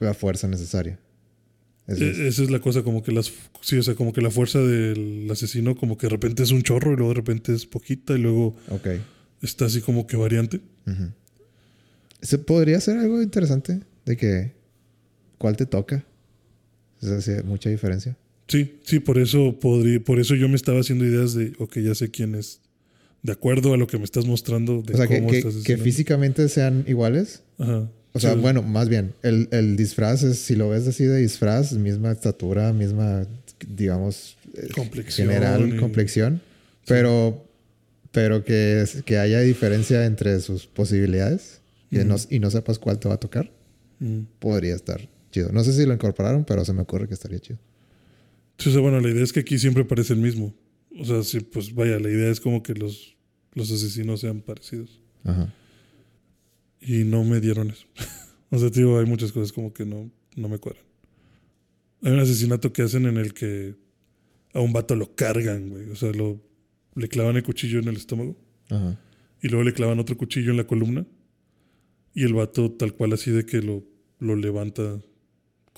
la fuerza necesaria. Eso es. E- Esa es la cosa, como que las... Sí, o sea, como que la fuerza del asesino como que de repente es un chorro y luego de repente es poquita y luego está así como que variante. Eso podría ser algo interesante de que cuál te toca. Sea, sí, mucha diferencia. Sí, sí, por eso podría, por eso yo me estaba haciendo ideas de, ok, ya sé quién es. De acuerdo a lo que me estás mostrando de O sea, que, cómo que- estás que asesinando. físicamente sean iguales. Ajá. O sea, Sí. bueno, más bien, el, el disfraz es, si lo ves así de disfraz, misma estatura, misma, digamos, eh, Complexión general y- complexión, pero, pero que, que haya diferencia entre sus posibilidades y, no, y no sepas cuál te va a tocar, Mm. podría estar chido. No sé si lo incorporaron, pero se me ocurre que estaría chido. Sí, o sea, bueno, la idea es que aquí siempre parece el mismo. O sea, sí, pues vaya, la idea es como que los, los asesinos sean parecidos. Ajá. Y no me dieron eso. o sea, tío, hay muchas cosas como que no, no me cuadran. Hay un asesinato que hacen en el que a un vato lo cargan, güey. O sea, lo, le clavan el cuchillo en el estómago Ajá. y luego le clavan otro cuchillo en la columna. Y el vato, tal cual así de que lo, lo levanta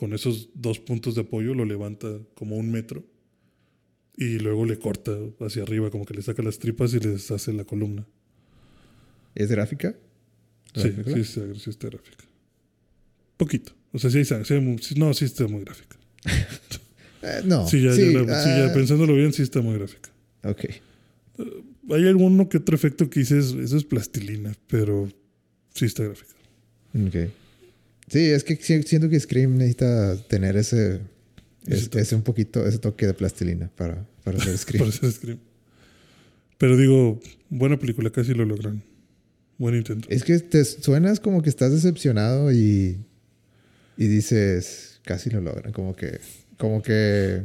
con esos dos puntos de apoyo, lo levanta como un metro. Y luego le corta hacia arriba, como que le saca las tripas y les hace la columna. ¿Es gráfica? ¿La Sí, película? sí, está, sí está gráfica. Poquito. O sea, sí hay sangre. sí hay no, sí está muy gráfica. Eh, no. Sí, ya, sí, ya la- sí, ya ah, pensándolo bien, sí está muy gráfica. Ok. Hay alguno que otro efecto que dices, eso es plastilina, pero sí está gráfica. Ok. Sí, es que si- siento que Scream necesita tener ese, Ese es- ese, un poquito, ese toque de plastilina para, para hacer Scream. Para hacer Scream. Pero digo, buena película, casi lo logran. Buen intento. es que te suenas como que estás decepcionado y, y dices, casi lo logran. Como que, como que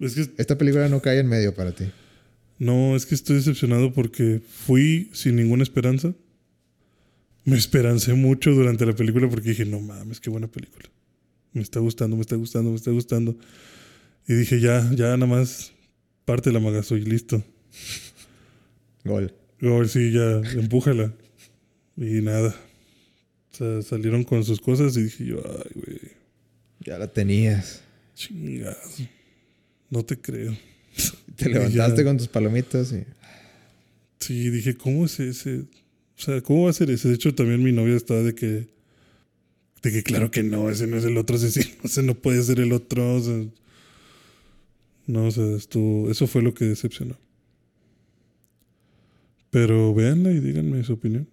Es que esta película no cae en medio para ti. no, es que estoy decepcionado porque fui sin ninguna esperanza. Me esperancé mucho durante la película porque dije, no mames, qué buena película. Me está gustando, me está gustando, me está gustando. Y dije, ya, ya nada más parte la magazo y listo. Gol. Luego sí, ya, empújala. Y nada. O sea, salieron con sus cosas y dije yo, ay, güey, Ya la tenías. chingado. No te creo. Te levantaste con tus palomitas y... Sí, dije, ¿cómo es ese? O sea, ¿cómo va a ser ese? De hecho, también mi novia estaba de que, de que claro que no, ese no es el otro asesino, ese no puede ser el otro. no, o sea, estuvo, eso fue lo que decepcionó. Pero véanla y díganme su opinión.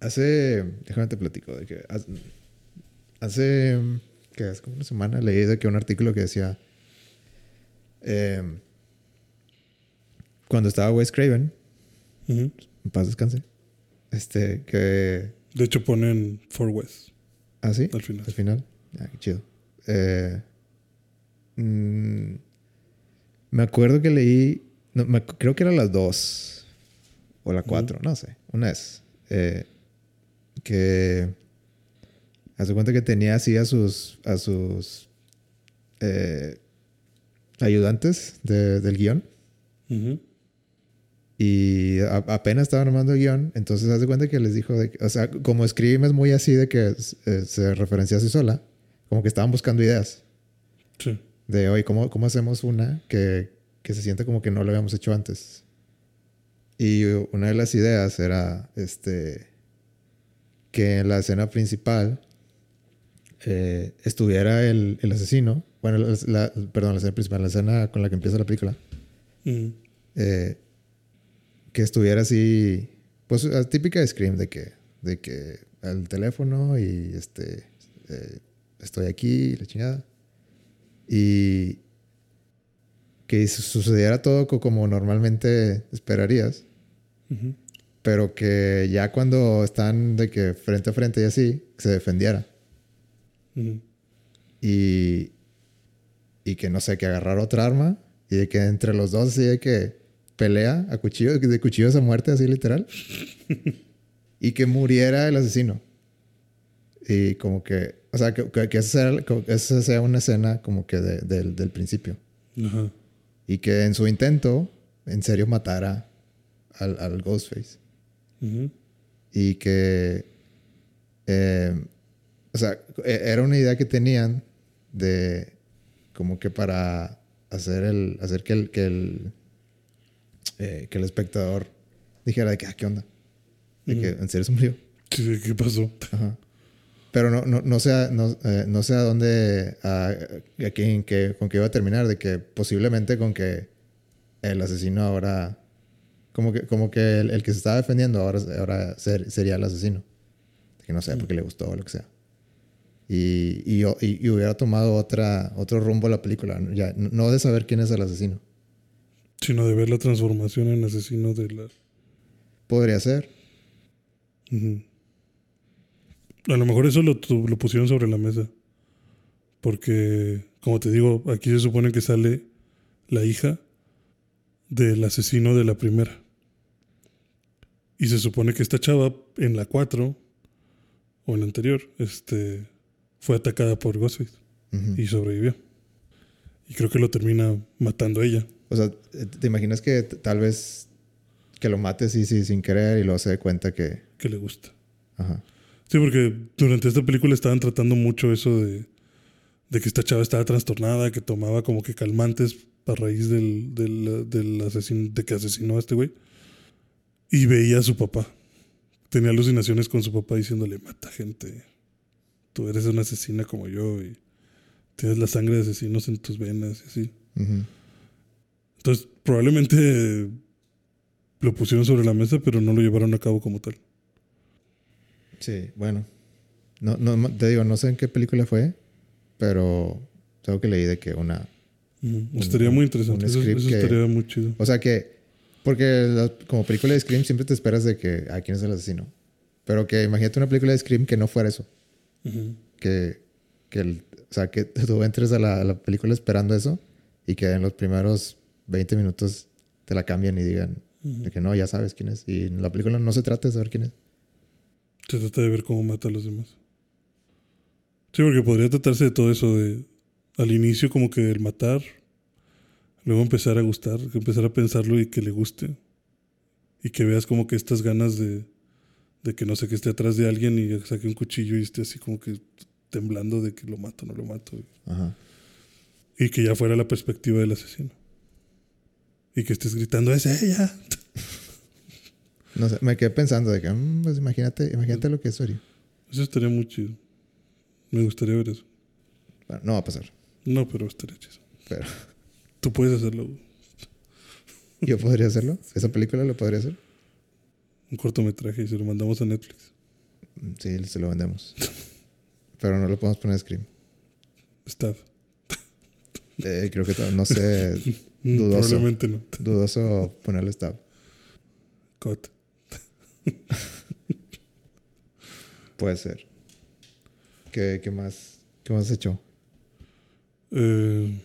Hace, déjame te platico, de que hace, hace que es como una semana leí de que un artículo que decía eh, cuando estaba Wes Craven, Ujú. en paz descanse, este, que, De hecho, ponen For West ah, sí, al final. al final, ah, qué chido. Eh, mm, me acuerdo que leí, no, me ac- creo que eran las dos o la cuatro, no sé, una es eh, que hace cuenta que tenía así a sus a sus eh, ayudantes de- del guion Ujú. Y a- apenas estaban armando el guion, entonces hace cuenta que les dijo, de o sea, como Scream es muy así de que eh, se referencia a sí sola, como que estaban buscando ideas Sí. de, oye, ¿cómo, cómo hacemos una que, que se sienta como que no lo habíamos hecho antes? Y una de las ideas era, este, que en la escena principal eh, estuviera el, el asesino, bueno, la, la- perdón, la escena principal, la escena con la que empieza la película, Ujú. eh, que estuviera así, pues la típica de Scream, de que, de que al teléfono y este, eh, estoy aquí, la chingada. Y que su- sucediera todo co- como normalmente esperarías, pero que ya cuando están de que frente a frente y así, se defendiera. Y, y que no sé, que agarrar otra arma y de que entre los dos así de que pelea a cuchillo, de cuchillos a muerte, así literal. y que muriera el asesino. Y como que, o sea, que, que, que esa, sea, que esa sea una escena como que de- del- del principio. Ajá. Y que en su intento, en serio, matara al, al Ghostface. Ujú. Y que, eh, o sea, e- era una idea que tenían de como que para hacer el, hacer que el, que el, eh, que el espectador dijera de que, ah, ¿qué onda? De que en serio se murió. Sí, ¿qué pasó? Ajá. Pero no, no, no sé, a- no, eh, no sé a dónde, a, a quién, que, con qué iba a terminar, de que posiblemente con que el asesino ahora, como que, como que el, el que se estaba defendiendo ahora, ahora ser- sería el asesino. De que no sé, porque le gustó o lo que sea. Y, y, y- y hubiera tomado otra, otro rumbo la película, ya, no de saber quién es el asesino. Sino de ver la transformación en asesino de la... Podría ser. A lo mejor eso lo, lo pusieron sobre la mesa. Porque, como te digo, aquí se supone que sale la hija del asesino de la primera. Y se supone que esta chava en la 4 o en la anterior este, fue atacada por Ghostface y sobrevivió. Y creo que lo termina matando ella. O sea, ¿te imaginas que tal vez que lo mate sí, sí, sin querer y luego se dé cuenta que... que le gusta. Ajá. Sí, porque durante esta película estaban tratando mucho eso de, de que esta chava estaba trastornada, que tomaba como que calmantes a raíz del, del, del asesino, de que asesinó a este güey. Y veía a su papá. Tenía alucinaciones con su papá diciéndole, mata gente. Tú eres una asesina como yo y tienes la sangre de asesinos en tus venas y así. Entonces, probablemente lo pusieron sobre la mesa, pero no lo llevaron a cabo como tal. Sí, bueno. No, no, te digo, no sé en qué película fue, pero algo que leí de que una... Ujú. Estaría muy interesante. un Eso, eso que- estaría muy chido. O sea que... Porque la- como película de Scream siempre te esperas de que... ¿A quién es el asesino? Pero que imagínate una película de Scream que no fuera eso. Que... que el- o sea, que tú entres a la, película esperando eso y que en los primeros 20 minutos te la cambien y digan de que no, ya sabes quién es. Y en la película no se trata de saber quién es. Se trata de ver cómo mata a los demás. Sí, porque podría tratarse de todo eso de al inicio como que el matar, luego empezar a gustar, empezar a pensarlo y que le guste. Y que veas como que estas ganas de, de que no sé, que esté atrás de alguien y saque un cuchillo y esté así como que temblando de que lo mato, no lo mato. Ajá. Y que ya fuera la perspectiva del asesino. Y que estés gritando, es ella. No sé, me quedé pensando de que, mm, pues imagínate, imagínate lo que es Ori. Eso estaría muy chido. Me gustaría ver eso. Bueno, no va a pasar, No, pero estaría chido. pero Tú puedes hacerlo. yo podría hacerlo. Esa película lo podría hacer. Un cortometraje y se lo mandamos a Netflix. Sí, se lo vendemos. Pero no lo podemos poner Scream. Stab. Eh, creo que no sé, Mm, Dudoso. Probablemente no. dudoso ponerle stab. Cut. Puede ser. ¿Qué, qué más? ¿Qué más has hecho? Eh,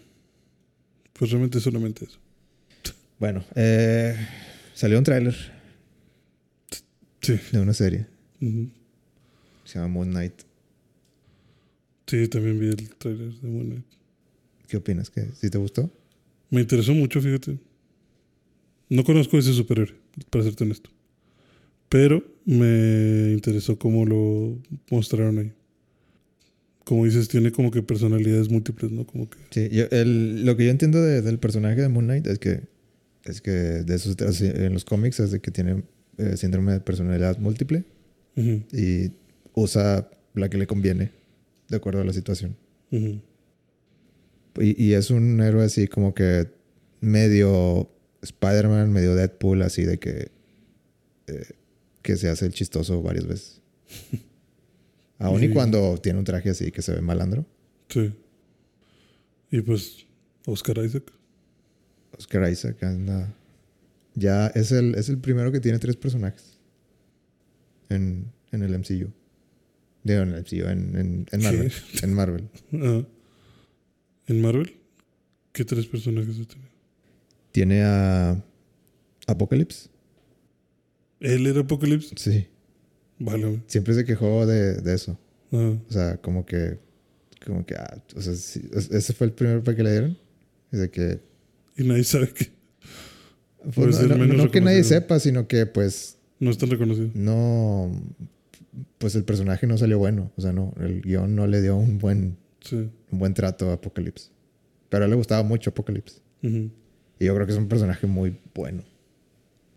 pues realmente solamente eso. Bueno, eh, salió un tráiler Sí. de una serie. Se llama Moon Knight. Sí, también vi el trailer de Moon Knight. ¿Qué opinas? ¿Que ¿Sí te gustó? Me interesó mucho, fíjate. No conozco ese superhéroe, para serte honesto. Pero me interesó cómo lo mostraron ahí. Como dices, tiene como que personalidades múltiples, ¿no? Como que. Sí, yo- el- lo que yo entiendo de- del personaje de Moon Knight es que, es que de esos, así, en los cómics es de que tiene eh, síndrome de personalidad múltiple y usa la que le conviene de acuerdo a la situación. Y, y es un héroe así como que medio Spider-Man, medio Deadpool, así de que, eh, que se hace el chistoso varias veces. Aún y cuando tiene un traje así que se ve malandro. Sí. Y pues, Oscar Isaac. Oscar Isaac anda. Ya es el, es el primero que tiene tres personajes en, en el MCU. Digo, en el MCU, en, en, en Marvel. En Marvel. Ah. ¿En Marvel? ¿Qué tres personajes tenido? Tiene a Apocalypse. ¿Él era Apocalypse? Sí. Vale. Siempre se quejó de, de eso. Ah, O sea, como que. Como que. ah, o sea, sí, ese fue el primer papel que le dieron. Es de que. y nadie sabe que pues, no, no- que nadie sepa, sino que pues. no es tan reconocido. No. Pues el personaje no salió bueno. O sea, no. El guion no le dio un buen, Sí. un buen trato a Apocalypse. Pero a él le gustaba mucho Apocalypse. Y yo creo que es un personaje muy bueno.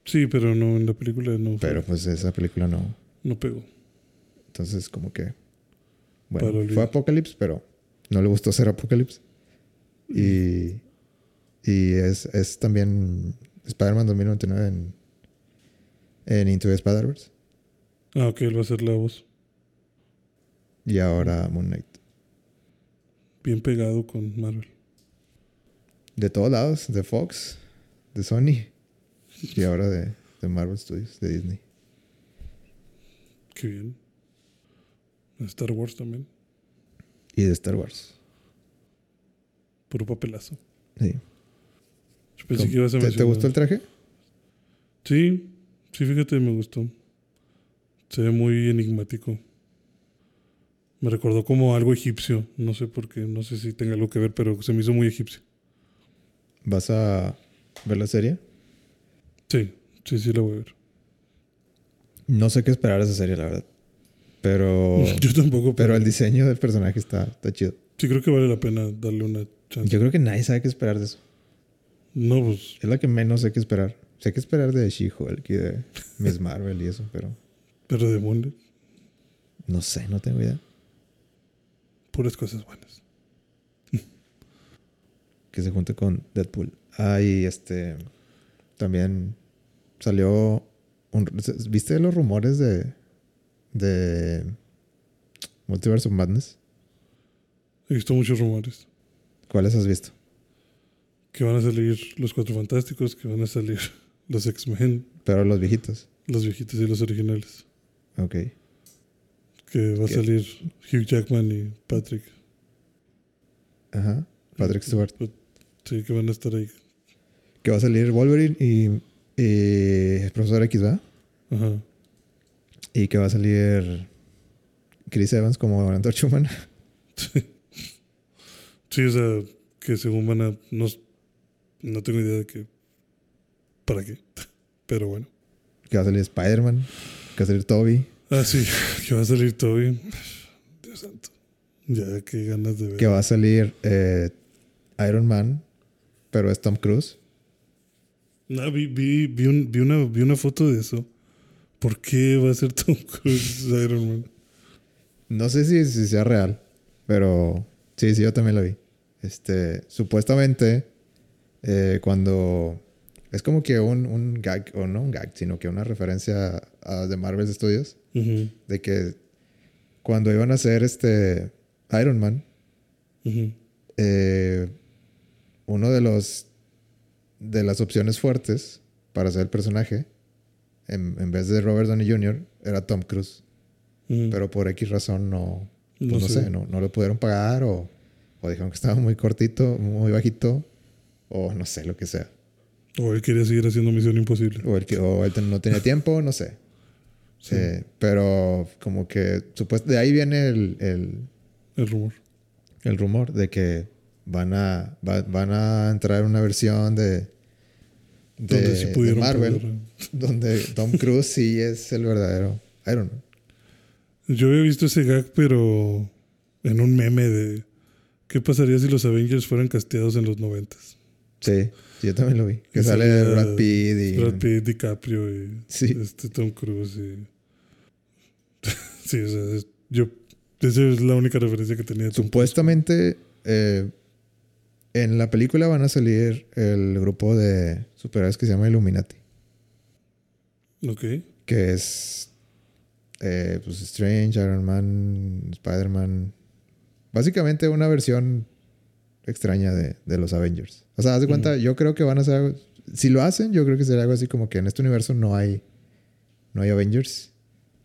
Sí, pero no, en la película no. Pero pues esa película no. No pegó. Entonces, como que. Bueno, fue Apocalypse, pero no le gustó ser Apocalypse. Y. Y es, es también Spider-Man 2099 en. En Into the Spider-Verse. Ah, ok, él va a ser la voz. Y ahora Moon Knight. Bien pegado con Marvel. De todos lados, de Fox, de Sony. Y ahora de, de Marvel Studios, de Disney. Qué bien. Star Wars también. Y de Star Wars. Puro papelazo. Sí. Yo pensé que ibas a ¿Te, te gustó el traje? Sí, sí, fíjate, me gustó. Se ve muy enigmático. Me recordó como algo egipcio. No sé por qué, no sé si tenga algo que ver, pero se me hizo muy egipcio. ¿Vas a ver la serie? Sí, sí, sí, la voy a ver. No sé qué esperar de esa serie, la verdad. Pero. Yo tampoco, Pero el diseño del personaje está, está chido. sí creo que vale la pena darle una chance. Yo creo que nadie sabe qué esperar de eso. No, pues, Es la que menos sé qué esperar. Sé qué esperar de She-Hulk y de Miss Marvel y eso, pero pero de Moon, no sé, no tengo idea. puras cosas buenas. que se junte con Deadpool. Ah, y este. También salió. Un, ¿Viste los rumores de. de. Multiverse of Madness? He visto muchos rumores. ¿Cuáles has visto? Que van a salir los Cuatro Fantásticos, que van a salir los X-Men. Pero los viejitos. Los viejitos y los originales. Ok. Que va a salir Hugh Jackman y Patrick. Ajá. Patrick Stewart. Sí, que van a estar ahí. Que va a salir Wolverine y, y Profesor X, ¿verdad? Ajá. Y que va a salir Chris Evans como Antorcha Humana. Sí. sí, o sea, que según van a... No, no tengo idea de qué... ¿Para qué? Pero bueno. Que va a salir Spider-Man. Que va a salir Toby. Ah, sí. Que va a salir Toby. Dios santo. Ya, qué ganas de ver. Que va a salir eh, Iron Man. Pero es Tom Cruise. No, vi, vi, vi, un- vi una, vi una foto de eso. ¿Por qué va a ser Tom Cruise Iron Man? No sé si, si sea real. Pero sí, sí, yo también lo vi. Este, supuestamente, eh, cuando es como que un, un gag, o no un gag, sino que una referencia de Marvel Studios, de que cuando iban a hacer este Iron Man, eh, uno de los de las opciones fuertes para hacer el personaje, en, en vez de Robert Downey Jr., era Tom Cruise. Pero por X razón no, pues No no, sé. no, no lo pudieron pagar o, o dijeron que estaba muy cortito, muy bajito, o no sé, lo que sea. O él quería seguir haciendo Misión Imposible. O, o él no tenía tiempo, no sé. Sí, Eh, pero como que supuest- de ahí viene el, el, el rumor. el rumor de que van a, va- van a entrar una versión de, de, Donde sí de pudieron Marvel, poder- donde Tom Cruise sí es el verdadero Iron Man. Yo había visto ese gag, pero en un meme de qué pasaría si los Avengers fueran casteados en los noventas. Sí, yo también lo vi. Que Y sale Brad Pitt y... Brad Pitt, DiCaprio y Sí. este Tom Cruise. Y... sí, o sea, es- yo esa es la única referencia que tenía. Supuestamente eh, en la película van a salir el grupo de superhéroes que se llama Illuminati. Ok. que es eh, pues Strange, Iron Man, Spider-Man, básicamente una versión extraña de, de los Avengers. O sea, haz de cuenta, yo creo que van a hacer algo, si lo hacen, yo creo que será algo así como que en este universo no hay no hay Avengers,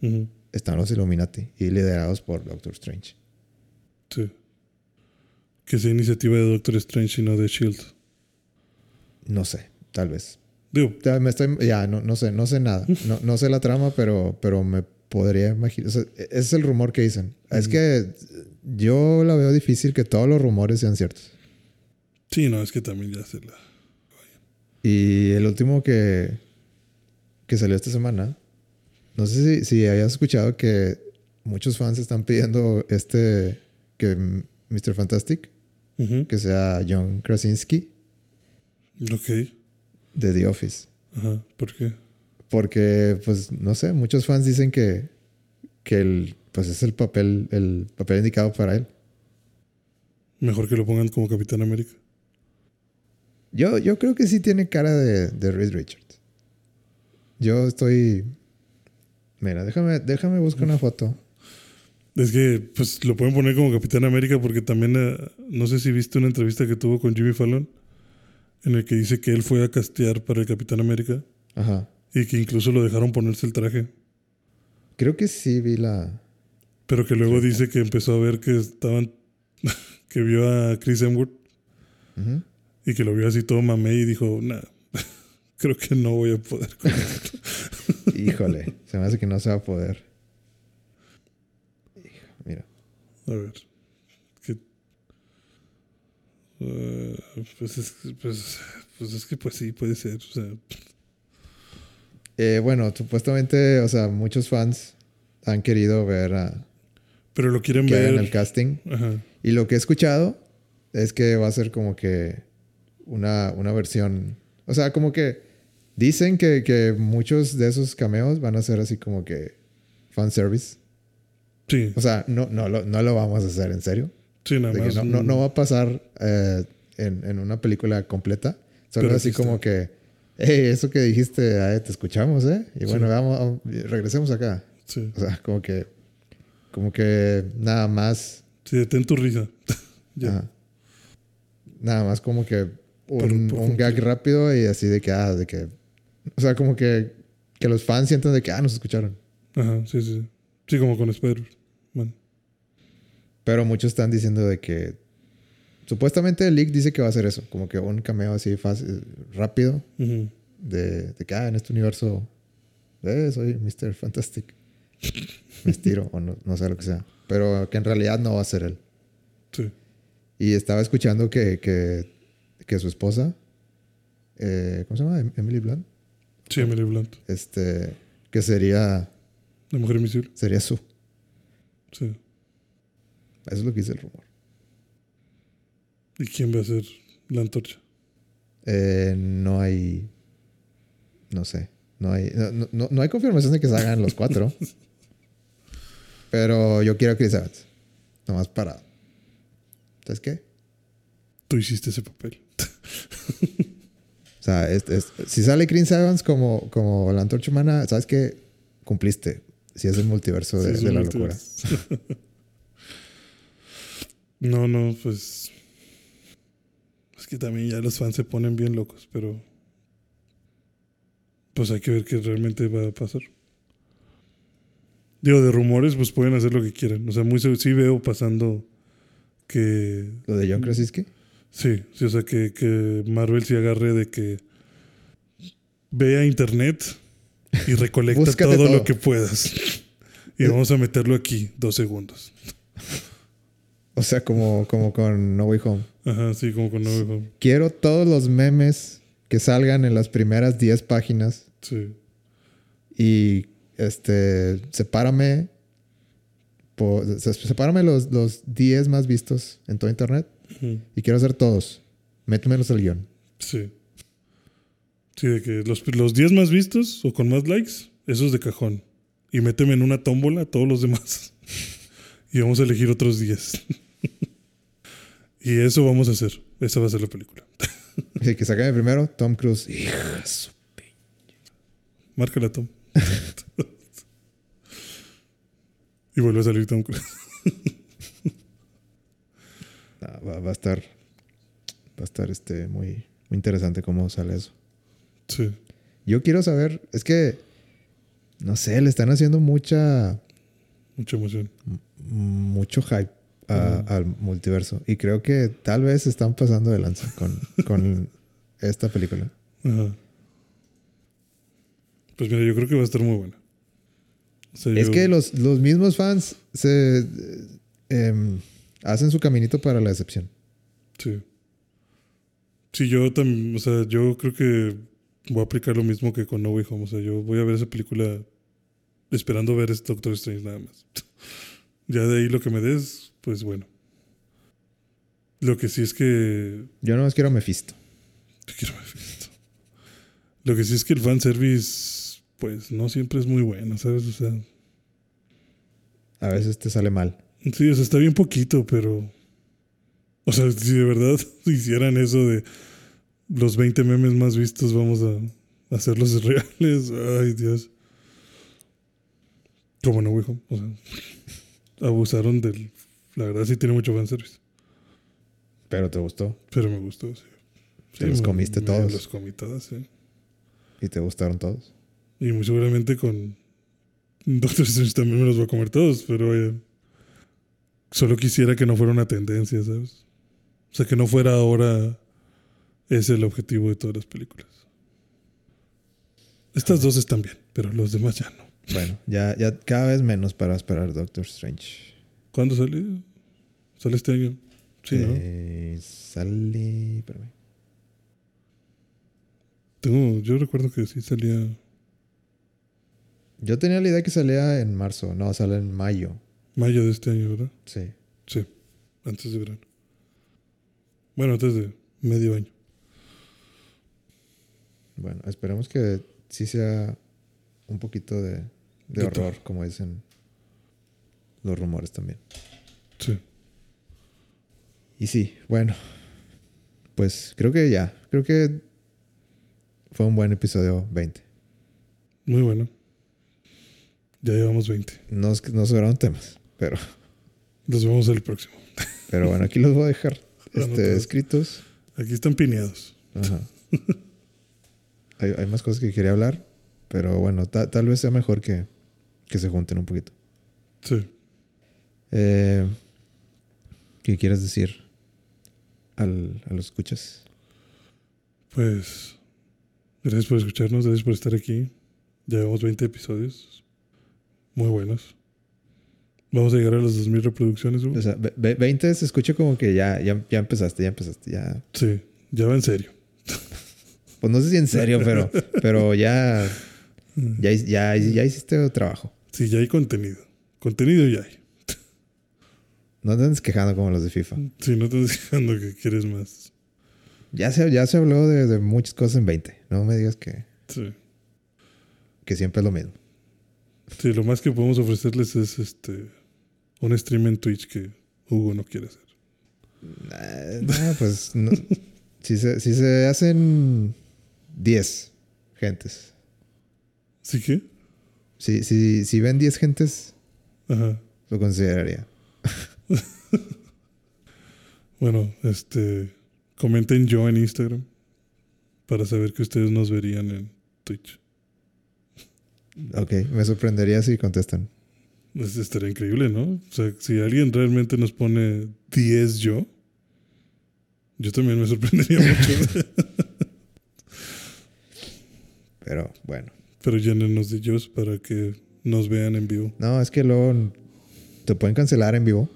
Ujú, están los Illuminati y liderados por Doctor Strange. Sí. Que sea iniciativa de Doctor Strange y no de Shield. No sé, tal vez. Digo, Ya, me estoy, ya no, no sé, no sé nada. No, no sé la trama, pero, pero me podría imaginar. o sea, ese es el rumor que dicen. Es que yo la veo difícil que todos los rumores sean ciertos. sí, no, es que también ya se la. Y el último que, que salió esta semana, no sé si, si hayas escuchado que muchos fans están pidiendo este, que Mr. Fantastic, que sea John Krasinski Ok. de The Office. Ajá. ¿Por qué? Porque, pues, no sé, muchos fans dicen que, que el, pues es el papel, el papel indicado para él. Mejor que lo pongan como Capitán América. Yo, yo creo que sí tiene cara de, de Reed Richards. Yo estoy. Mira, déjame, déjame buscar una foto. Es que, pues, lo pueden poner como Capitán América porque también, eh, no sé si viste una entrevista que tuvo con Jimmy Fallon en el que dice que él fue a castear para el Capitán América Ajá. y que incluso lo dejaron ponerse el traje. Creo que sí vi la. Pero que luego dice que empezó a ver que estaban, que vio a Chris Hemsworth Ujú. y que lo vio así todo mamé y dijo, nah, creo que no voy a poder. con esto". Híjole, se me hace que no se va a poder. Hijo, Mira. A ver. ¿qué? Eh, pues, es, pues, pues es que pues sí, puede ser. O sea, Eh, bueno, supuestamente, o sea, muchos fans han querido ver a pero lo quieren ver. hagan el casting. Ajá. Y lo que he escuchado es que va a ser como que una, una versión. O sea, como que dicen que, que muchos de esos cameos van a ser así como que fanservice. Sí, O sea, no, no, lo, no lo vamos a hacer en serio. sí, nada más. no, no, no va a pasar eh, en, en una película completa. Solo Pero así sí como que, hey, eso que dijiste, ah, te escuchamos, ¿eh? Y bueno, Sí. vamos, regresemos acá. Sí. O sea, como que, como que nada más, Sí, detén tu risa. ya. nada más como que un, Por- un gag rápido y así de que, ah, de que, o sea, como que, que los fans sientan de que, ah, nos escucharon. Ajá, sí, sí. Sí, como con Spider-Man. Pero muchos están diciendo de que, supuestamente el leak dice que va a hacer eso, como que un cameo así fácil, rápido, Ujú. de, de que, ah, en este universo, eh, soy Mr. Fantastic. Me estiro, o no, no sé lo que sea. Pero que en realidad no va a ser él. Sí. Y estaba escuchando que, que, que su esposa, eh, ¿cómo se llama? Em- Emily Blunt. Sí, Emily Blunt. Este, que sería, La mujer invisible. sería su. Sí. Eso es lo que dice el rumor. ¿Y quién va a ser la antorcha? Eh, no hay, no sé, no hay, no, no- no hay confirmación de que se hagan los cuatro. pero yo quiero a Chris Evans. Nomás para, ¿sabes qué? Tú hiciste ese papel. O sea, es- es- si sale Chris Evans como, como la antorcha humana, ¿sabes qué? Cumpliste. Si es el multiverso de, Sí, de la multiverso. locura. No, no, pues. Es que también ya los fans se ponen bien locos, pero. Pues hay que ver qué realmente va a pasar. Digo, de rumores, pues pueden hacer lo que quieran. O sea, muy sí veo pasando que. Lo de John Krasinski. Sí, sí, o sea, que, que Marvel se agarre de que vea internet y recolecta todo, todo. lo que puedas. Y vamos a meterlo aquí, dos segundos. O sea, como, como con No Way Home. Ajá, sí, como con No Way Home. Quiero todos los memes que salgan en las primeras 10 páginas Sí. y este sepárame por, sepárame los, los 10 más vistos en todo internet Y quiero hacer todos. Métemelos al guion. Sí. Sí, de que los, los 10 más vistos o con más likes, esos de cajón. Y méteme en una tómbola a todos los demás. y vamos a elegir otros 10. y eso vamos a hacer. Esa va a ser la película. Y que sacan el primero, Tom Cruise. Hija su- Márcala, Tom. y vuelve a salir Tom Cruise. Va, va a estar va a estar este muy, muy interesante cómo sale eso. Sí. Yo quiero saber, es que no sé, le están haciendo mucha Mucha emoción. mucho hype a- al multiverso y creo que tal vez están pasando de lanza con, con esta película. Ajá. Pues mira, yo creo que va a estar muy buena. O sea, Es yo- que los, los mismos fans se eh, hacen su caminito para la decepción. Sí. Sí, yo también, o sea, yo creo que voy a aplicar lo mismo que con No Way Home. O sea, yo voy a ver esa película esperando ver este Doctor Strange nada más. ya de ahí lo que me des, pues bueno. Lo que sí es que. Yo no más quiero Mephisto. Te quiero ver esto. Lo que sí es que el fanservice, pues no siempre es muy bueno, ¿sabes? O sea, A veces te sale mal. Sí, o sea, está bien poquito, pero. O sea, si de verdad hicieran eso de los 20 memes más vistos, vamos a hacerlos reales. Ay, Dios. Como no, hijo. O sea, abusaron del. La verdad, sí tiene mucho fanservice. Pero te gustó Pero me gustó, sí. Te los me- comiste me todos. Los comí todos, sí. y te gustaron todos. Y muy seguramente con Doctor Strange también me los voy a comer todos, pero vaya. Solo quisiera que no fuera una tendencia, ¿sabes? O sea, que no fuera ahora ese el objetivo de todas las películas. Estas dos están bien, pero los demás ya no. Bueno, ya, ya cada vez menos para esperar Doctor Strange. ¿Cuándo sale? ¿Sale este año? Sí, ¿no? Eh, sale. espérame. Tengo, yo recuerdo que sí salía. Yo tenía la idea que salía en marzo. No, sale en mayo. Mayo de este año, ¿verdad? Sí. Sí, antes de verano. Bueno, antes de medio año. Bueno, esperemos que sí sea un poquito de, de De horror, como dicen los rumores también. Sí. Y sí, bueno. pues creo que ya. Creo que fue un buen episodio 20. Muy bueno. Ya llevamos 20. Nos, nos sobraron temas, pero, Nos vemos el próximo. pero bueno, aquí los voy a dejar este, Anotados. escritos. Aquí están pineados. Ajá. hay, hay más cosas que quería hablar, pero bueno, ta- tal vez sea mejor que, que se junten un poquito. Sí. Eh, ¿Qué quieres decir al, a los escuchas? Pues, gracias por escucharnos, gracias por estar aquí. Ya llevamos 20 episodios. Muy buenos. Vamos a llegar a las 2.000 reproducciones. Hugo? O sea, ve- ve- 20 se escucha como que ya, ya, ya empezaste, ya empezaste, ya. Sí, ya va en serio. Pues no sé si en serio, pero, pero ya, ya, ya, ya hiciste trabajo. Sí, ya hay contenido. Contenido ya hay. No te andes quejando como los de FIFA. Sí, no te estás dejando que quieres más. Ya se, ya se habló de, de muchas cosas en 20. No me digas que, Sí. que siempre es lo mismo. Sí, lo más que podemos ofrecerles es este un stream en Twitch que Hugo no quiere hacer. Eh, no, pues no. si, se, si se hacen 10 gentes. ¿Sí que? Si, si, si ven 10 gentes, Ajá. lo consideraría. Bueno, este comenten yo en Instagram para saber que ustedes nos verían en Twitch. Ok, me sorprendería si contestan. Pues estaría increíble, ¿no? O sea, si alguien realmente nos pone 10 yo, yo también me sorprendería mucho. Pero bueno. Pero llénenos de ellos para que nos vean en vivo. No, es que luego te pueden cancelar en vivo.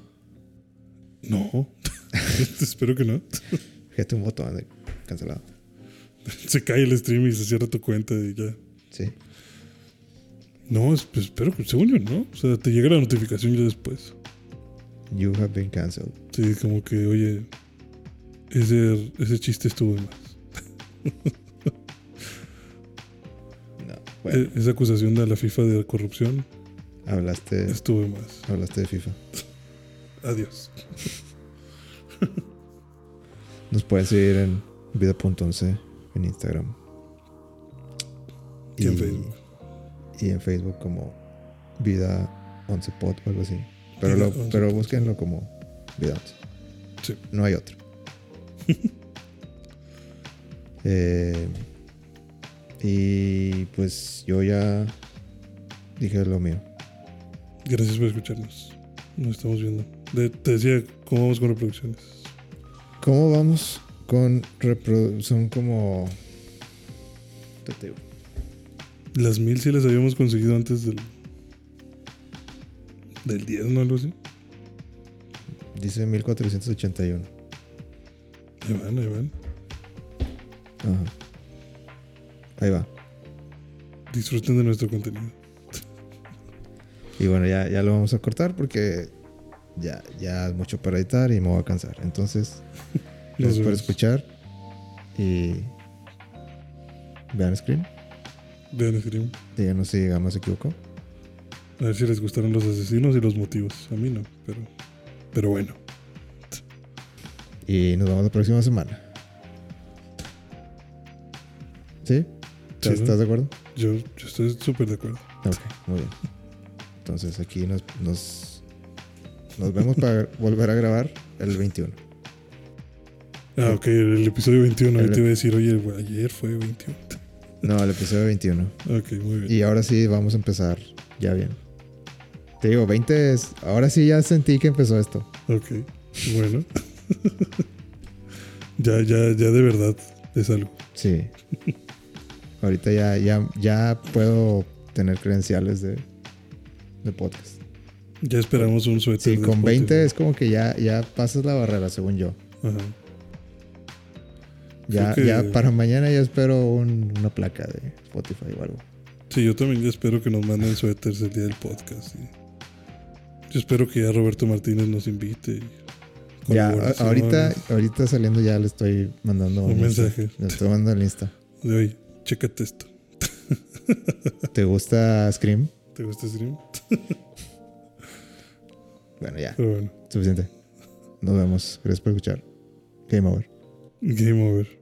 No. Espero que no. Fíjate un botón de cancelado. Se cae el stream y se cierra tu cuenta y ya. Sí. No, es- pues, espero que según yo, ¿no? O sea, te llega la notificación ya después. You have been canceled. Sí, como que, oye, ese, ese chiste estuvo de más. No. Bueno, E- esa acusación de la FIFA de corrupción hablaste, estuvo de más. hablaste de FIFA. Adiós. Nos pueden seguir en vida.11 en Instagram. Y en Facebook. Y en Facebook como Vida 11 Pod o algo así. Pero, lo, 11 pero búsquenlo como Vida 11. Sí. No hay otro. Eh, y pues yo ya dije lo mío. Gracias por escucharnos. Nos estamos viendo. De- te decía, ¿cómo vamos con reproducciones? ¿Cómo vamos con reproducción? Son como... ¿qué te digo? Las mil sí las habíamos conseguido antes del. del 10, ¿no? Algo así. Dice 1481. Ahí van, ahí van. Ajá. Ahí va. Disfruten de nuestro contenido. Y bueno, ya, ya lo vamos a cortar porque ya, ya es mucho para editar y me voy a cansar. Entonces, gracias por escuchar y vean Scream. Vean Scream. Díganos si llegamos se equivocó. A ver si les gustaron los asesinos y los motivos. A mí no, pero. Pero bueno. Y nos vemos la próxima semana. ¿Sí? Sí, ¿Estás, ¿no? de acuerdo? Yo, yo estoy súper de acuerdo. Ok, muy bien. Entonces aquí nos, nos, nos vemos para volver a grabar el 21. Ah, ok, el episodio 21. Yo te iba a decir, oye, ayer fue 21. No, el episodio 21. Ok, muy bien. Y ahora sí vamos a empezar ya bien. Te digo, 20 es... Ahora sí ya sentí que empezó esto. Ok, bueno. ya, ya, ya de verdad es algo. Sí. Ahorita ya, ya, ya puedo tener credenciales de, de podcast. Ya esperamos un suéter. Sí, con 20 Spotify. es como que ya, ya pasas la barrera, según yo. Ajá. Ya, que- ya para mañana ya espero un- una placa de Spotify o algo. Sí, yo también ya espero que nos manden suéteres el día del podcast. y Yo espero que ya Roberto Martínez nos invite. y Ya, a- ahorita, ahorita saliendo ya le estoy mandando Un mensaje. Le estoy mandando el Insta. De hoy, chécate esto. ¿Te gusta Scream? ¿Te gusta el stream? Bueno, ya. Pero bueno, Suficiente. Nos vemos. Gracias por escuchar. Game over. Game over.